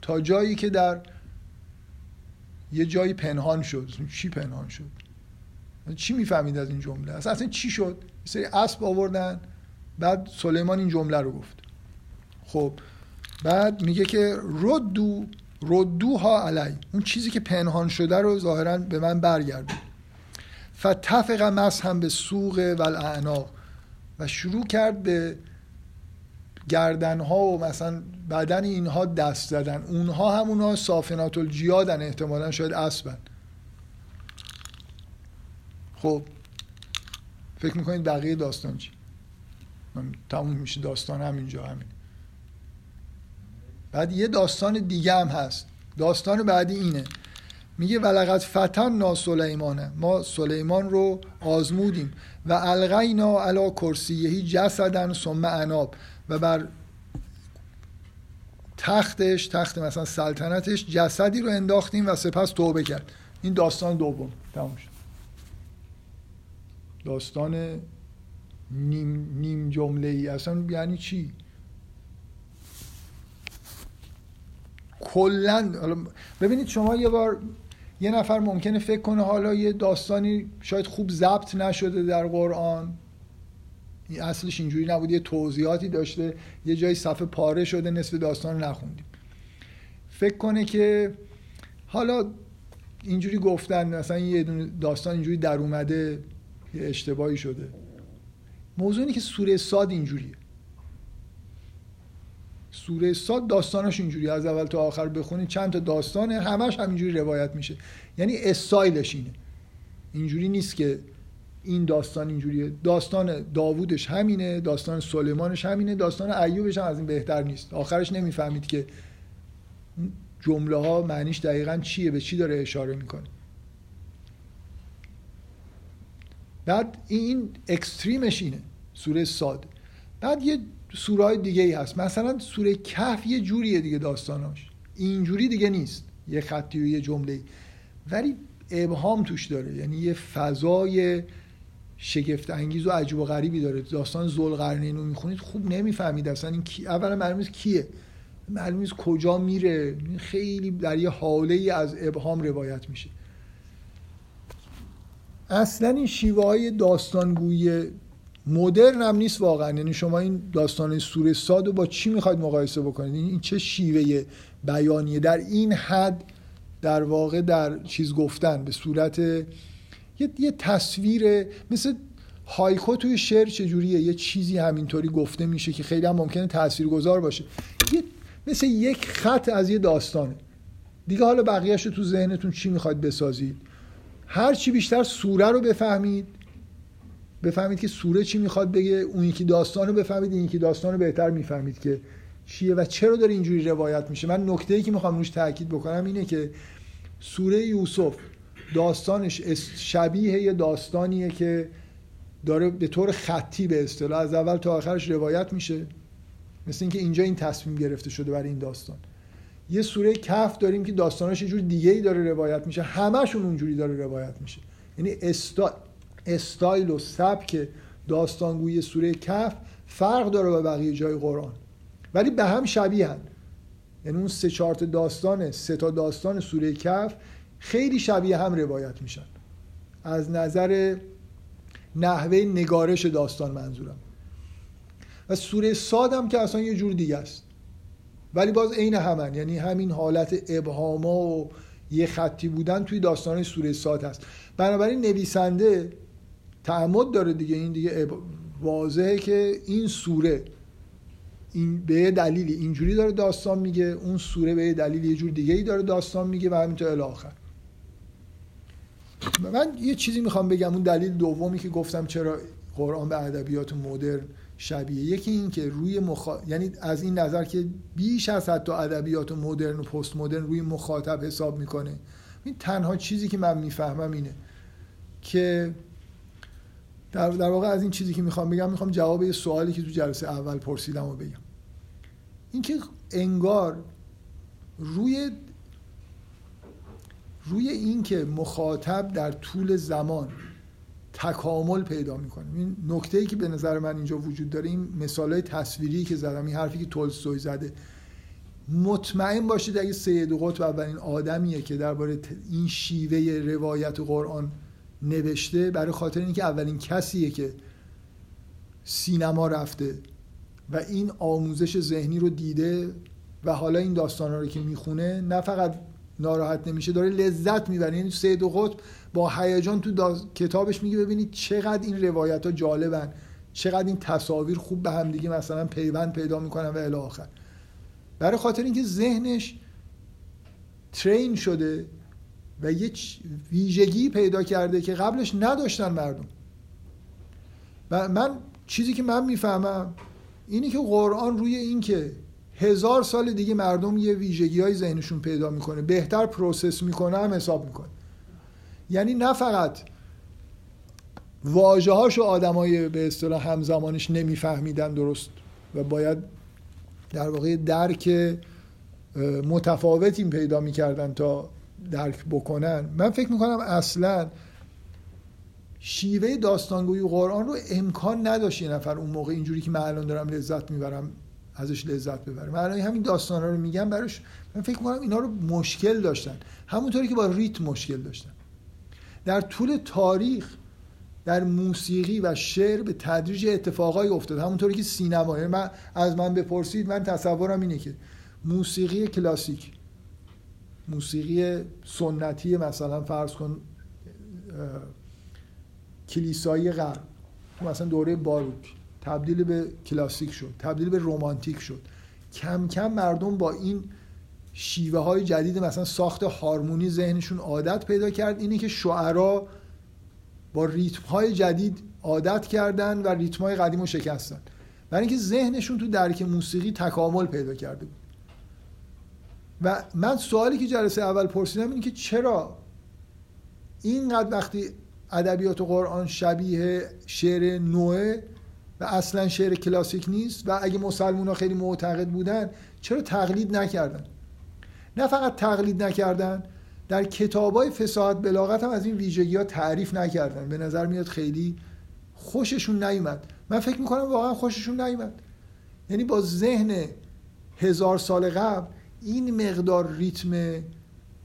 تا جایی که در یه جایی پنهان شد. چی پنهان شد؟ چی می‌فهمید از این جمله؟ اصلا, چی شد؟ سری اسب آوردن. بعد سلیمان این جمله رو گفت. خب بعد میگه که ردو ردوها علی. اون چیزی که پنهان شده رو ظاهرا به من برگردون. فتفق هم به سوق و الاعناق و شروع کرد به گردن ها و مثلا بدن اینها دست زدن. اونها همونها صافنات الجیادن احتمالا شاید اسبن. خب فکر می‌کنید بقیه داستان چی؟ تموم میشه داستان همینجا همین. بعد یه داستان دیگه هم هست. داستان بعدی اینه. میگه ولقد فتن نا سلیمانه. ما سلیمان رو آزمودیم. و الغینا علا کرسیهی جسدن ثم اناب. و بر تختش تخت مثلا سلطنتش جسدی رو انداختیم و سپس توبه کرد. این داستان دوم. تموم شد. داستان نیم, نیم جمله ای اصلا یعنی چی؟ کلا ببینید شما یه بار یه نفر ممکنه فکر کنه حالا یه داستانی شاید خوب ضبط نشده در قرآن. اصلش اینجوری نبود یه توضیحاتی داشته یه جایی صفحه پاره شده نصف داستان رو نخوندیم. فکر کنه که حالا اینجوری گفتن مثلا یه داستان اینجوری در اومده. یه اشتباهی شده. موضوع اینه که سوره ساد اینجوریه. سوره ساد داستانش اینجوری از اول تا آخر بخونید چند تا داستانه همش همینجوری روایت میشه. یعنی استایلش اینه. اینجوری نیست که این داستان اینجوریه. داستان داوودش همینه داستان سلیمانش همینه داستان ایوبش هم از این بهتر نیست. آخرش نمی‌فهمید که جمله ها معنیش دقیقا چیه به چی داره اشاره می‌کنه. بعد این اکستریمش اینه سوره ساد بعد یه سوره های دیگه ای هست. مثلا سوره کف یه جوریه دیگه داستاناش. اینجوری دیگه نیست. یه خطی و یه جمله ولی ابهام توش داره. یعنی یه فضای شگفت انگیز و عجیب و غریبی داره. داستان ذوالقرنین رو می‌خونید خوب نمی‌فهمید اصلا این کی اولا معلوم کیه. معلوم کجا میره. خیلی در یه حاله ای از ابهام روایت میشه. اصلا این شیوه های داستانگویی مدرن هم نیست واقعا. یعنی شما این داستان سوره ساد رو با چی می‌خواید مقایسه بکنید؟ این چه شیوه بیانیه؟ در این حد در واقع در چیز گفتن به صورت یه, یه تصویر مثل هایکو توی شعر چجوریه؟ یه چیزی همینطوری گفته میشه که خیلی هم ممکنه تاثیرگذار باشه. یه مثل یک خط از یه داستانه دیگه حالا بقیهش تو ذهنتون چی می‌خواید بسازید؟ هر چی بیشتر سوره رو بفهمید بفهمید که سوره چی می‌خواد بگه اون یکی داستان رو بفهمید این یکی داستان رو بهتر می‌فهمید که چیه و چرا داره اینجوری روایت میشه. من نکته ای که می‌خوام روش تاکید بکنم اینه که سوره یوسف داستانش شبیه یه داستانیه که داره به طور خطی به اصطلاح از اول تا آخرش روایت میشه. مثل اینکه اینجا این تصمیم گرفته شده برای این داستان. یه سوره کف داریم که داستاناش یه جور دیگه ای داره روایت میشه. همشون اونجوری داره روایت میشه. یعنی استا... استایل و سبک داستانگوی سوره کف فرق داره با بقیه جای قرآن. ولی به هم شبیه هن. یعنی اون سه چارت داستان سه تا داستان سوره کف خیلی شبیه هم روایت میشن. از نظر نحوه نگارش داستان منظورم. و سوره هم که اصلا یه جور دیگه است. ولی باز عین همن. یعنی همین حالت ابهاما و یه خطی بودن توی داستان سوره ساد هست. بنابراین نویسنده تعمد داره دیگه. این دیگه واضحه که این سوره این به دلیلی. اینجوری داره داستان میگه اون سوره به دلیلی یه جور دیگه ای داره داستان میگه و همینطور الی آخر. من یه چیزی می‌خوام بگم. اون دلیل دومی که گفتم چرا قرآن به ادبیات مدرن شبیه. یکی این که روی مخا... یعنی از این نظر که بیش از حتی ادبیات مدرن و پست مدرن روی مخاطب حساب می‌کنه. این تنها چیزی که من می‌فهمم اینه که در, در واقع از این چیزی که می‌خوام بگم می‌خوام جواب یه سوالی که تو جلسه اول پرسیدم و بگم. اینکه انگار روی روی اینکه مخاطب در طول زمان تکامل پیدا می‌کنه این نکته ای که به نظر من اینجا وجود داره این مثال های تصویری که زدم این حرفی که تولستوی زده. مطمئن باشید اگه سید قطب اولین آدمیه که درباره این شیوه روایت قرآن نوشته برای خاطر اینکه اولین کسیه که سینما رفته و این آموزش ذهنی رو دیده و حالا این داستان رو که می‌خونه نه فقط ناراحت نمیشه داره لذت می‌بره. یعنی سید قطب با هیجان تو کتابش میگه ببینید چقدر این روایت ها جالبن. چقدر این تصاویر خوب به هم دیگه مثلا پیوند پیدا می‌کنن و الی آخر. برای خاطر اینکه ذهنش ترین شده و یه ویژگی پیدا کرده که قبلش نداشتن مردم. و من چیزی که من می‌فهمم اینی که قرآن روی این که هزار سال دیگه مردم یه ویژگی های ذهنشون پیدا می‌کنه بهتر پروسس می‌کنه هم حساب می‌کنه. یعنی نه فقط واجه هاشو آدمای به اصطلاح همزمانش نمیفهمیدن درست و باید در واقع درک متفاوتیم پیدا می‌کردن تا درک بکنن. من فکر می‌کنم اصلا شیوه داستانگویی قرآن رو امکان نداشت یه نفر اون موقع اینجوری که من الان دارم لذت می‌برم ازش لذت ببره من الان همین داستان رو میگم براش من فکر می‌کنم اینا رو مشکل داشتن. همونطوری که با ریتم مشکل داشتن. در طول تاریخ در موسیقی و شعر به تدریج اتفاقای افتاد. همونطوری که سینما یعنی من از من بپرسید من تصورم اینه که موسیقی کلاسیک موسیقی سنتی مثلا فرض کن کلیسایی غرب مثلا دوره باروک تبدیل به کلاسیک شد تبدیل به رومانتیک شد. کم کم مردم با این شیوه های جدید مثلا ساخت هارمونی ذهنشون عادت پیدا کرد اینه که شعرا با ریتم های جدید عادت کردن و ریتم های قدیم رو شکستن برای اینکه ذهنشون تو درک موسیقی تکامل پیدا کرده بود. و من سوالی که جلسه اول پرسیدم اینه که چرا اینقدر وقتی ادبیات قرآن شبیه شعر نوعه و اصلا شعر کلاسیک نیست و اگه مسلمان ها خیلی معتقد بودن چرا تقلید نکردن؟ نه فقط تقلید نکردن در کتاب های فساحت بلاغت هم از این ویژگی ها تعریف نکردن. به نظر میاد خیلی خوششون نیومد. من فکر می‌کنم واقعا خوششون نیومد. یعنی با ذهن هزار سال قبل این مقدار ریتم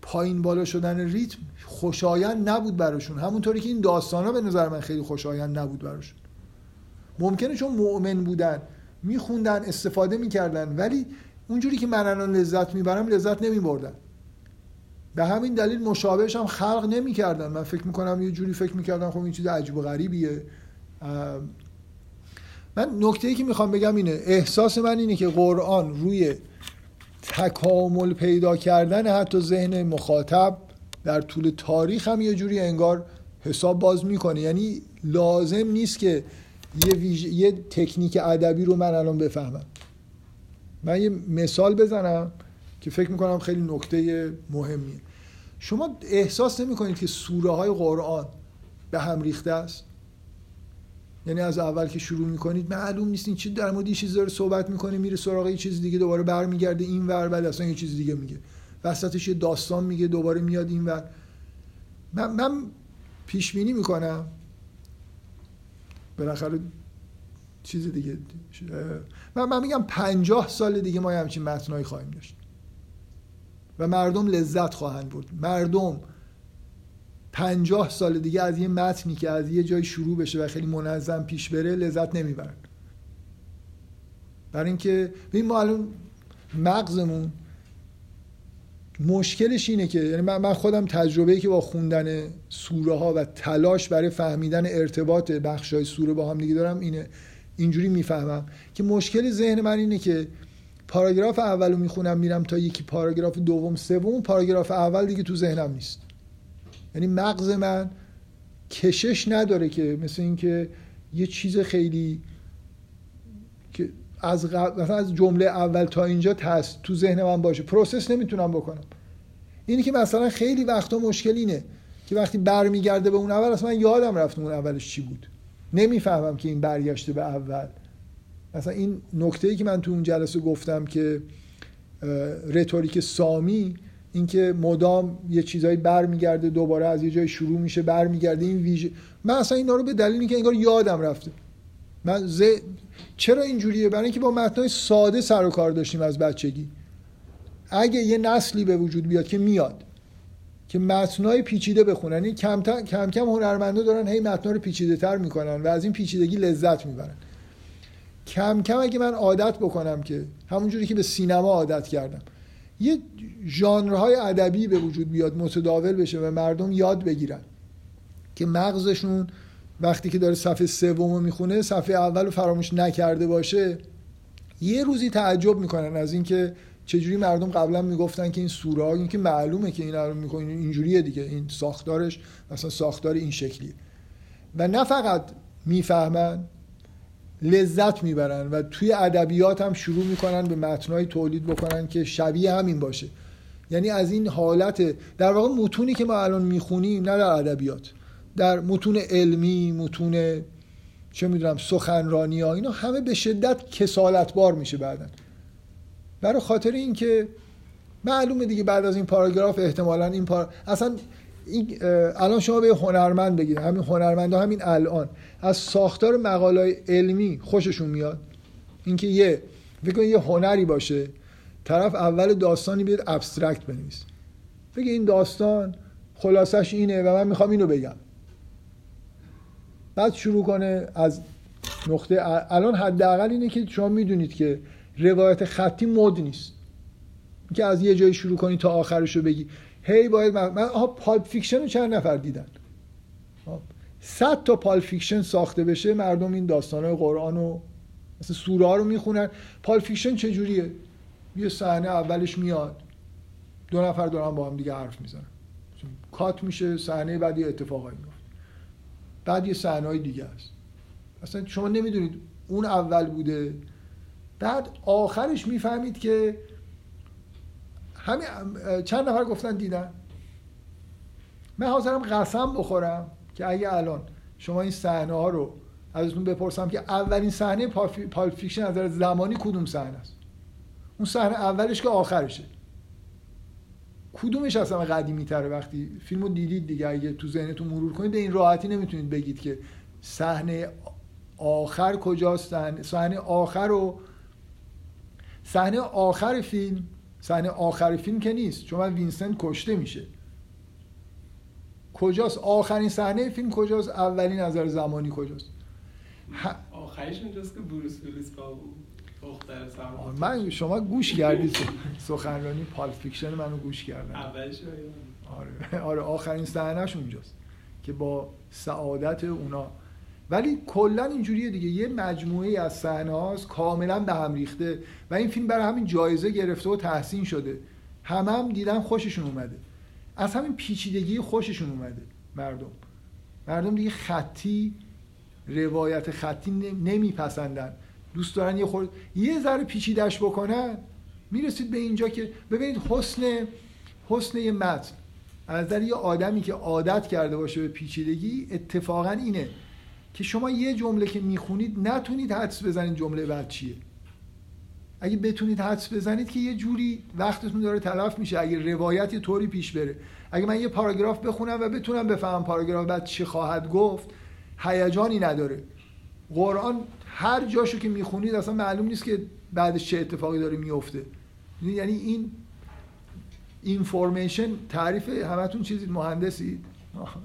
پایین بالا شدن ریتم خوشایند نبود براشون. همونطوری که این داستان ها به نظر من خیلی خوشایند نبود براشون. ممکنه چون مؤمن بودن میخوندن استفاده می‌کردن ولی اونجوری که من الان لذت می‌برم لذت نمیبردن به همین دلیل مشابهش هم خلق نمی‌کردن. من فکر می‌کنم یه جوری فکر می‌کردن خب این چیز عجیب و غریبیه. من نکته ای که می‌خوام بگم اینه احساس من اینه که قرآن روی تکامل پیدا کردن حتی ذهن مخاطب در طول تاریخ هم یه جوری انگار حساب باز می‌کنه. یعنی لازم نیست که یه, یه تکنیک ادبی رو من الان بفهمم. من یه مثال بزنم که فکر می‌کنم خیلی نکته مهمیه. شما احساس نمی کنید که سوره های قرآن به هم ریخته است؟ یعنی از اول که شروع می‌کنید معلوم نیست این چی در مورد چیز داره صحبت می‌کنه میره سراغ یه چیز دیگه دوباره برمیگرده این ور بعد اصلا یه چیز دیگه میگه. وسطش یه داستان میگه دوباره میاد این ور. من, من پیش بینی می‌کنم. بالاخره چیز دیگه من, من میگم پنجاه سال دیگه ما همچین متنایی خواهیم داشت. و مردم لذت خواهند برد. مردم پنجاه سال دیگه از یه متنی که از یه جای شروع بشه و خیلی منظم پیش بره لذت نمی‌برن. برای اینکه ببین ما الان مغزمون مشکلش اینه که یعنی من خودم تجربه که با خوندن سوره ها و تلاش برای فهمیدن ارتباط بخش های سوره با هم دیگه دارم اینه اینجوری می‌فهمم که مشکل ذهن من اینه که پاراگراف اول رو می‌خونم میرم تا یکی پاراگراف دوم سوم پاراگراف اول دیگه تو ذهنم نیست. یعنی مغز من کشش نداره که مثل اینکه یه چیز خیلی که از مثلا از جمله اول تا اینجا تست تو ذهن من باشه. process نمی‌تونم بکنم. اینی که مثلا خیلی وقتا مشکل اینه که وقتی برمیگرده به اون اول اصلا یادم رفت اون اولش چی بود. نمی‌فهمم که این برگشته به اول. مثلا این نکته ای که من تو اون جلسه گفتم که رتوریک سامی اینکه مدام یه چیزایی برمیگرده دوباره از یه جای شروع میشه برمیگرده این ویژه. من اصلا اینا رو به دلیل اینکه انگار یادم رفته. من ز... چرا اینجوریه؟ برای اینکه با متنای ساده سر و کار داشتیم از بچگی. اگه یه نسلی به وجود بیاد که میاد که متنای پیچیده بخونن. این کم, کم کم هنرمندا دارن هی متنا رو پیچیده تر می‌کنن و از این پیچیدگی لذت می‌برن. کم کم اگه من عادت بکنم که همونجوری که به سینما عادت کردم یه ژانرهای ادبی به وجود بیاد متداول بشه و مردم یاد بگیرن که مغزشون وقتی که داره صفحه سوم می‌خونه صفحه اول رو فراموش نکرده باشه یه روزی تعجب می‌کنن از اینکه چجوری مردم قبلا می‌گفتن که این سوره ها این که معلومه که این رو می‌کنین اینجوریه دیگه این ساختارش مثلا ساختار این شکلیه. و نه فقط می‌فهمن لذت می‌برن و توی ادبیات هم شروع می‌کنن به متنای تولید بکنن که شبیه همین باشه. یعنی از این حالت در واقع متونی که ما الان می‌خونیم نه در ادبیات در متون علمی متون چه می‌دونم سخنرانی ها اینا همه به شدت کسالتبار میشه بعدن برای خاطر اینکه معلومه دیگه بعد از این پاراگراف احتمالا این پار... اصلا این الان شما به هنرمند بگید. همین هنرمند ها همین الان. از ساختار مقالای علمی خوششون میاد. اینکه یه فکر یه هنری باشه طرف اول داستانی بیاد ابسترکت بنویس. بگه این داستان خلاصش اینه و من می‌خوام اینو بگم. بعد شروع کنه از نقطه الان حداقل اینه که شما می‌دونید که روایت خطی مد نیست. که از یه جایی شروع کنی تا آخرش رو بگی. هی باید من, من آها Pulp Fiction رو چند نفر دیدن؟ صد تا Pulp Fiction ساخته بشه مردم این های قرآن و مثل سوره ها رو می‌خونن. Pulp Fiction چجوریه یه صحنه اولش میاد. دو نفر دارن با هم دیگه حرف می‌زنن. cut میشه صحنه بعد یه اتفاقایی میفته بعد یه صحنه دیگه است. اصلا شما نمی‌دونید اون اول بوده بعد آخرش می‌فهمید که همین چند نفر گفتن دیدن. من حاضرم قسم بخورم که اگه الان شما این صحنه ها رو ازتون بپرسم که اولین صحنه Pulp Fiction از نظر زمانی کدوم صحنه است؟ اون صحنه اولش که آخرشه. کدومش اصلا قدیمی تره وقتی فیلمو دیدید دیگه؟ اگه تو ذهنتون مرور کنید به این راحتی نمی‌تونید بگید که صحنه آخر کجاست صحنه آخر رو صحنه آخر فیلم صحنه آخر فیلم که نیست چون من وینسنت کشته میشه. کجاست؟ آخرین صحنه فیلم کجاست؟ اولین نظر زمانی کجاست؟ آخرش اونجاست که بروس ویلیس من شما گوش کردید. سخنرانی Pulp Fiction منو گوش کردن. اولش آره. [laughs] آره آخرین صحنهش اونجاست که با سعادت اونا ولی کلا اینجوریه دیگه. یه مجموعه از صحنه کاملا به هم ریخته و این فیلم برای همین جایزه گرفته و تحسین شده. همه هم دیدن خوششون اومده. از همین پیچیدگی خوششون اومده مردم. مردم دیگه خطی روایت خطی نمیپسندن. دوست دارن یه خورد یه ذره پیچیدش بکنن می‌رسید به اینجا که ببینید حسن حسن یه متن. از نظر یه آدمی که عادت کرده باشه به پیچیدگی اتفاقا اینه. که شما یه جمله که می‌خونید نتونید حدس بزنید جمله بعد چیه. اگه بتونید حدس بزنید که یه جوری وقتتون داره تلف میشه اگه روایت یه طوری پیش بره. اگه من یه پاراگراف بخونم و بتونم بفهمم پاراگراف بعد چی خواهد گفت هیجانی نداره. قرآن هر جاشو که می‌خونید اصلا معلوم نیست که بعدش چه اتفاقی داره میفته. یعنی این information تعریف همتون چیزی مهندسید؟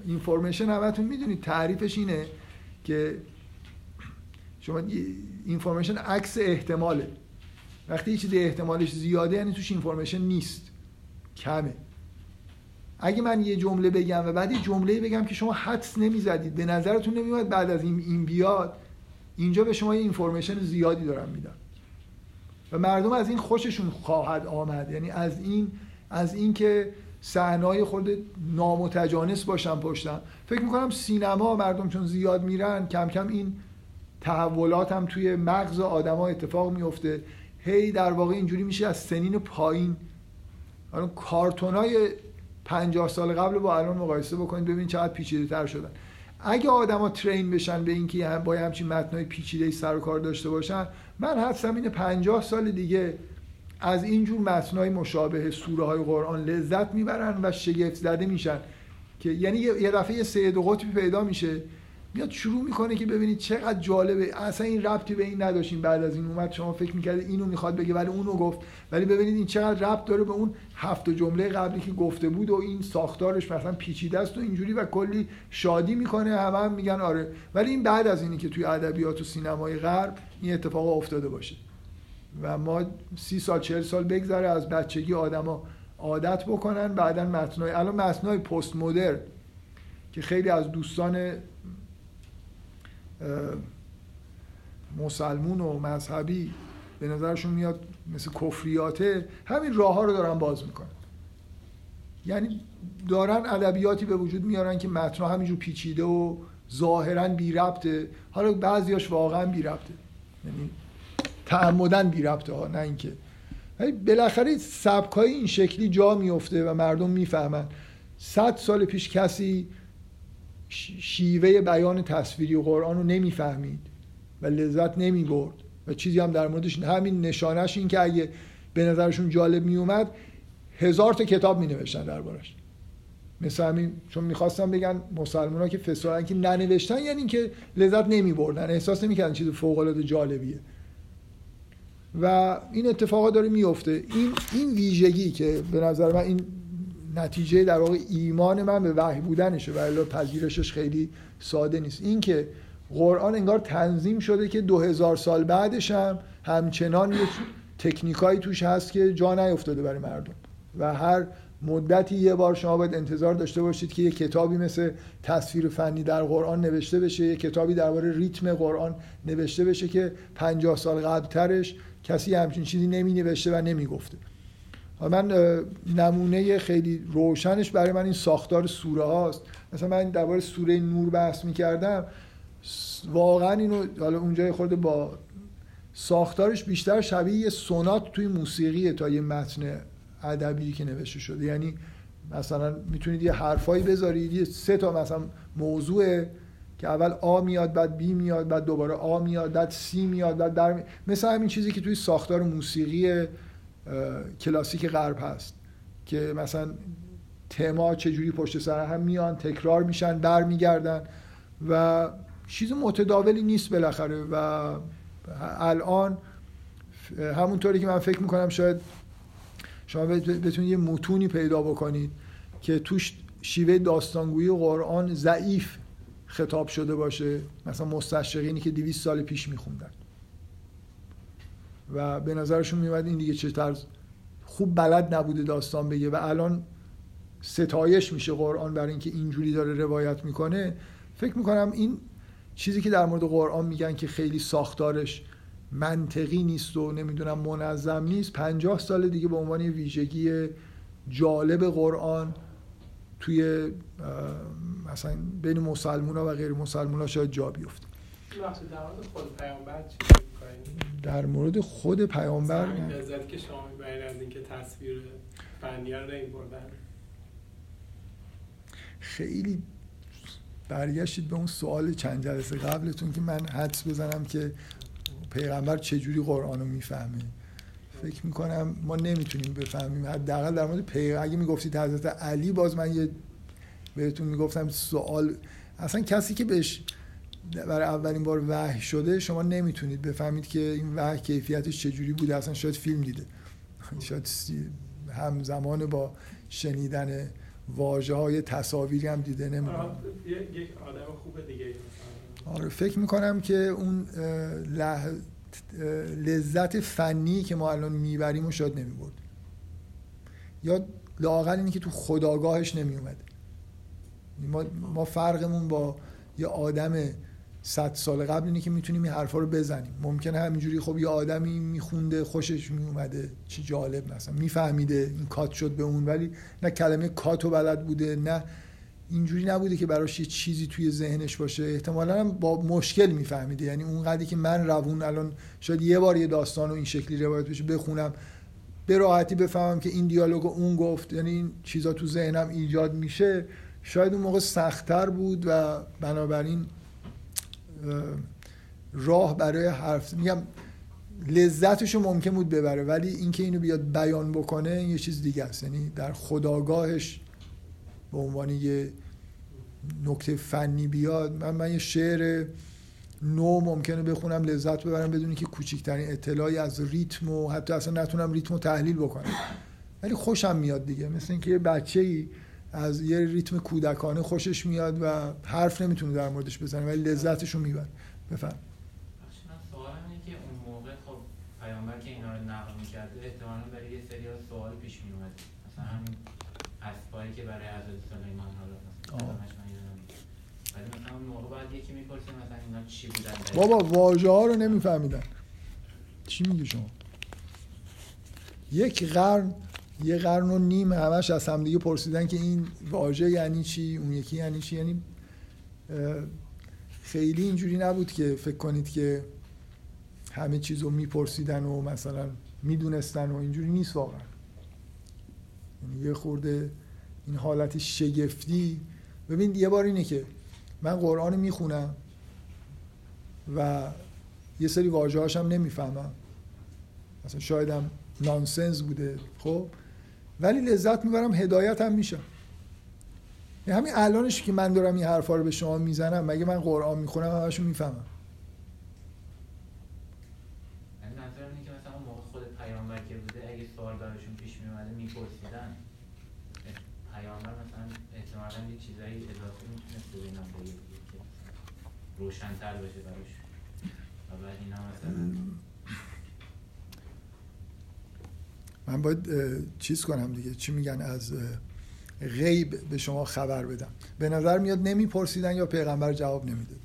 information همتون می‌دونید تعریفش اینه که شما information عکس احتماله. وقتی یه چیزی احتمالش زیاده یعنی توش information نیست. کمه. اگه من یه جمله بگم و بعد یه جمله بگم که شما حدس نمی‌زدید به نظرتون نمیومد بعد از این این بیاد اینجا به شما یه اینفورمیشن زیادی دارم میدم و مردم از این خوششون خواهد آمد. یعنی از این از اینکه صحنه‌های خود نامتجانس باشن پشتم فکر می‌کنم سینما مردم چون زیاد میرن کم کم این تحولات هم توی مغز آدما اتفاق میفته هی در واقع اینجوری میشه از سنین پایین. الان کارتون های 50 سال قبل با الان مقایسه بکنید ببینید چقدر پیچیده تر شدن. اگه آدما ترین بشن به اینکه هم با همچین متنای پیچیده سر و کار داشته باشن من حدسم اینه 50 سال دیگه از اینجور متنای مشابه سوره های قرآن لذت می‌برن و شگفت زده میشن. که یعنی یه دفعه سید و قطبی پیدا میشه میاد شروع می‌کنه که ببینید چقدر جالبه. اصلا این ربطی به این نداشتیم بعد از این اومد. شما فکر می‌کردید اینو می‌خواد بگه ولی اونو گفت. ولی ببینید این چقدر ربط داره به اون هفت جمله قبلی که گفته بود و این ساختارش مثلا پیچیده است و اینجوری و کلی شادی می‌کنه. همه هم میگن آره. ولی این بعد از اینی که توی ادبیات و سینمای غرب این اتفاق افتاده باشه. و ما سی سال چهل سال بگذره از بچگی آدما عادت بکنن. بعدا متنای الان متنای پست مدرن که خیلی از دوستان مسلمون و مذهبی به نظرشون میاد مثل کفریاته همین راه ها رو دارن باز می‌کنن. یعنی دارن ادبیاتی به وجود میارن که متن همینجور پیچیده و ظاهرا بی ربطه. حالا بعضیاش واقعا بی ربطه. یعنی تعمدن بی ربطه ها نه اینکه. بالاخره سبکای این شکلی جا میفته و مردم می‌فهمن. صد سال پیش کسی شیوه بیان تصویری و قرآن رو نمی‌فهمید و لذت نمی برد و چیزی هم در موردش همین نشانش این که اگه به نظرشون جالب می اومد هزار تا کتاب می نوشتن دربارش. مثل همین چون می‌خواستم بگن مسلمان ها که فسادن که ننوشتن یعنی اینکه لذت نمی بردن احساس نمی‌کردن چیز فوق العاده جالبیه. و این اتفاقات داره میفته. این این ویژگی که به نظر من این نتیجه در واقع ایمان من به وحی بودنشه و پذیرشش خیلی ساده نیست. این که قرآن انگار تنظیم شده که دو هزار سال بعدش هم همچنان یه تکنیکایی توش هست که جا نیفتاده برای مردم. و هر مدتی یه بار شما باید انتظار داشته باشید که یه کتابی مثل تصویر فنی در قرآن نوشته بشه یه کتابی درباره ریتم قرآن نوشته بشه که پنجاه سال قبلترش کسی همچین چیزی نمی نوشته و نمی گفته من نمونه خیلی روشنش برای من این ساختار سوره هاست. مثلا من درباره سوره نور بحث می کردم واقعا اینو حالا اونجای خورده با ساختارش بیشتر شبیه یه سونات توی موسیقیه تا یه متن ادبی که نوشته شده. یعنی مثلا می‌تونید یه حرفایی بذارید یه سه تا مثلا موضوع که اول آ میاد بعد بی میاد بعد دوباره آ میاد بعد سی میاد بعد در. مثل همین چیزی که توی ساختار موسیقی کلاسیک غرب هست که مثلا تما چجوری پشت سر هم میان تکرار میشن برمیگردن و چیز متداولی نیست بالاخره و الان همونطوری که من فکر می‌کنم شاید شما بتونید یه متونی پیدا بکنید که توش شیوه داستانگویی قرآن ضعیف خطاب شده باشه. مثلا مستشقینی که 200 سال پیش میخوندن. و به نظرشون میومد این دیگه چه طرز خوب بلد نبوده داستان بگه و الان ستایش میشه قرآن برای اینکه اینجوری داره روایت می‌کنه. فکر می‌کنم این چیزی که در مورد قرآن میگن که خیلی ساختارش منطقی نیست و نمی‌دونم منظم نیست پنجاه سال دیگه به عنوان ویژگی جالب قرآن توی مثلا بین مسلمان ها و غیر مسلمان ها شاید جا بیفته. در مورد خود پیامبر که شما می‌برید که تصویر فنی رو بردن خیلی برگشتید به اون سوال چند جلسه قبلتون که من حدس بزنم که پیغمبر چجوری قرآن رو می‌فهمه. فکر می‌کنم ما نمی‌تونیم بفهمیم. حداقل در مورد پیغمبر اگه می‌گفتید حضرت علی باز من یه بهتون می‌گفتم سوال اصلا کسی که بهش برای اولین بار وحی شده شما نمی‌تونید بفهمید که این وحی کیفیتش چجوری بوده. اصلا شاید فیلم دیده. [laughs] شاید همزمان با شنیدن واژه های تصاویری هم دیده. نمی‌دونم. یک آدم خوب دیگه. آره فکر می‌کنم که اون لذت فنی که ما الان می‌بریم و شاید نمی‌برد. یا لاقل اینی که تو خداگاهش نمیومده ما, ما فرقمون با یه آدم صد سال قبل اینه که می‌تونیم این حرفا رو بزنیم. ممکنه همینجوری خب یه آدمی میخونده خوشش میومده چی جالب مثلا میفهمیده این کات شد به اون ولی نه کلمه کاتو بلد بوده نه اینجوری نبوده که براش یه چیزی توی ذهنش باشه. احتمالا هم با مشکل میفهمیده. یعنی اون قدری که من روون الان شاید یه بار یه داستان و این شکلی روایت بشه بخونم به راحتی بفهمم که این دیالوگ اون گفت یعنی این چیزا تو ذهنم ایجاد میشه شاید اون موقع سختتر بود و بنابراین راه برای حرف میگم لذتشو ممکن بود ببره ولی اینکه اینو بیاد بیان بکنه یه چیز دیگه است. یعنی در خداگاهش به عنوان یه نکته فنی بیاد من من یه شعر نو ممکنه بخونم لذت ببرم بدونی که کوچکترین اطلاعی از ریتم و حتی اصلا نتونم ریتم رو تحلیل بکنم. ولی خوشم میاد دیگه. مثل اینکه یه بچه ای از یه ریتم کودکانه خوشش میاد و حرف نمی‌تونه در موردش بزنه ولی لذتش رو می‌بره. بفهم. خب پیامبر که اینا رو نقل می‌کرده احتمالا برای یه سری سوال پیش میومد مثلا همین اسبایی که برای حضرت سلیمان حالا ولی مثلا اون موقع بعد یکی چی بودن؟ بابا واژه ها رو نمیفهمیدن. چی میگی شما؟ یک قرن یه قرن و نیم همش از همدیگه پرسیدن که این واژه یعنی چی اون یکی یعنی چی. یعنی خیلی اینجوری نبود که فکر کنید که همه چیز رو میپرسیدن و مثلا می‌دونستن و اینجوری نیست واقعا. یعنی یه خورده این حالت شگفتی. ببین یه بار اینه که من قرآن می‌خونم. و یه سری واژه هم نمی‌فهمم. مثلا شایدم نانسنس بوده خب. ولی لذت می‌برم هدایت هم میشم. یعنی همین الانش که من دارم این حرفا رو به شما می‌زنم مگه من قرآن می‌خونم همشو می‌فهمم. یه روشنتر بشه بعد اینا من باید چیز کنم دیگه. چی میگن؟ از غیب به شما خبر بدم. به نظر میاد نمیپرسیدن یا پیغمبر جواب نمیده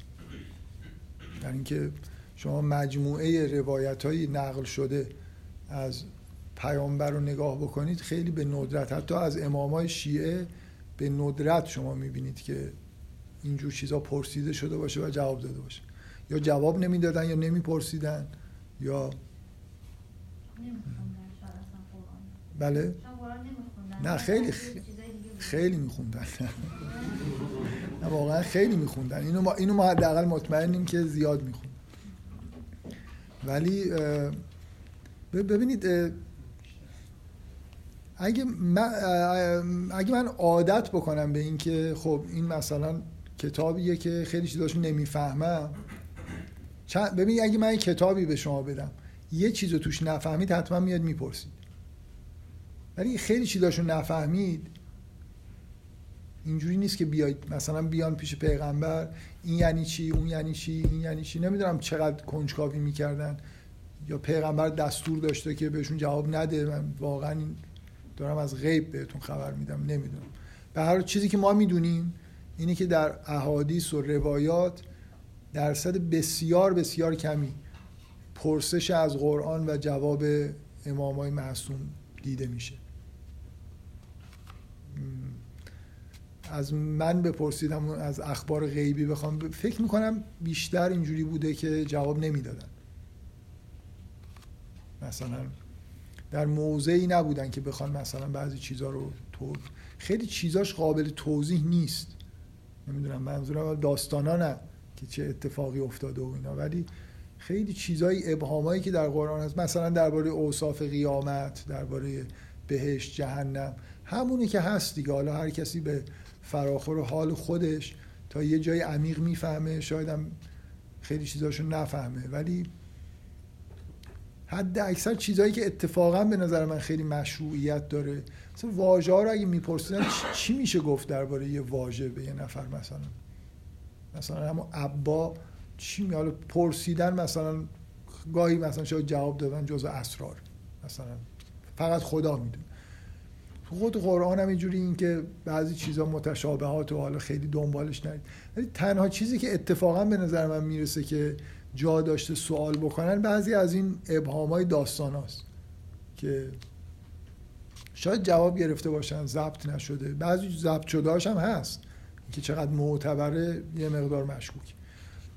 در اینکه شما مجموعه روایت های نقل شده از پیامبر رو نگاه بکنید خیلی به ندرت. حتی از امامای شیعه به ندرت شما می‌بینید که اینجور چیزا پرسیده شده باشه و جواب داده باشه. یا جواب نمی‌دادن یا نمیپرسیدن یا بله؟ نه خیلی. خیلی میخوندن. نه واقعا خیلی میخوندن. اینو ما اینو ما حداقل مطمئنیم که زیاد میخوندن ولی ببینید اگه من, اگه من عادت بکنم به این که خب این مثلا کتابیه که خیلی چیزاشو نمی‌فهمم چند ببینید اگه من کتابی به شما بدم یه چیز رو توش نفهمید حتما میاد می‌پرسید. ولی خیلی چیزاشو نفهمید اینجوری نیست که بیاید مثلا بیان پیش پیغمبر این یعنی چی اون یعنی چی این یعنی چی. نمی‌دونم چقدر کنجکاوی می‌کردن. یا پیغمبر دستور داشته که بهشون جواب نده من واقعا دارم از غیب بهتون خبر میدم نمی‌دونم. به هر چیزی که ما می‌دونیم اینه که در احادیث و روایات درصد بسیار بسیار کمی پرسش از قرآن و جواب امامای معصوم دیده میشه. از من بپرسیدم از اخبار غیبی بخوام فکر می‌کنم بیشتر اینجوری بوده که جواب نمی‌دادن. مثلا در موضعی نبودن که بخوان مثلا بعضی چیزها رو تو خیلی چیزاش قابل توضیح نیست. نمی‌دونم منظورم داستانا نه. که چه اتفاقی افتاده و اینا. ولی خیلی چیزای ابهامایی که در قرآن هست. مثلا درباره اوصاف قیامت درباره بهشت جهنم. همونی که هست دیگه. حالا هر کسی به فراخور حال خودش تا یه جای عمیق می‌فهمه. شاید هم خیلی چیزاشو نفهمه. ولی حد اکثر چیزهایی که اتفاقا به نظر من خیلی مشروعیت داره. مثلا واژه ها رو اگه میپرسیدن چی میشه گفت درباره یه واژه به یه نفر مثلا؟ مثلا همون ابا چی می حالا پرسیدن مثلا گاهی مثلا شاید جواب دادن جز اسرار. مثلا فقط خدا می‌دونه. خود قرآن هم اینجوری این که بعضی چیزا متشابهات و حالا خیلی دنبالش نرید. ولی تنها چیزی که اتفاقا به نظر من می‌رسه که جا داشته سوال بکنن بعضی از این ابهام های داستان هاست که شاید جواب گرفته باشن ضبط نشده. بعضی ضبط شده هم هست. که چقدر معتبره یه مقدار مشکوک.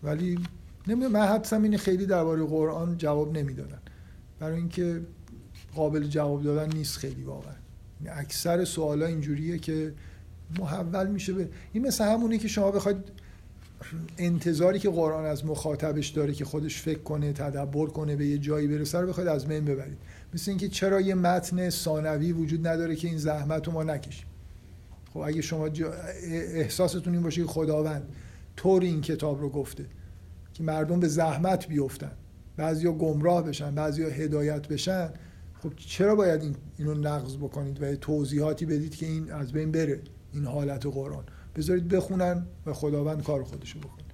ولی نمی‌دونم من حدسم اینه خیلی درباره قرآن جواب نمی‌دادن. برای اینکه قابل جواب دادن نیست خیلی واقعا. یعنی اکثر سوالا اینجوریه که محول میشه به این مثل همونه که شما بخواید انتظاری که قرآن از مخاطبش داره که خودش فکر کنه تدبر کنه به یه جایی برسه رو بخواید از بین ببرید. مثل اینکه چرا یه متن ثانوی وجود نداره که این زحمت رو ما نکشیم. خب اگه شما احساستون این باشه که خداوند طور این کتاب رو گفته که مردم به زحمت بیفتن بعضیا گمراه بشن بعضیا هدایت بشن خب چرا باید این اینو نقض بکنید و توضیحاتی بدید که این از بین بره این حالت قرآن بذارید بخونن و خداوند کار خودشو بکنه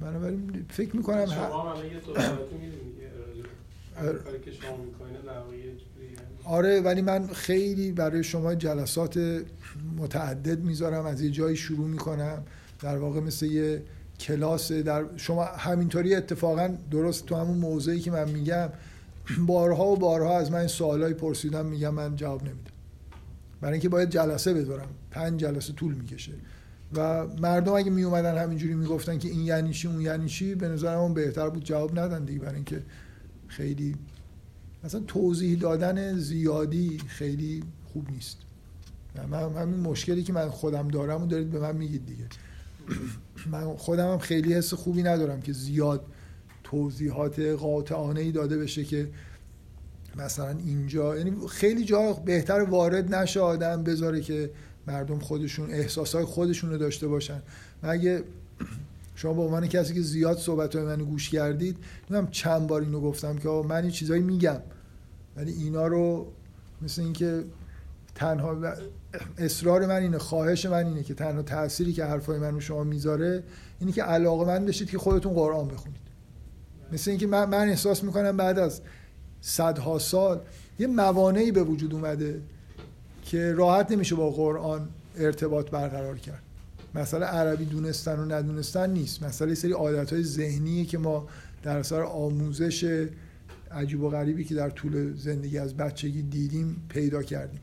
بنابراین فکر می‌کنم شما هم یه آره. کاری که شما می‌کنه در واقع. آره ولی من خیلی برای شما جلسات متعدد می‌ذارم از یه جایی شروع می‌کنم. در واقع مثل یه کلاس در شما همینطوری اتفاقا درست تو همون موضعی که من میگم بارها و بارها از من سوالایی پرسیدم میگم من جواب نمیدم. برای اینکه باید جلسه بذارم. پنج جلسه طول می‌کشه. و مردم اگه می اومدن همینجوری می‌گفتن که این یعنی چی اون یعنی چی به نظرم اون بهتر بود جواب ندن دیگه برای اینکه خیلی مثلا توضیح دادن زیادی خیلی خوب نیست. من همین مشکلی که من خودم دارم و دارید به من میگید دیگه. [clears throat] من خودم هم خیلی حس خوبی ندارم که زیاد توضیحات قاطعانه ای داده بشه که مثلا اینجا یعنی خیلی جا بهتر وارد نشه آدم بذاره که مردم خودشون احساسای خودشون رو داشته باشن. من اگه شما به عنوان کسی که زیاد صحبت های منو گوش کردید نمی‌دونم چند بار اینو گفتم که آقا من یه چیزایی میگم. ولی اینا رو مثل اینکه تنها اصرار من اینه خواهش من اینه که تنها تأثیری که حرفای من شما می‌ذاره اینه که علاقه من بشید که خودتون قرآن بخونید. مثل اینکه من, من احساس می‌کنم بعد از صدها سال یه موانعی به وجود اومده که راحت نمیشه با قرآن ارتباط برقرار کرد. مسئله عربی دونستن و ندونستن نیست. مسئله سری عادت های ذهنیه که ما در اثر آموزش عجیب و غریبی که در طول زندگی از بچگی دیدیم پیدا کردیم.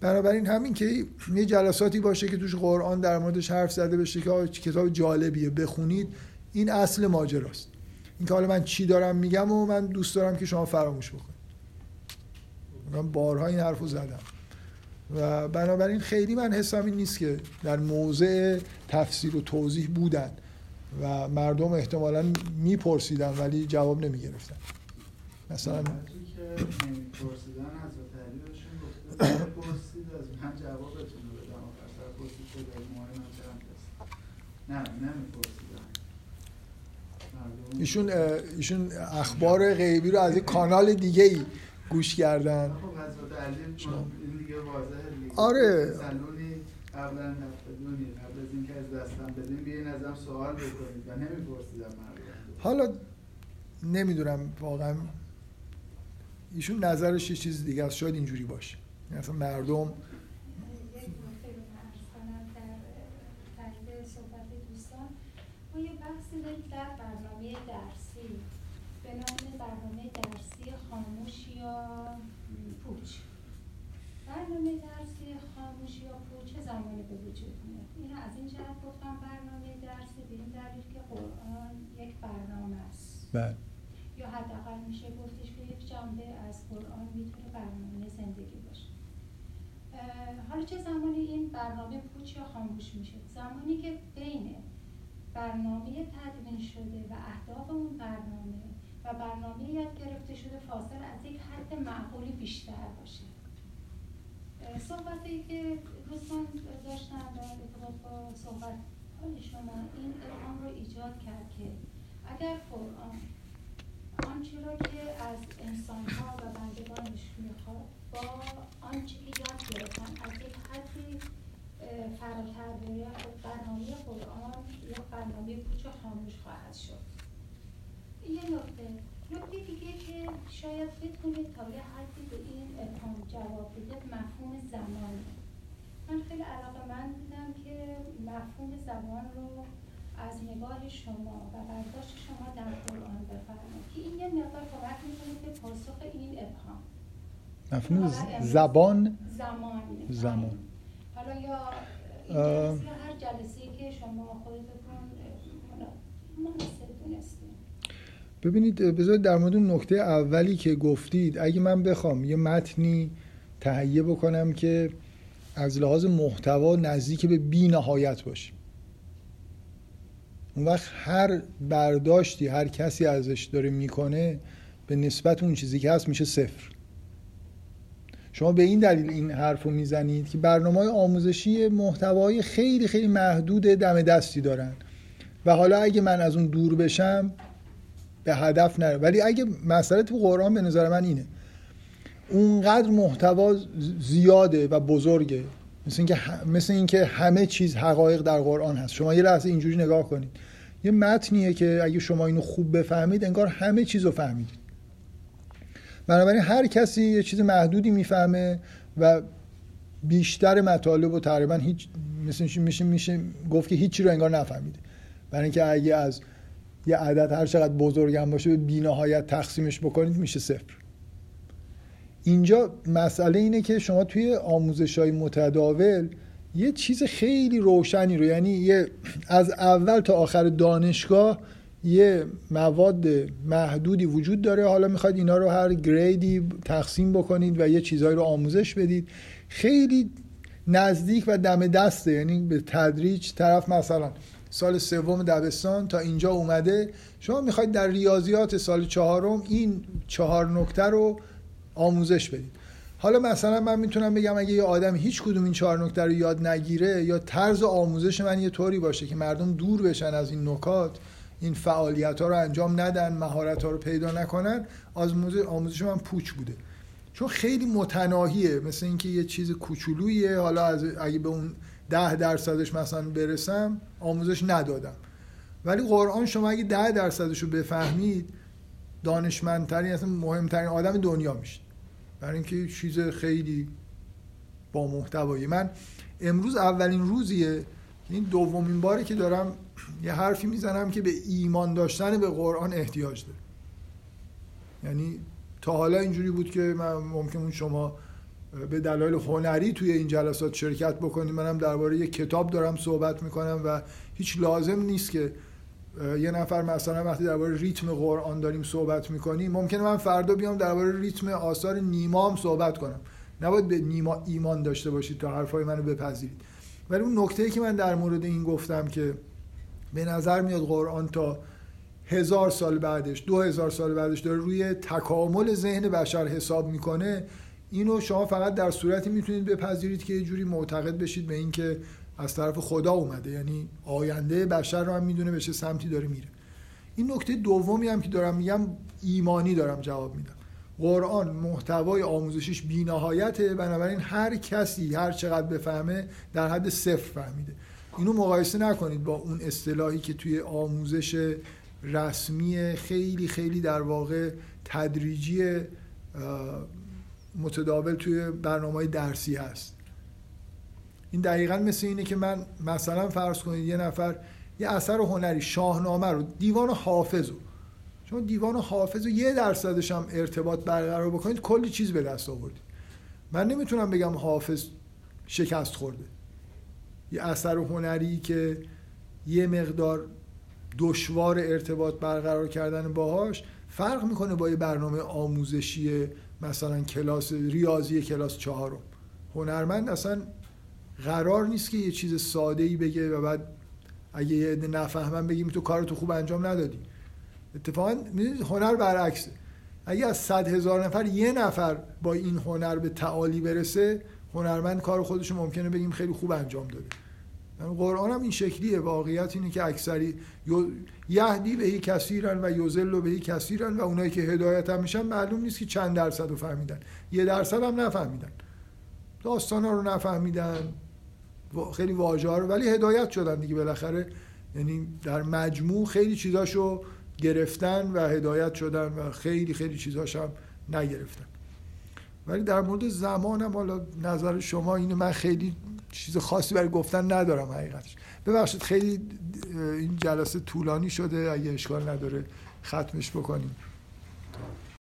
بنابراین همین که یه جلساتی باشه که توش قرآن در موردش حرف زده بشه که کتاب جالبیه بخونید این اصل ماجراست. این که حالا من چی دارم میگم و من دوست دارم که شما فراموش بکنید. من بارها این حرف رو زدم. و بنابراین خیلی من حسم این نیست که در موضع تفسیر و توضیح بودن و مردم احتمالا میپرسیدن ولی جواب نمی‌گرفتن. مثلا ایشون ایشون اخبار غیبی رو از یک کانال دیگه ای گوش کردن. خب حضرت علی آره. سلونی قبلا نفتدونی قبل از اینکه از دستم بدین بیاین ازم سوال بکنید و نمیپرسیدن مردم. حالا نمی‌دونم واقعا. ایشون نظرش یه چیز دیگه است. شاید اینجوری باشه. یعنی اصلا مردم یک نکته رو عرض کنم در تایید صحبت دوستان ما یه بحثی داریم در برنامه درسی به نام برنامه درسی خاموش یا پوچ برنامه درسی خاموش یا پوچ چه زمانی به وجود میاد. این از این جهت گفتم برنامه درسی به این دلیل که قرآن یک برنامه است. بله. یا حداقل میشه گفتش که یک جنبه از قرآن می‌تونه برنامه زندگی باشه. حالا چه زمانی این برنامه پوچ یا خاموش میشه؟ زمانی که بین برنامه تدوین شده و اهداف اون برنامه و برنامه یاد گرفته شده فاصله از یک حد معقولی بیشتر باشه. صحبتی که دوستان داشتن در ارتباط با صحبت شما این ابهام رو ایجاد کرد که اگر قرآن آنچه را که از انسانها و بندگانش می‌خواد با آنچه که یاد گرفتن از یک حدی فراتر بره برنامه قرآن یک برنامه پوچ خاموش خواهد شد. این یه نکته نکته دیگه که شاید بتونید تا یه حدی به این ابهام جواب بده مفهوم زمانه من خیلی علاقه من بودم که مفهوم زمان رو از نگاه شما و برداشت شما در قرآن بفرمایید که این یه مقدار کمک می‌کنه که پاسخ این ابهام. مفهوم زبان؟ زمان. زمان. حالا یا هر جلسه که شما خودتون مناسب ببینید بذارید در مورد نکته اولی که گفتید اگه من بخوام یه متنی تهیه بکنم که از لحاظ محتوا نزدیک به بی نهایت باشه. اون وقت هر برداشتی هر کسی ازش داره می‌کنه به نسبت اون چیزی که هست میشه صفر. شما به این دلیل این حرف رو می‌زنید که برنامه های آموزشی محتوای خیلی خیلی محدود دم دستی دارن. و حالا اگه من از اون دور بشم به هدف نره. ولی اگه مسئله تو قرآن به نظر من اینه. اونقدر محتوا زیاده و بزرگه. مثل اینکه مثل اینکه همه چیز حقایق در قرآن هست. شما یه لحظه اینجوری نگاه کنید. یه متنیه که اگه شما اینو خوب بفهمید انگار همه چیز رو فهمیدید. بنابراین هر کسی یه چیز محدودی می‌فهمه و بیشتر مطالب و تقریبا هیچ مثل میشه میشه گفت که هیچی رو انگار نفهمیده. برای اینکه اگه از یه عدد هر چقدر بزرگم باشه به بینهایت تقسیمش بکنید میشه صفر. اینجا مسئله اینه که شما توی آموزش های متداول یه چیز خیلی روشنی رو یعنی یه از اول تا آخر دانشگاه یه مواد محدودی وجود داره. حالا می‌خواید اینا رو هر گریدی تقسیم بکنید و یه چیزهایی رو آموزش بدید. خیلی نزدیک و دم دسته یعنی به تدریج طرف مثلا سال سوم دبستان تا اینجا اومده. شما می‌خواید در ریاضیات سال چهارم این چهار نکته رو آموزش بدید. حالا مثلا من می‌تونم بگم اگه یه آدم هیچ کدوم این چهار نکته رو یاد نگیره یا طرز آموزش من یه طوری باشه که مردم دور بشن از این نکات این فعالیت ها رو انجام ندن مهارت ها رو پیدا نکنن آموزش من پوچ بوده. چون خیلی متناهیه مثل اینکه یه چیز کوچولوییه حالا از اگه به اون ده درصدش مثلا برسم آموزش ندادم. ولی قرآن شما اگه ده درصدش رو بفهمید دانشمندترین اصلا مهمترین آدم دنیا میشید برای اینکه چیز خیلی با محتوایی. من امروز اولین روزیه این دومین باری که دارم یه حرفی می‌زنم که به ایمان داشتن به قرآن احتیاج داره. یعنی تا حالا اینجوری بود که من ممکن شما به دلایل هنری توی این جلسات شرکت بکنید منم درباره یه کتاب دارم صحبت می‌کنم و هیچ لازم نیست که یه نفر مثلا وقتی درباره ریتم قرآن داریم صحبت می‌کنیم ممکنه من فردا بیام درباره ریتم آثار نیمام صحبت کنم. نباید به نیما ایمان داشته باشید تا حرفای منو بپذیرید. ولی اون نکته که من در مورد این گفتم که به نظر میاد قرآن تا هزار سال بعدش دو هزار سال بعدش داره روی تکامل ذهن بشر حساب می‌کنه اینو شما فقط در صورتی می‌تونید بپذیرید که یه جوری معتقد بشید به اینکه از طرف خدا اومده. یعنی آینده بشر رو هم می‌دونه به چه سمتی داره میره. این نکته دومی هم که دارم میگم ایمانی دارم جواب میدم. قرآن محتوای آموزشیش بینهایته بنابراین هر کسی هر چقدر بفهمه در حد صفر فهمیده. اینو مقایسه نکنید با اون اصطلاحی که توی آموزش رسمی خیلی خیلی در واقع تدریجی متداول توی برنامه درسی هست. این دقیقا مثل اینه که من مثلا فرض کنید یه نفر یه اثر هنری شاهنامه رو دیوان حافظ رو. شما دیوان حافظ رو یه درصدش هم ارتباط برقرار بکنید کلی چیز به دست آوردید. من نمی‌تونم بگم حافظ شکست خورده. یه اثر هنری که یه مقدار دشوار ارتباط برقرار کردن باهاش فرق می‌کنه با یه برنامه آموزشی مثلا کلاس ریاضی کلاس چهارم. هنرمند اصلا قرار نیست که یه چیز ساده ای بگه و بعد اگه یه عده نفهمن بگیم تو کارتو خوب انجام ندادی. اتفاقا هنر برعکسه. اگه از صد هزار نفر یه نفر با این هنر به تعالی برسه هنرمند کار خودش ممکنه بگیم خیلی خوب انجام داده. قرآن هم این شکلیه واقعیت اینه که اکثری یهدی بهی کثیرن و یوزل بهی کثیرن و اونایی که هدایت هم میشن معلوم نیست که چند درصد رو فهمیدن. یه درصد هم نفهمیدن. داستان ها رو نفهمیدن. خیلی واژه رو ولی هدایت شدن دیگه بالاخره. یعنی در مجموع خیلی چیزاشو گرفتن و هدایت شدن و خیلی خیلی چیزاش هم نگرفتن. ولی در مورد زمانم حالا نظر شما اینو من خیلی چیز خاصی برای گفتن ندارم حقیقتش. ببخشید خیلی این جلسه طولانی شده اگه اشکال نداره ختمش بکنیم.